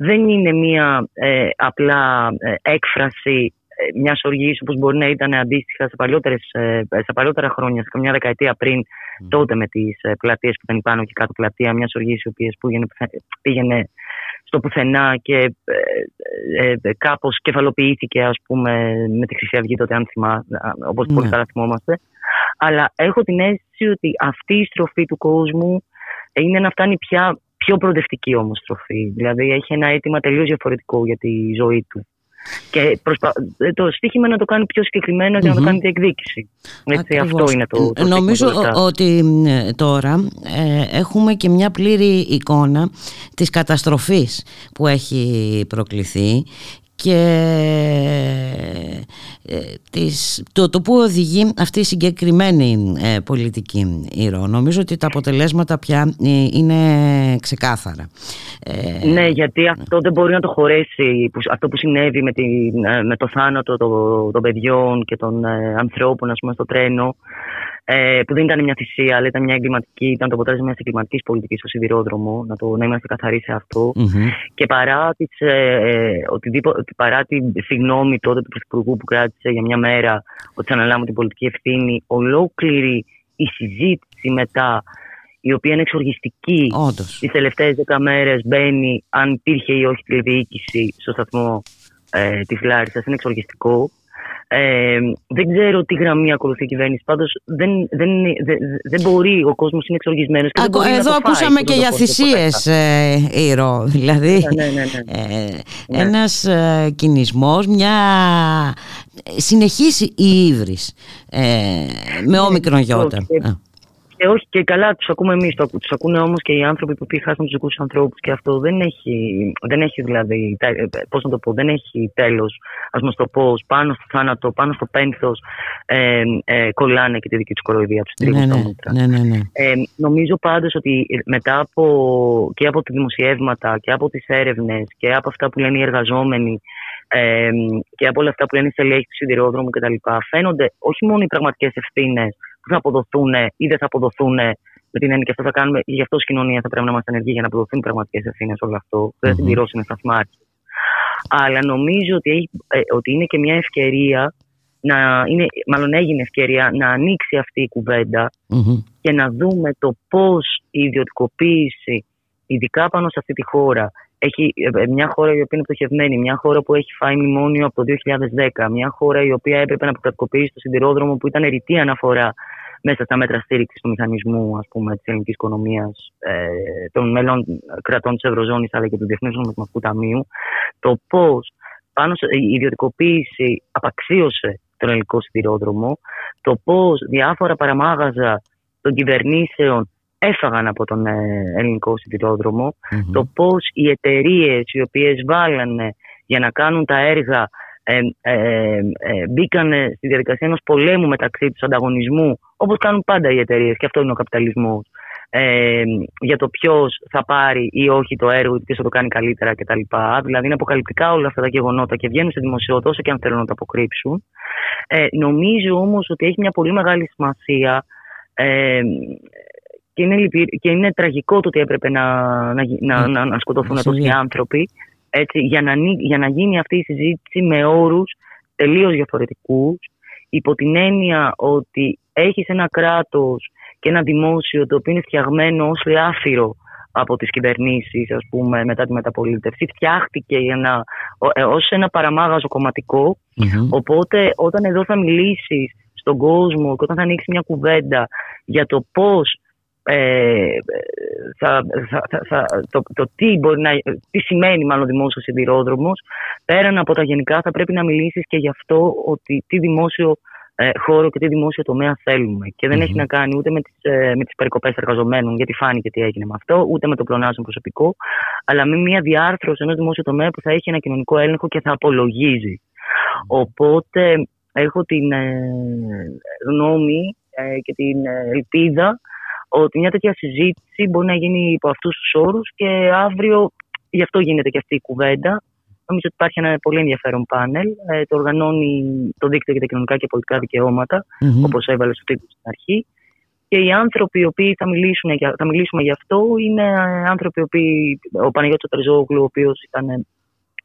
δεν είναι μια ε, απλά ε, έκφραση ε, μιας οργής όπως μπορεί να ήταν αντίστοιχα σε, ε, σε παλιότερα χρόνια, σε καμιά δεκαετία πριν, τότε με τις ε, πλατείες που ήταν πάνω και κάτω πλατεία, μιας οργής η οποία πήγαινε, πήγαινε στο πουθενά και ε, ε, κάπως κεφαλοποιήθηκε ας πούμε με τη Χρυσή Αυγή τότε αν θυμά, όπως ναι. πολύ καλά θυμόμαστε. Αλλά έχω την αίσθηση ότι αυτή η στροφή του κόσμου είναι να φτάνει πια πιο προοδευτική όμως στροφή. Δηλαδή έχει ένα αίτημα τελείως διαφορετικό για τη ζωή του. Και προσπα... Ε, το στίχημα να το κάνει πιο συγκεκριμένο για να το κάνει διεκδίκηση. Έτσι, αυτό είναι το, το Νομίζω ότι ε, τώρα ε, έχουμε και μια πλήρη εικόνα της καταστροφής που έχει προκληθεί και ε, της, το, το που οδηγεί αυτή η συγκεκριμένη ε, πολιτική ήρω. Νομίζω ότι τα αποτελέσματα πια ε, είναι ξεκάθαρα. Ναι, γιατί αυτό δεν μπορεί να το χωρέσει. Αυτό που συνέβη με, τη, με το θάνατο των, των παιδιών και των ανθρώπων ας πούμε, στο τρένο ε, που δεν ήταν μια θυσία, αλλά ήταν μια εγκληματική, ήταν το αποτέλεσμα μιας εγκληματικής πολιτικής στο σιδηρόδρομο, να, το, να είμαστε καθαροί σε αυτό. Mm-hmm. Και παρά, τις, ε, παρά τη συγγνώμη τότε του Πρωθυπουργού που κράτησε για μια μέρα ότι θα αναλάβουμε την πολιτική ευθύνη, ολόκληρη η συζήτηση μετά η οποία είναι εξοργιστική τις τελευταίες δέκα μέρες μπαίνει αν υπήρχε ή όχι τηλεδιοίκηση στο σταθμό ε, της Λάρισας. Είναι εξοργιστικό. Ε, δεν ξέρω τι γραμμή ακολουθεί η κυβέρνηση. Πάντως δεν, δεν, δεν, δεν μπορεί, ο κόσμος είναι εξοργισμένος. Εδώ ακούσαμε και για θυσίες, ε, Ήρο. Δηλαδή, ναι, ναι, ναι, ναι. Ε, ναι. ένας ε, κινησμός, μια συνεχής η ύβρις ε, με όμικρον γιώτα. Και όχι και καλά, τους ακούμε εμείς. Τους ακούνε όμως και οι άνθρωποι που χάσαν τους δικούς τους ανθρώπους. Και αυτό δεν έχει, δεν έχει δηλαδή. Πώς να το πω, δεν έχει τέλος. Α μας το πω, πάνω στο θάνατο, πάνω στο πένθος, ε, ε, κολλάνε και τη δική τους κοροϊδία τους. Ναι, ναι, ναι, ναι, ναι. Ε, νομίζω πάντως ότι μετά από, και από τα δημοσιεύματα και από τις έρευνες και από αυτά που λένε οι εργαζόμενοι ε, και από όλα αυτά που λένε οι στελέχοι του σιδηρόδρομου κτλ. Φαίνονται όχι μόνο οι πραγματικές ευθύνες που θα αποδοθούν ή δεν θα αποδοθούν Με την έννοια και αυτό θα κάνουμε, γι' αυτό η κοινωνία θα πρέπει να είμαστε ενεργοί για να αποδοθούν πραγματικές ευθύνες όλο αυτό. Δεν θα συμπληρώσουν σταθμάρχη. Αλλά νομίζω ότι, ε, ότι είναι και μια ευκαιρία να είναι, μάλλον έγινε ευκαιρία να ανοίξει αυτή η κουβεντα και να δούμε το πώς η ιδιωτικοποίηση, ειδικά πάνω σε αυτή τη χώρα, έχει ε, ε, μια χώρα η οποία είναι πτωχευμένη, μια χώρα που έχει φάει μνημόνιο από το 2010, μια χώρα η οποία έπρεπε να αποκρατικοποιήσει το σιδηρόδρομο που ήταν ρητή αναφορά μέσα στα μέτρα στήριξης του μηχανισμού ας πούμε, της ελληνικής οικονομίας ε, των μέλων κρατών της Ευρωζώνης αλλά και του Διεθνούς Νομισματικού Ταμείου το πώς πάνω σε, η ιδιωτικοποίηση απαξίωσε τον ελληνικό σιδηρόδρομο το πώς διάφορα παραμάγαζα των κυβερνήσεων έφαγαν από τον ε, ελληνικό το πώς οι εταιρείες οι οποίες βάλανε για να κάνουν τα έργα ε, ε, ε, μπήκαν στη διαδικασία ενός πολέμου μεταξύ τους ανταγωνισμού όπως κάνουν πάντα οι εταιρείες και αυτό είναι ο καπιταλισμός ε, για το ποιος θα πάρει ή όχι το έργο ή ποιος θα το κάνει καλύτερα κτλ. Δηλαδή είναι αποκαλυπτικά όλα αυτά τα γεγονότα και βγαίνουν στη δημοσιότητα όσο και αν θέλουν να τα αποκρύψουν. Ε, νομίζω όμως ότι έχει μια πολύ μεγάλη σημασία ε, και είναι, και είναι τραγικό το ότι έπρεπε να, να, να, να, να σκοτωθούν τόσοι άνθρωποι. Έτσι, για, να, για να γίνει αυτή η συζήτηση με όρους τελείως διαφορετικούς υπό την έννοια ότι έχεις ένα κράτος και ένα δημόσιο το οποίο είναι φτιαγμένο ως λάφυρο από τις κυβερνήσεις ας πούμε μετά τη μεταπολίτευση. Φτιάχτηκε για να, ε, ως ένα παραμάγαζο οπότε όταν εδώ θα μιλήσεις στον κόσμο και όταν θα ανοίξεις μια κουβέντα για το πώς ε, θα, θα, θα, το, το τι, μπορεί να, τι σημαίνει μάλλον δημόσιος σιδηρόδρομος πέραν από τα γενικά θα πρέπει να μιλήσεις και γι' αυτό ότι τι δημόσιο ε, χώρο και τι δημόσιο τομέα θέλουμε. Και δεν έχει να κάνει ούτε με τις, ε, με τις περικοπές εργαζομένων γιατί φάνηκε τι έγινε με αυτό ούτε με το πλονάζον προσωπικό αλλά με μια διάρθρωση ενός δημόσιου τομέα που θα έχει ένα κοινωνικό έλεγχο και θα απολογίζει. Οπότε έχω την ε, γνώμη ε, και την ελπίδα ότι μια τέτοια συζήτηση μπορεί να γίνει υπό αυτούς τους όρους και αύριο γι' αυτό γίνεται και αυτή η κουβέντα. Νομίζω ότι υπάρχει ένα πολύ ενδιαφέρον πάνελ. Ε, το οργανώνει το Δίκτυο για τα Κοινωνικά και Πολιτικά Δικαιώματα, mm-hmm. όπως έβαλε στο τίτλο στην αρχή. Και οι άνθρωποι οι οποίοι θα, μιλήσουν, θα μιλήσουμε γι' αυτό είναι άνθρωποι οι οποίοι, ο Παναγιώτης Τερζόγλου, ο οποίος ήταν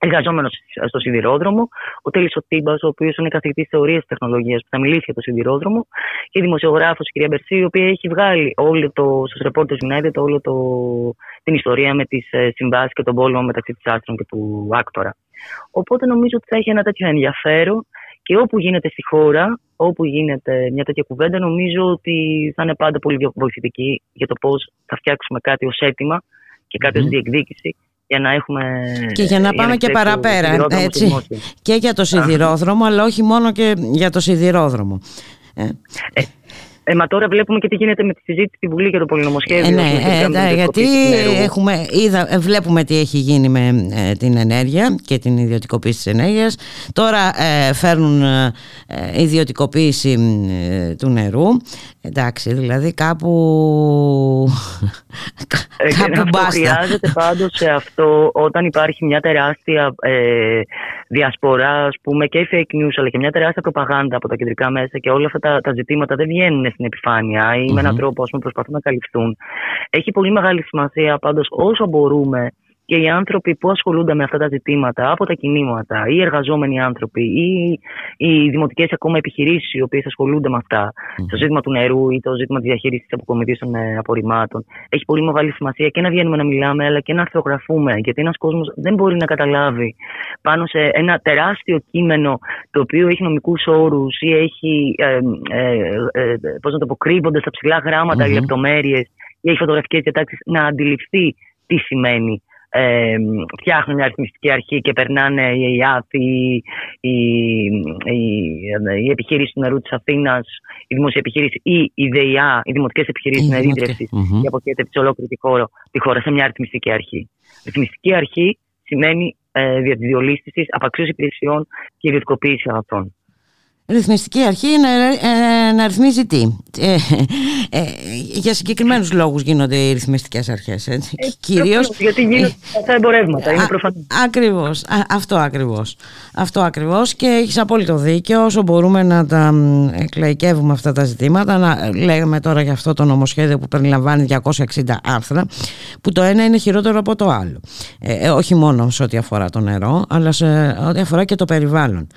εργαζόμενος στο σιδηρόδρομο, ο Τέλης Οτίμπα, ο οποίος είναι καθηγητής θεωρίας τεχνολογίας που θα μιλήσει για το σιδηρόδρομο, και η δημοσιογράφος η κυρία Μπερσί, η οποία έχει βγάλει όλο το, στους Reporters United όλο το, την ιστορία με τις ε, συμβάσεις και τον πόλεμο μεταξύ της Άστρων και του Άκτορα. Οπότε νομίζω ότι θα έχει ένα τέτοιο ενδιαφέρον και όπου γίνεται στη χώρα, όπου γίνεται μια τέτοια κουβέντα, νομίζω ότι θα είναι πάντα πολύ βοηθητική για το πώς θα φτιάξουμε κάτι ως αίτημα και κάτι mm-hmm. ω διεκδίκηση για να έχουμε... Και για να πάμε και παραπέρα, έτσι, και για το σιδηρόδρομο, αλλά όχι μόνο και για το σιδηρόδρομο. Ε. Ε, ε, μα τώρα βλέπουμε και τι γίνεται με τη συζήτηση στη Βουλή για το πολυνομοσχέδιο. Ε, ναι, ε, ναι, γιατί έχουμε, είδα, ε, βλέπουμε τι έχει γίνει με ε, την ενέργεια και την ιδιωτικοποίηση της ενέργειας. Τώρα ε, φέρνουν ιδιωτικοποίηση του νερού. Εντάξει, δηλαδή κάπου... Ε, κάπου αυτό χρειάζεται πάντως σε αυτό όταν υπάρχει μια τεράστια διασπορά ας πούμε, και fake news αλλά και μια τεράστια προπαγάνδα από τα κεντρικά μέσα και όλα αυτά τα, τα ζητήματα δεν βγαίνουν στην επιφάνεια ή με έναν τρόπο ας πούμε, προσπαθούν να καλυφθούν. Έχει πολύ μεγάλη σημασία πάντως όσο μπορούμε και οι άνθρωποι που ασχολούνται με αυτά τα ζητήματα από τα κινήματα, ή οι εργαζόμενοι άνθρωποι, ή οι δημοτικές ακόμα επιχειρήσεις οι οποίες ασχολούνται με αυτά, mm. το ζήτημα του νερού ή το ζήτημα της διαχείρισης της αποκομιδής των ε, απορριμμάτων, έχει πολύ μεγάλη σημασία και να βγαίνουμε να μιλάμε, αλλά και να αρθρογραφούμε. Γιατί ένας κόσμος δεν μπορεί να καταλάβει πάνω σε ένα τεράστιο κείμενο το οποίο έχει νομικούς όρους ή έχει, ε, ε, ε, πώς να το πω, κρύβονται στα ψηλά γράμματα mm-hmm. λεπτομέρειες ή έχει φωτογραφικές διατάξεις να αντιληφθεί τι σημαίνει ε, φτιάχνουν μια αριθμιστική αρχή και περνάνε η ΕΙΑΦ, η, η, η, επιχείρηση του νερού της Αθήνας, η δημόσια επιχείρηση ή η ΔΕΙΑ, οι δημοτικές επιχειρήσεις νερίδρευση mm-hmm. και αποχέτευση ολόκληρη τη χώρα, τη χώρα σε μια αριθμιστική αρχή. Αριθμιστική αρχή σημαίνει ε, δια τη διολίστηση, απαξίωση υπηρεσιών και ιδιωτικοποίηση αγαθών. Ρυθμιστική αρχή να, ε, να ρυθμίζει τι. Ε, ε, για συγκεκριμένους λόγους γίνονται οι ρυθμιστικές αρχές. Έτσι. Ε, κυρίως... Γιατί γίνονται αυτά εμπορεύματα, είναι προφανές. Ακριβώς, αυτό ακριβώς. Αυτό ακριβώς και έχεις απόλυτο δίκιο όσο μπορούμε να τα εκλαϊκεύουμε αυτά τα ζητήματα. Να λέγαμε τώρα για αυτό το νομοσχέδιο που περιλαμβάνει 260 άρθρα που το ένα είναι χειρότερο από το άλλο. Ε, όχι μόνο σε ό,τι αφορά το νερό αλλά σε ό,τι αφορά και το περιβάλλον.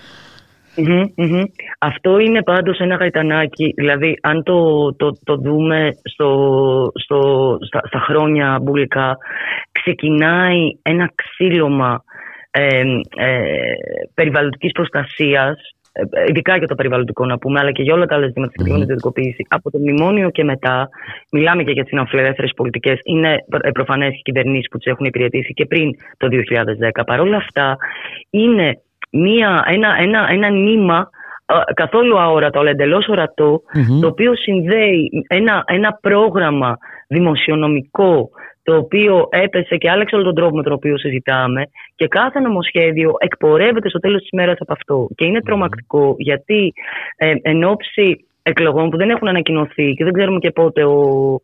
Αυτό είναι πάντως ένα γαϊτανάκι, δηλαδή αν το, το, το δούμε στο, στο, στα, στα χρόνια μπουλικά, ξεκινάει ένα ξύλωμα ε, ε, περιβαλλοντικής προστασίας, ε, ειδικά για το περιβαλλοντικό να πούμε, αλλά και για όλα τα άλλα ζητήματα που mm-hmm. ιδιωτικοποίηση. Από το μνημόνιο και μετά, μιλάμε και για τις νεοφιλελεύθερε πολιτικές. Είναι ε, προφανές οι κυβερνήσεις που τις έχουν υπηρετήσει και πριν το 2010. Παρ' όλα αυτά, είναι μία, ένα, ένα, ένα νήμα καθόλου αόρατο, αλλά εντελώς το οποίο συνδέει ένα, ένα πρόγραμμα δημοσιονομικό το οποίο έπεσε και άλλαξε όλο τον τρόπο με τον οποίο συζητάμε και κάθε νομοσχέδιο εκπορεύεται στο τέλος της μέρας από αυτό. Και είναι τρομακτικό γιατί ε, εν ώψη εκλογών που δεν έχουν ανακοινωθεί και δεν ξέρουμε και πότε ο,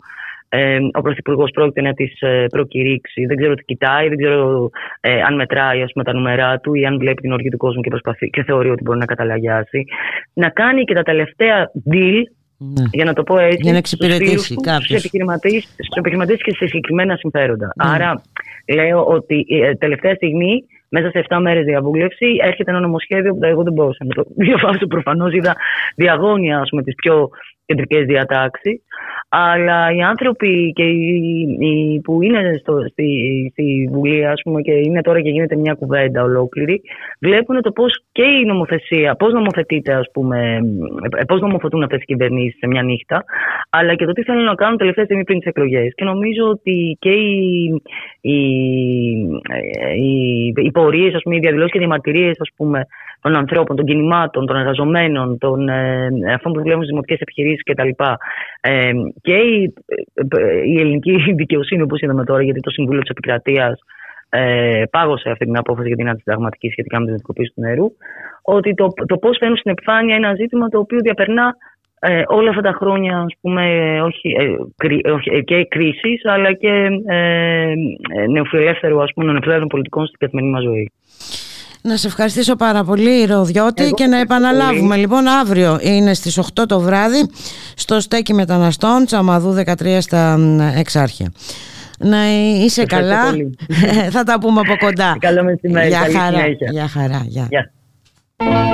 ε, ο Πρωθυπουργός πρόκειται να τις ε, προκηρύξει. Δεν ξέρω τι κοιτάει, δεν ξέρω ε, αν μετράει ας πούμε, τα νούμερά του ή αν βλέπει την οργή του κόσμου και, προσπαθεί, και θεωρεί ότι μπορεί να καταλαγιάσει. Να κάνει και τα τελευταία deal ναι. Για να το πω έτσι, για να εξυπηρετήσει Στους επιχειρηματίες και σε συγκεκριμένα συμφέροντα. Ναι. Άρα, λέω ότι ε, τελευταία στιγμή, μέσα σε 7 μέρες διαβούλευση, έρχεται ένα νομοσχέδιο που εγώ δεν μπορούσα να το διαβάσω. Προφανώς είδα διαγώνια τις πιο κεντρικές διατάξεις αλλά οι άνθρωποι και οι, που είναι στο, στη, στη Βουλή ας πούμε, και είναι τώρα και γίνεται μια κουβέντα ολόκληρη βλέπουν το πώς και η νομοθεσία, πώς νομοθετείται ας πούμε, πώς νομοθετούν αυτές οι κυβερνήσεις σε μια νύχτα αλλά και το τι θέλουν να κάνουν τελευταία στιγμή πριν τις εκλογές. Και νομίζω ότι και οι, οι, οι, οι πορείες, ας πούμε, οι διαδηλώσεις και οι διαμαρτυρίες ας πούμε, των ανθρώπων, των κινημάτων, των εργαζομένων, των, ε, αυτών που δουλεύουν στις δημοτικές επιχειρήσεις κτλ. Ε, και η, ε, η ελληνική δικαιοσύνη, όπως είδαμε τώρα, γιατί το Συμβούλιο της Επικρατείας ε, πάγωσε αυτή την απόφαση για την αντισυνταγματική σχετικά με την ιδιωτικοποίηση του νερού, ότι το, το πώς φαίνουν στην επιφάνεια είναι ένα ζήτημα το οποίο διαπερνά ε, όλα αυτά τα χρόνια, ας πούμε, όχι, ε, όχι ε, και κρίση, αλλά και ε, νεοφιλελεύθερου, ας πούμε, νεοφιλελεύθερων πολιτικών στην καθημερινή μας ζωή. Να σε ευχαριστήσω πάρα πολύ Ροδιώτη και να επαναλάβουμε. Λοιπόν αύριο είναι στις 8 το βράδυ στο στέκι μεταναστών Τσαμαδού 13 στα Εξάρχεια. Να είσαι καλά, θα τα πούμε από κοντά. Καλό μεσημέρι, Γεια χαρά, Γεια χαρά, γεια. Μέρα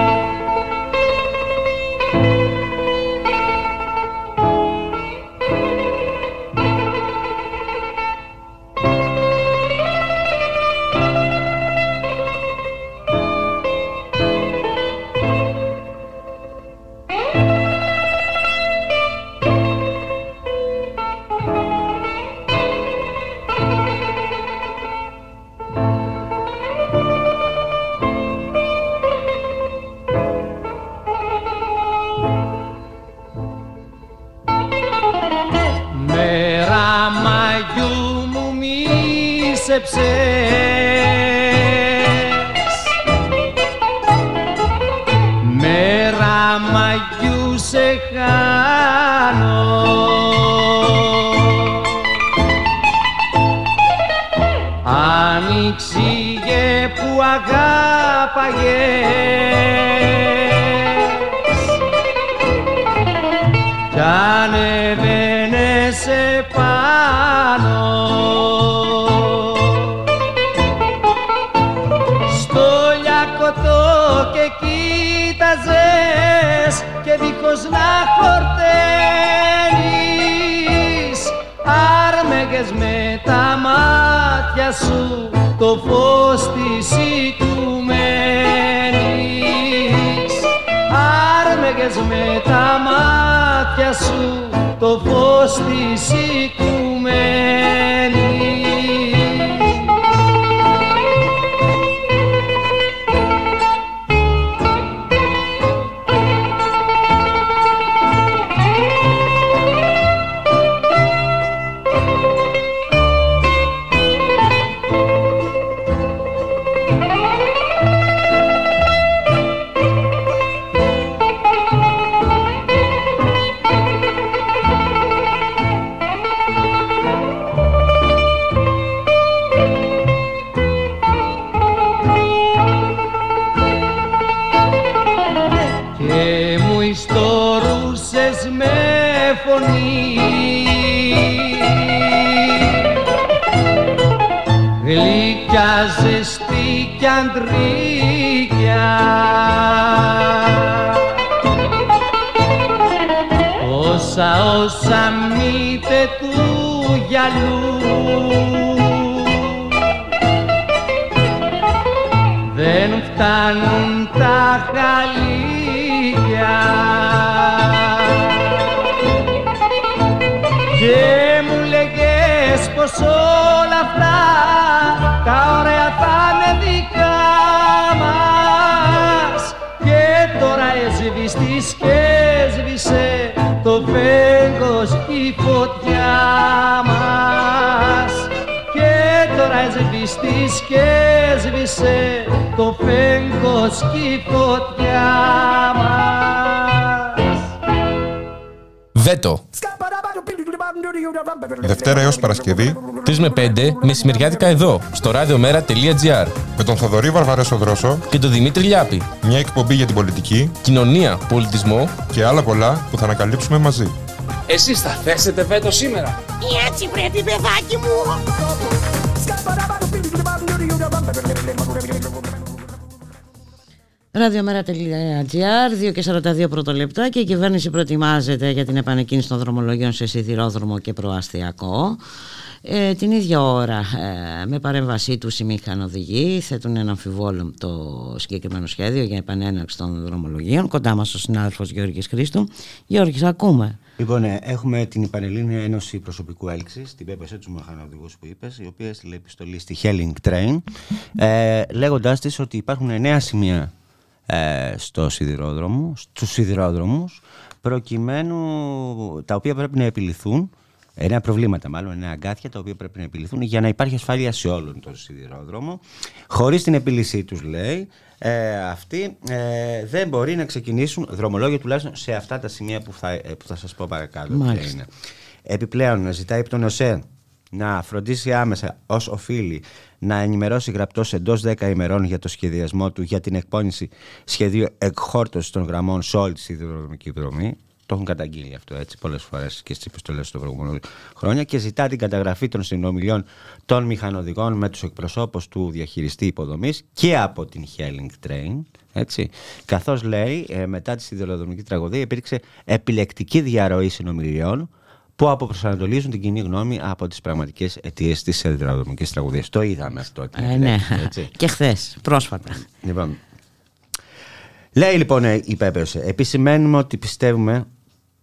μεσημεριάτικα εδώ, στο radiomera.gr με τον Θοδωρή Βαρβαρέσο Δρόσο και τον Δημήτρη Λιάπη. Μια εκπομπή για την πολιτική, κοινωνία, πολιτισμό και άλλα πολλά που θα ανακαλύψουμε μαζί. Εσείς θα θέσετε βέτο σήμερα. Έτσι πρέπει παιδάκι μου. Ραδιομέρα.gr, 2 και 42 πρωτολεπτά και η κυβέρνηση προετοιμάζεται για την επανεκκίνηση των δρομολογίων σε σιδηρόδρομο και προαστιακό. Ε, την ίδια ώρα ε, με παρέμβασή τους οι μηχανοδηγοί θέτουν ένα αμφιβόλο το συγκεκριμένο σχέδιο για επανέναρξη των δρομολογίων. Κοντά μας ο συνάδελφος Γιώργης Χρήστου. Γιώργης, ακούμε. Λοιπόν, ναι, έχουμε την Πανελλήνια Ένωση Προσωπικού Έλξης, την πέπεσε του μηχανοδηγού που είπες, η οποία έστειλε επιστολή στη Helling Train, ε, λέγοντάς της ότι υπάρχουν νέα σημεία ε, στο σιδηρόδρομο, στους σιδηρόδρομους προκειμένου τα οποία πρέπει να επιληθούν νέα προβλήματα μάλλον, νέα αγκάθια τα οποία πρέπει να επιληθούν για να υπάρχει ασφάλεια σε όλον τον σιδηρόδρομο. Χωρίς την επίλυσή τους λέει, ε, αυτοί ε, δεν μπορεί να ξεκινήσουν δρομολόγια τουλάχιστον σε αυτά τα σημεία που θα, ε, που θα σας πω παρακάτω. Είναι. Επιπλέον ζητάει από τον ΟΣΕ να φροντίσει άμεσα ως οφείλει να ενημερώσει γραπτός εντός 10 ημερών για το σχεδιασμό του για την εκπόνηση σχεδίου εκχόρτωσης των γραμμών σε όλη τη σιδηροδρομική δρομή. Το έχουν καταγγείλει αυτό έτσι πολλές φορές και στις επιστολές των προηγούμενων χρόνια και ζητά την καταγραφή των συνομιλιών των μηχανοδηγών με τους εκπροσώπους του διαχειριστή υποδομής και από την Helling Train. Έτσι. Καθώς λέει, ε, μετά τη σιδηροδρομική τραγωδία υπήρξε επιλεκτική διαρροή συνομιλιών που αποπροσανατολίζουν την κοινή γνώμη από τις πραγματικές αιτίες της σιδηροδρομικής τραγωδίας. Το είδαμε αυτό. Ε, ναι, έτσι. και χθες, πρόσφατα. Λοιπόν, λέει λοιπόν η Πέπερσε, επισημαίνουμε ότι πιστεύουμε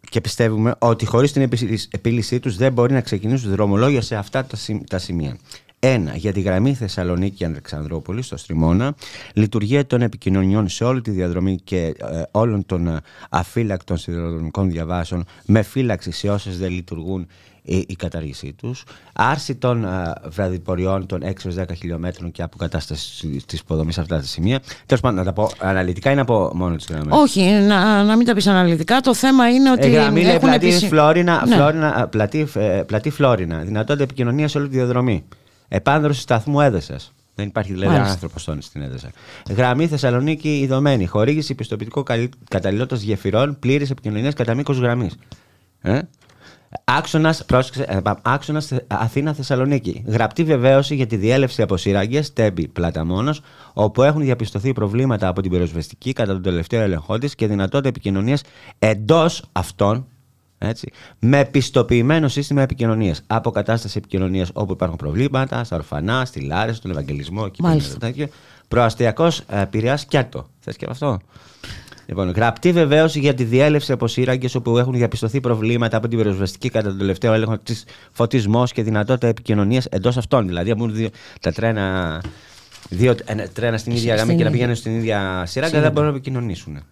και πιστεύουμε ότι χωρίς την επίλυσή τους δεν μπορεί να ξεκινήσουν δρομολόγια σε αυτά τα σημεία. Ένα, για τη γραμμή Θεσσαλονίκη-Αλεξανδρόπολη στο Στριμώνα, λειτουργία των επικοινωνιών σε όλη τη διαδρομή και ε, όλων των ε, αφύλακτων σιδηροδρομικών διαβάσεων με φύλαξη σε όσες δεν λειτουργούν η, η καταργήσή τους. Άρση των ε, βραδιποριών των 6-10 χιλιόμετρων και αποκατάσταση της υποδομής σε αυτά τα σημεία. Τέλος πάντων, να τα πω αναλυτικά ή να πω μόνο τις γραμμές; Όχι, να, να μην τα πεις αναλυτικά. Το θέμα είναι ότι. Ε, γραμμή λέει πλατή, Φλόρινα, ναι. Φλόρινα, πλατή, πλατή Φλόρινα. Δυνατότητα επικοινωνίας σε όλη τη διαδρομή. Επάνδρωση σταθμού έδεσας. Δεν υπάρχει δηλαδή άνθρωπος στην έδεσα. Γραμμή Θεσσαλονίκη ειδωμένη. Χορήγηση πιστοποιητικό καταλληλότητας γεφυρών πλήρης επικοινωνίας κατά μήκος γραμμής. Ε; Άξονας άξονας Αθήνα-Θεσσαλονίκη. Γραπτή βεβαίωση για τη διέλευση από σειράγγε Τέμπη Πλαταμόνος, όπου έχουν διαπιστωθεί προβλήματα από την πυροσβεστική κατά τον τελευταίο έλεγχό της και δυνατότητα επικοινωνίας εντός αυτών έτσι, με πιστοποιημένο σύστημα επικοινωνίας. Αποκατάσταση επικοινωνίας όπου υπάρχουν προβλήματα, στα ορφανά, στη Λάρες, στον Ευαγγελισμό και τέτοιο. Προαστιακός ε, Πειραιά Κιάτο. Θες και αυτό; Λοιπόν, γραπτή βεβαίωση για τη διέλευση από σύραγγες όπου έχουν διαπιστωθεί προβλήματα από την πυροσβεστική κατά τον τελευταίο έλεγχο της φωτισμός και δυνατότητα επικοινωνίας εντός αυτών. Δηλαδή, από τα τρένα, δύο τρένα στην ίδια γραμμή και να πηγαίνουν στην ίδια σύραγγα, δεν μπορούν να επικοινωνήσουν.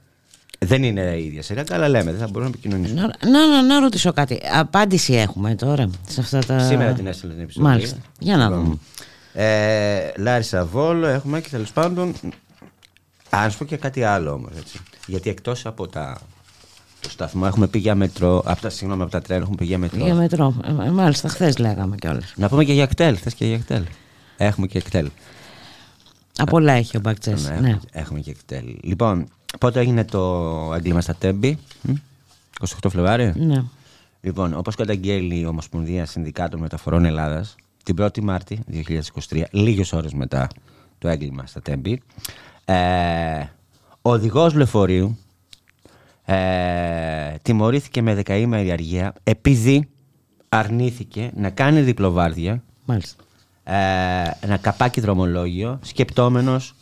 Δεν είναι η ίδια σειρά, αλλά λέμε, δεν θα μπορούμε να επικοινωνήσουμε. Να, να, να, ρωτήσω κάτι. Απάντηση έχουμε τώρα σε αυτά τα. Σήμερα την έστειλε την επιστολή. Μάλιστα. Για να δούμε. Ε, Λάρισα Βόλο έχουμε και τέλος πάντων. Α πω και κάτι άλλο όμως. Γιατί εκτός από τα το σταθμό έχουμε πει για μετρό. Από τα, συγγνώμη, από τα τρένα έχουμε πει για μετρό. Για μετρό. Ε, μάλιστα, χθες λέγαμε κιόλας. Να πούμε και για κτέλ. Θες και για κτέλ. Έχουμε και κτέλ. Από πολλά έχει ο Μπακτσές. Ναι, ναι. Έχουμε και κτέλ. Λοιπόν, Πότε έγινε το έγκλημα στα Τέμπη, 28 Φλεβάρι; Ναι. Λοιπόν, όπως καταγγέλει η Ομοσπονδία Συνδικάτων Μεταφορών Ελλάδας, την 1η Μάρτη 2023, λίγες ώρες μετά το το έγκλημα στα Τέμπη. Ε, ο οδηγός λεωφορείου ε, τιμωρήθηκε με δεκαήμερη αργία επειδή αρνήθηκε να κάνει διπλοβάρδια Μάλιστα. Ε, ένα καπάκι δρομολόγιο σκεπτόμενος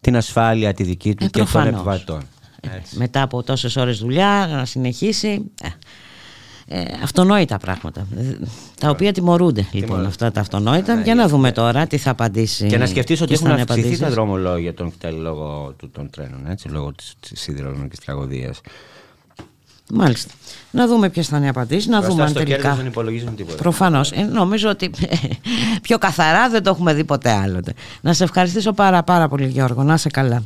την ασφάλεια τη δική του Ε, και των προφανώς. επιβατών. Μετά από τόσες ώρες δουλειά να συνεχίσει. Ε, ε, αυτονόητα πράγματα. Ε, Τα οποία τιμωρούνται λοιπόν αυτά τα αυτονόητα. Για να δούμε τώρα τι θα απαντήσει. Και να σκεφτείς ότι ποιες θα έχουν είναι οι αυξηθεί τα απαντήσεις. δρομολόγια των κτέλ λόγω του, των τρένων, έτσι, λόγω της, της σιδηροδρομικής τραγωδίας. Μάλιστα. Να δούμε ποιες θα είναι οι απαντήσεις, να Μπροστά δούμε αν στο κέρδος τελικά. δεν υπολογίζουν τίποτα. Προφανώς. νομίζω ότι πιο καθαρά δεν το έχουμε δει ποτέ άλλοτε. Να σε ευχαριστήσω πάρα πάρα πολύ Γιώργο. Να είσαι καλά.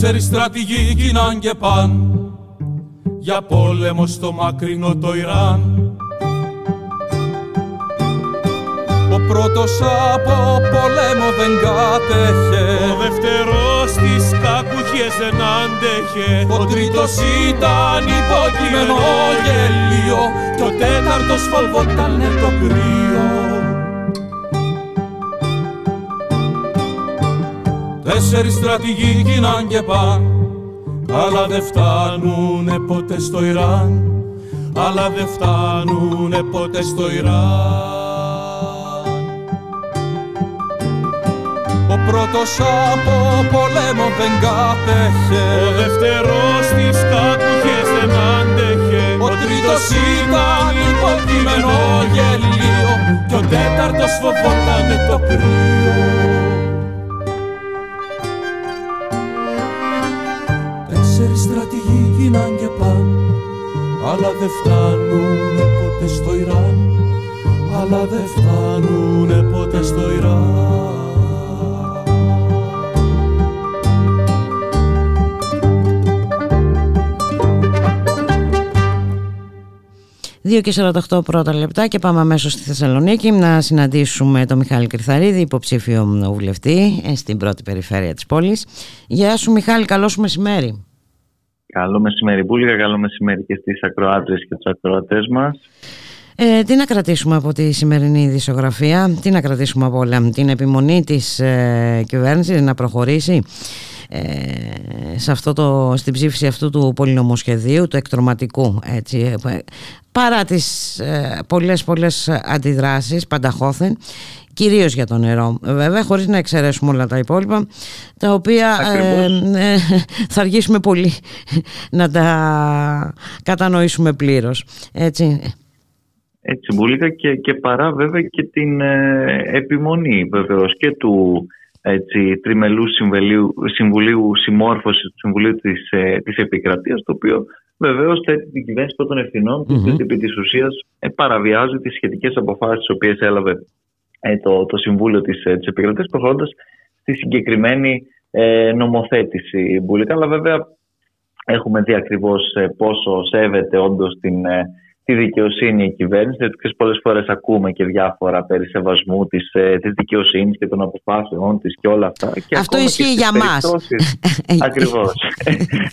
Τέσσερις στρατηγοί γίναν και παν. Για πόλεμο στο μακρινό το Ιράν. Ο πρώτος από πόλεμο δεν κάτεχε. Ο δεύτερος τις κακουχίες δεν άντεχε. Ο τρίτος ήταν υποκείμενο γελίο Κι ο τέταρτος φοβότανε το κρύο Τέσσερις στρατηγοί γίναν και παν Αλλά δεν φτάνουνε ποτέ στο Ιράν. Αλλά δεν φτάνουνε ποτέ στο Ιράν. Ο πρώτος από πολέμο δεν κάτεχε. Ο δεύτερος τις κακουχίες δεν άντεχε. Ο τρίτος ήταν υποκείμενο γελίο. Κι ο τέταρτος φοβότανε το κρύο Τέσσερις στρατηγοί γίναν και παν Αλλά δεν φτάνουνε ποτέ στο Ιράν Αλλά δεν φτάνουνε ποτέ στο Ιράν 2 και 48 πρώτα λεπτά και πάμε αμέσως στη Θεσσαλονίκη να συναντήσουμε τον Μιχάλη Κρυθαρίδη, υποψήφιο βουλευτή ε, στην πρώτη περιφέρεια της πόλης. Γεια σου Μιχάλη, καλό σου μεσημέρι. Καλό μεσημέρι Μπούλγα, καλό μεσημέρι και στις ακροάτρες και τους ακροατές μας. Ε, τι να κρατήσουμε από τη σημερινή ειδησιογραφία, τι να κρατήσουμε από όλα, την επιμονή της ε, κυβέρνησης να προχωρήσει ε, σε αυτό το, στην ψήφιση αυτού του πολυνομοσχεδίου, του εκτροματικού έτσι, ε, παρά τις ε, πολλές πολλές αντιδράσεις πανταχώθεν κυρίως για το νερό βέβαια χωρίς να εξαιρέσουμε όλα τα υπόλοιπα τα οποία ε, ε, θα αργήσουμε πολύ να τα κατανοήσουμε πλήρως έτσι Έτσι Μπούλγα και, και παρά βέβαια και την ε, επιμονή βεβαίως και του έτσι, τριμελού συμβουλίου, συμβουλίου συμμόρφωσης του Συμβουλίου της, ε, της Επικρατείας το οποίο βεβαίως θέτει την κυβέρνηση πρώτων ευθυνών mm-hmm. διότι επί της ουσίας ε, παραβιάζει τις σχετικές αποφάσεις τις οποίες έλαβε ε, το, το Συμβούλιο της, ε, της Επικρατείας προχωρώντας στη συγκεκριμένη ε, νομοθέτηση Μπουλικά αλλά βέβαια έχουμε δει ακριβώς ε, πόσο σέβεται όντως την τη δικαιοσύνη η κυβέρνηση, διότι πολλές φορές ακούμε και διάφορα περί σεβασμού της της δικαιοσύνης και των αποφάσεων της και όλα αυτά. Και Αυτό ισχύει για μας. Ακριβώς.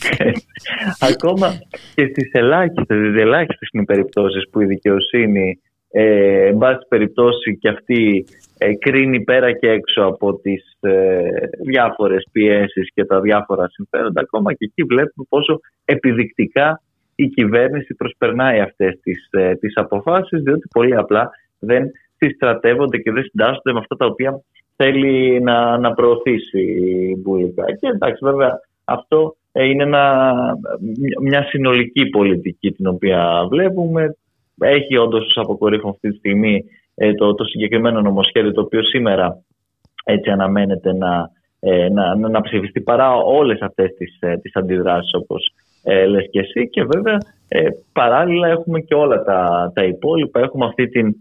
ακόμα και στις ελάχιστες, δηλαδή ελάχιστες είναι οι περιπτώσεις που η δικαιοσύνη, ε, εν πάση περιπτώσει, και αυτή ε, κρίνει πέρα και έξω από τις ε, διάφορες πιέσεις και τα διάφορα συμφέροντα ακόμα και εκεί βλέπουμε πόσο επιδεικτικά η κυβέρνηση προσπερνάει αυτές τις, ε, τις αποφάσεις διότι πολύ απλά δεν συστρατεύονται και δεν συντάσσονται με αυτά τα οποία θέλει να, να προωθήσει η Μπουλικά. Και εντάξει βέβαια αυτό είναι ένα, μια συνολική πολιτική την οποία βλέπουμε. Έχει όντως τους αποκορύφων αυτή τη στιγμή ε, το, το συγκεκριμένο νομοσχέδιο το οποίο σήμερα έτσι αναμένεται να, ε, να, να, να ψηφιστεί παρά όλες αυτές τις, ε, τις αντιδράσεις όπως ε, λες και εσύ και βέβαια ε, παράλληλα έχουμε και όλα τα, τα υπόλοιπα. Έχουμε αυτή την,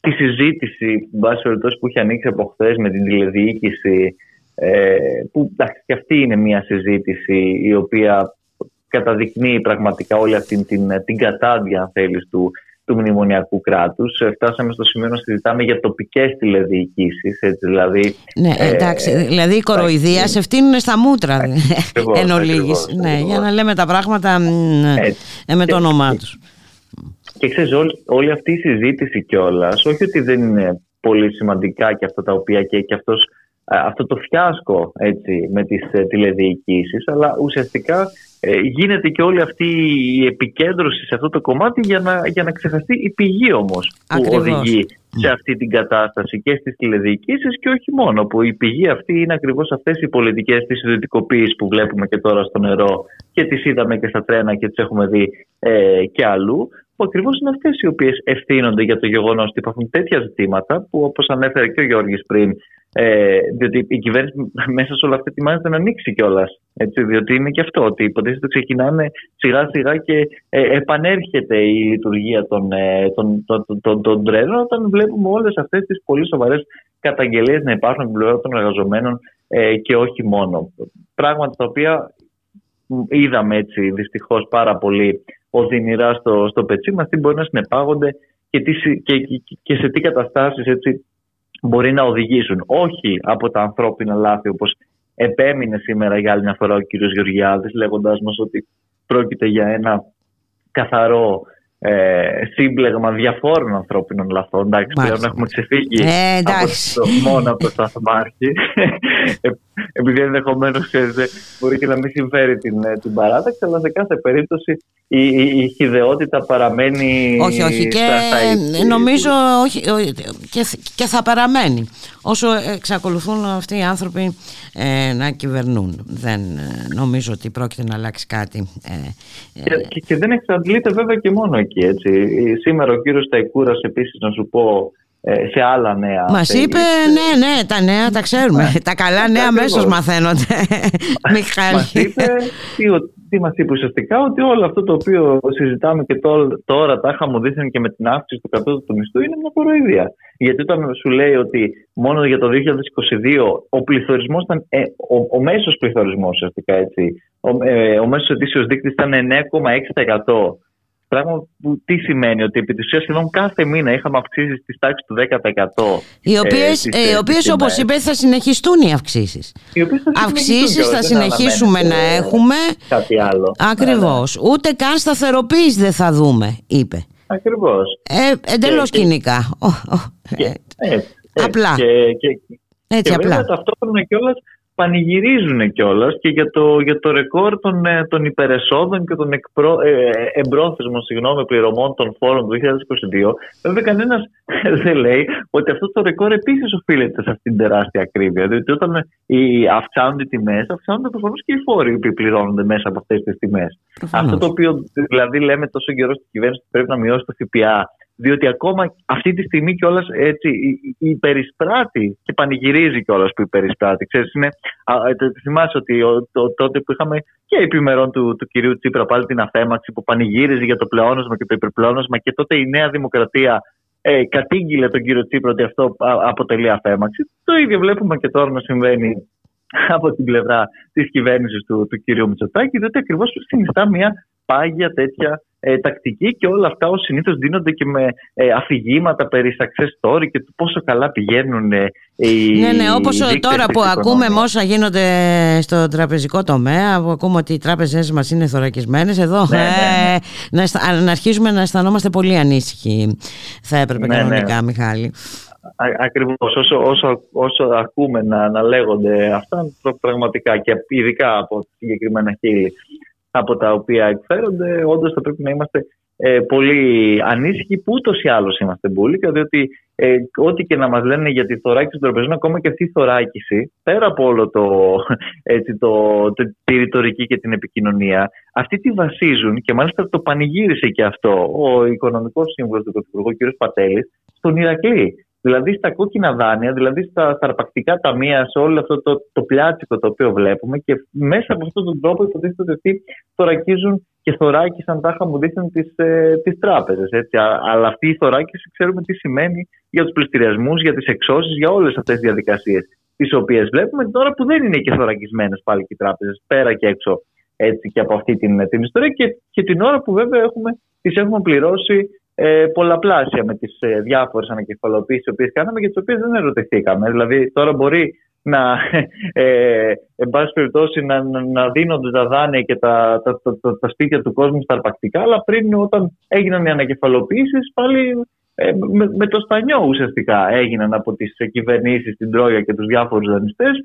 τη συζήτηση βάση περιπτώσει που έχει ανοίξει από χθες με την τηλεδιοίκηση ε, που εντάξει, και αυτή είναι μια συζήτηση η οποία καταδεικνύει πραγματικά όλη αυτή την, την, την κατάδια αν θέλεις του, του μνημονιακού κράτους. Φτάσαμε στο σημείο να συζητάμε για τοπικές τηλεδιοικήσεις. Έτσι, δηλαδή, ναι, εντάξει, ε, δηλαδή η κοροϊδίας σε φτύνουν στα μούτρα ακριβώς, εν ολίγης. ακριβώς, ναι, ακριβώς. για να λέμε τα πράγματα ε, με το όνομά τους. Και ξέρεις, όλη, όλη αυτή η συζήτηση κιόλας, όχι ότι δεν είναι πολύ σημαντικά και αυτά τα οποία και, και αυτός, αυτό το φιάσκο έτσι, με τις ε, τηλεδιοικήσεις, αλλά ουσιαστικά ε, γίνεται και όλη αυτή η επικέντρωση σε αυτό το κομμάτι για να, για να ξεχαστεί η πηγή όμως που οδηγεί σε αυτή την κατάσταση και στις τηλεδιοικήσεις και όχι μόνο που η πηγή αυτή είναι ακριβώς αυτές οι πολιτικές της ιδιωτικοποίησης που βλέπουμε και τώρα στο νερό και τις είδαμε και στα τρένα και τις έχουμε δει ε, και αλλού που ακριβώς είναι αυτές οι οποίες ευθύνονται για το γεγονός ότι υπάρχουν τέτοια ζητήματα που, όπως ανέφερε και ο Γιώργης πριν, ε, διότι η κυβέρνηση μέσα σε όλα αυτά ετοιμάζεται να ανοίξει κιόλας. Διότι είναι και αυτό, ότι υποτίθεται ξεκινάνε σιγά σιγά και ε, επανέρχεται η λειτουργία των, ε, των, των, των, των τρένων όταν βλέπουμε όλες αυτές τις πολύ σοβαρές καταγγελίες να υπάρχουν από την πλευρά των εργαζομένων ε, και όχι μόνο. Πράγματα τα οποία είδαμε έτσι δυστυχώς πάρα πολύ οδυνηρά στο, στο πετσί μας, τι μπορεί να συνεπάγονται και, τι, και, και σε τι καταστάσεις έτσι μπορεί να οδηγήσουν. Όχι από τα ανθρώπινα λάθη όπως επέμεινε σήμερα για άλλη μια φορά ο κύριος Γεωργιάδης λέγοντας μας ότι πρόκειται για ένα καθαρό ε, σύμπλεγμα διαφόρων ανθρώπινων λαθών. Εντάξει, πλέον έχουμε ξεφύγει ε, από το, μόνο από το σταθμάρχη. Ε, επειδή ενδεχομένως μπορεί και να μην συμφέρει την, ε, την παράταξη, αλλά σε κάθε περίπτωση η, η, η χιδεότητα παραμένει. Όχι, όχι. Και νομίζω όχι, και, και θα παραμένει όσο εξακολουθούν αυτοί οι άνθρωποι ε, να κυβερνούν. Δεν ε, νομίζω ότι πρόκειται να αλλάξει κάτι. Ε, και, και, δεν εξαντλείται βέβαια και μόνο εκεί. Έτσι. Σήμερα ο κύριος Ταϊκούρας επίσης να σου πω σε άλλα νέα. Μας είπε, ναι, ναι, τα νέα τα ξέρουμε. Ναι. τα καλά νέα αμέσως μαθαίνονται. Μιχάλη. Μας είπε τι μας είπε ουσιαστικά, ότι όλο αυτό το οποίο συζητάμε και τώρα τα είχαμε και με την αύξηση του κατώτατου μισθού είναι μια κοροϊδία. Γιατί όταν σου λέει ότι μόνο για το 2022 ο πληθωρισμός ήταν, ε, ο, ο μέσος πληθωρισμός ουσιαστικά έτσι, ο, ε, ο μέσος ετήσιος δείκτης ήταν 9,6%. Πράγμα που τι σημαίνει, ότι επί της ουσίας σχεδόν κάθε μήνα είχαμε αυξήσεις στη τάξη του 10%. Οι οποίες, ε, ε, όπως είπες, θα συνεχιστούν οι αυξήσεις. Αυξήσεις θα συνεχίσουμε να έχουμε. Κάτι άλλο. Ακριβώς. Ούτε καν σταθεροποίηση δεν θα δούμε, είπε. Ακριβώς. Ε, Εντελώς κοινικά. απλά. Και, και, έτσι, και απλά. βέβαια ταυτόχρονα κιόλας πανηγυρίζουν κιόλας και για το, για το ρεκόρ των, ε, των υπερεσόδων και των εκπρο, ε, εμπρόθεσμων συγγνώμη, πληρωμών των φόρων του 2022. Βέβαια, κανένας δεν λέει ότι αυτό το ρεκόρ επίσης οφείλεται σε αυτήν την τεράστια ακρίβεια. Διότι όταν οι, αυξάνονται οι τιμές, αυξάνονται προφανώς και οι φόροι που πληρώνονται μέσα από αυτές τις τιμές. Αυτό το οποίο δηλαδή λέμε τόσο καιρό στην κυβέρνηση ότι πρέπει να μειώσει το ΦΠΑ διότι ακόμα αυτή τη στιγμή κιόλας έτσι υπερισπράττει και πανηγυρίζει κιόλας που υπερισπράττει. Ξέρεις, είναι, α, θυμάσαι ότι ο, το, τότε που είχαμε και επιμερών του, του κυρίου Τσίπρα πάλι την αφέμαξη που πανηγύριζε για το πλεόνασμα και το υπερπλεόνασμα και τότε η Νέα Δημοκρατία ε, κατήγγειλε τον κύριο Τσίπρα ότι αυτό αποτελεί αφέμαξη. Το ίδιο βλέπουμε και τώρα να συμβαίνει από την πλευρά της κυβέρνησης του, του κυρίου Μητσοτάκη, διότι ακριβώς συνιστά μια πάγια τέτοια ε, τακτική και όλα αυτά ως συνήθως δίνονται και με ε, αφηγήματα περί success story και του πόσο καλά πηγαίνουν ε, οι Ναι, ναι, όπως τώρα που ακούμε με όσα γίνονται στο τραπεζικό τομέα, που ακούμε ότι οι τράπεζες μας είναι θωρακισμένες, εδώ ναι, ναι, ναι. Να, να, αρχίσουμε να αισθανόμαστε πολύ ανήσυχοι θα έπρεπε ναι, κανονικά, ναι. Μιχάλη. Ακριβώς, όσο, όσο, όσο ακούμε να, να λέγονται αυτά, πραγματικά και ειδικά από συγκεκριμένα χείλη από τα οποία εκφέρονται, όντως θα πρέπει να είμαστε ε, πολύ ανήσυχοι, που ούτως ή άλλως είμαστε μπουλικα, διότι ε, ό,τι και να μας λένε για τη θωράκιση των τραπεζών, ακόμα και αυτή η θωράκιση, πέρα από όλο το, έτσι, το, το, τη ρητορική και την επικοινωνία, αυτοί τη βασίζουν και μάλιστα το πανηγύρισε και αυτό ο οικονομικός σύμβουλος του Πρωθυπουργού, κ. Πατέλης, στον Ηρακλή. Δηλαδή στα κόκκινα δάνεια, δηλαδή στα, στα αρπακτικά ταμεία, σε όλο αυτό το, το πλιάτσικο το οποίο βλέπουμε και μέσα από αυτόν τον τρόπο υποτίθεται ότι αυτοί θωρακίζουν και θωράκισαν τα μου δείχνουν τις, ε, τις τράπεζες. Έτσι. Αλλά αυτή η θωράκιση ξέρουμε τι σημαίνει για τους πληστηριασμούς, για τις εξώσεις, για όλες αυτές τις διαδικασίες τις οποίες βλέπουμε τώρα που δεν είναι και θωρακισμένες πάλι και οι τράπεζες πέρα και έξω έτσι και από αυτή την, την ιστορία και, και την ώρα που βέβαια έχουμε, τις έχουμε πληρώσει ε, πολλαπλάσια με τις ε, διάφορες ανακεφαλοποιήσεις τις οποίες κάναμε και τις οποίες δεν ερωτηθήκαμε. Δηλαδή τώρα μπορεί να, ε, εν πάση περιπτώσει, να, να δίνονται τα δάνεια και τα, τα, τα, τα, σπίτια του κόσμου στα αρπακτικά, αλλά πριν όταν έγιναν οι ανακεφαλοποιήσεις πάλι ε, με, με, το στανιό ουσιαστικά έγιναν από τις κυβερνήσεις, την Τρόγια και τους διάφορους δανειστές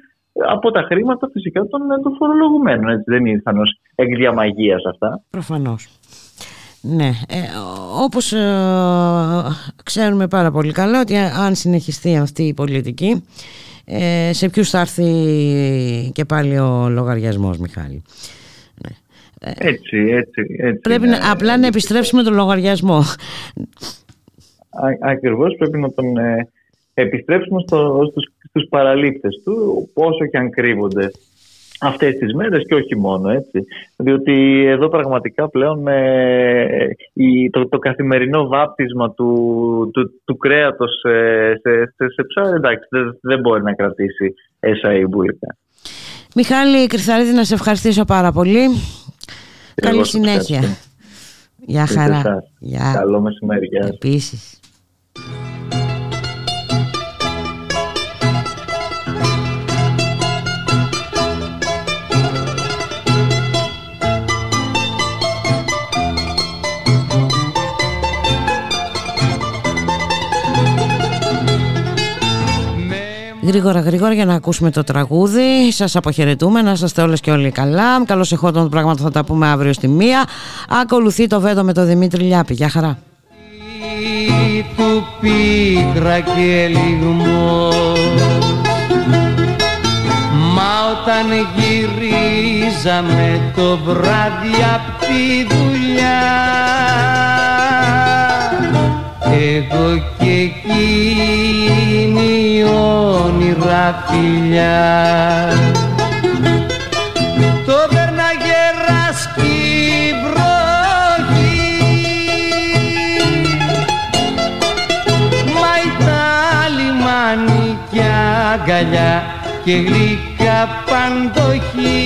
από τα χρήματα φυσικά των, των φορολογουμένων. Έτσι, δεν ήρθαν ως εκ διαμαγείας αυτά. Προφανώς. Ναι, ε, όπως ε, ξέρουμε πάρα πολύ καλά ότι αν συνεχιστεί αυτή η πολιτική ε, σε ποιους θα έρθει και πάλι ο λογαριασμός Μιχάλη. Ναι. Έτσι, έτσι, έτσι. Πρέπει να, απλά να επιστρέψουμε τον λογαριασμό. Α, ακριβώς πρέπει να τον ε, επιστρέψουμε στο, στους, στους παραλήπτες του όσο και αν κρύβονται αυτές τις μέρες και όχι μόνο έτσι. Διότι εδώ πραγματικά πλέον ε, το, το καθημερινό βάπτισμα του, του, του κρέατος σε, σε, σε, ψάρι εντάξει δεν, δεν μπορεί να κρατήσει έσα ή μπουλικά. Μιχάλη Κρυθαρίδη να σε ευχαριστήσω πάρα πολύ. Καλή συνέχεια. Γεια χαρά. Καλό μεσημέρι. Επίσης. Γρήγορα γρήγορα για να ακούσουμε το τραγούδι. Σας αποχαιρετούμε να είστε όλες και όλοι καλά. Καλώς εχόταν το πράγμα θα τα πούμε αύριο στη μία. Ακολουθεί το βέτο με τον Δημήτρη Λιάπη. Γεια χαρά. Του πίκρα και λιγμό. Μα όταν γυρίζαμε το βράδυ απ' τη δουλειά εγώ και εκείνη όνειρα φιλιά. Το βέρναγε ράσκει βροχή. Μα ήταν λιμάνι και αγκαλιά και γλυκά παντοχή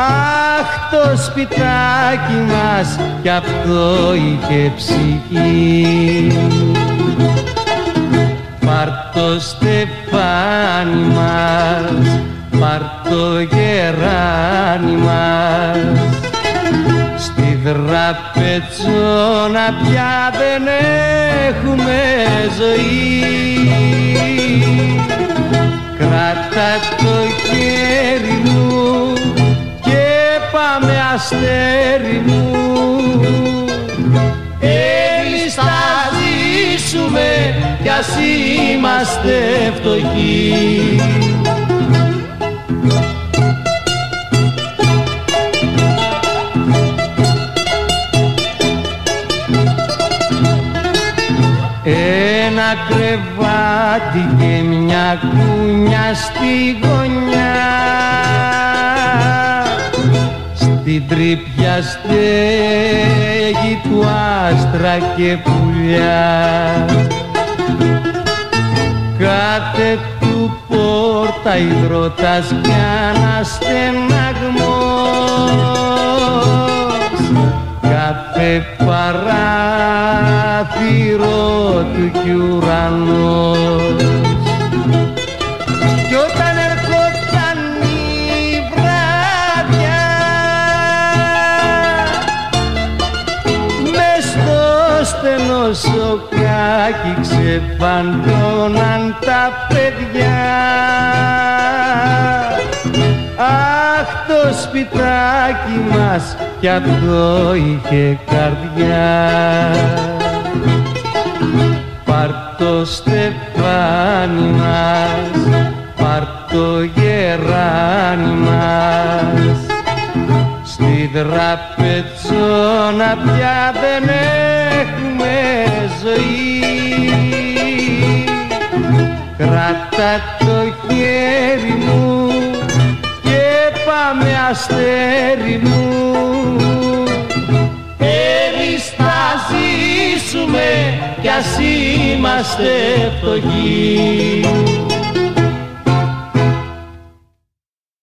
Αχ το σπιτάκι μας κι αυτό είχε ψυχή. Πάρ το στεφάνι μας, πάρ το γεράνι μας. Στη δραπετσόνα πια δεν έχουμε ζωή. Κράτα το χέρι μου με αστέρι μου. Εμείς θα ζήσουμε κι ας είμαστε φτωχοί. Ένα κρεβάτι και μια κούνια στη γωνιά στην τρύπια στέγη του άστρα και πουλιά. Κάτε του πόρτα υδρότας κι αναστεναγμός. Κάθε παράθυρο του κι ουρανός σοκάκι ξεφαντώναν τα παιδιά. Αχ το σπιτάκι μας κι αυτό είχε καρδιά. Πάρ το στεφάνι μας, πάρ το γεράνι μας. Στη δραπετσόνα πια δεν έχουμε ζωή. Κράτα το χέρι μου και πάμε αστέρι μου. Εμείς θα ζήσουμε κι ας είμαστε φτωχοί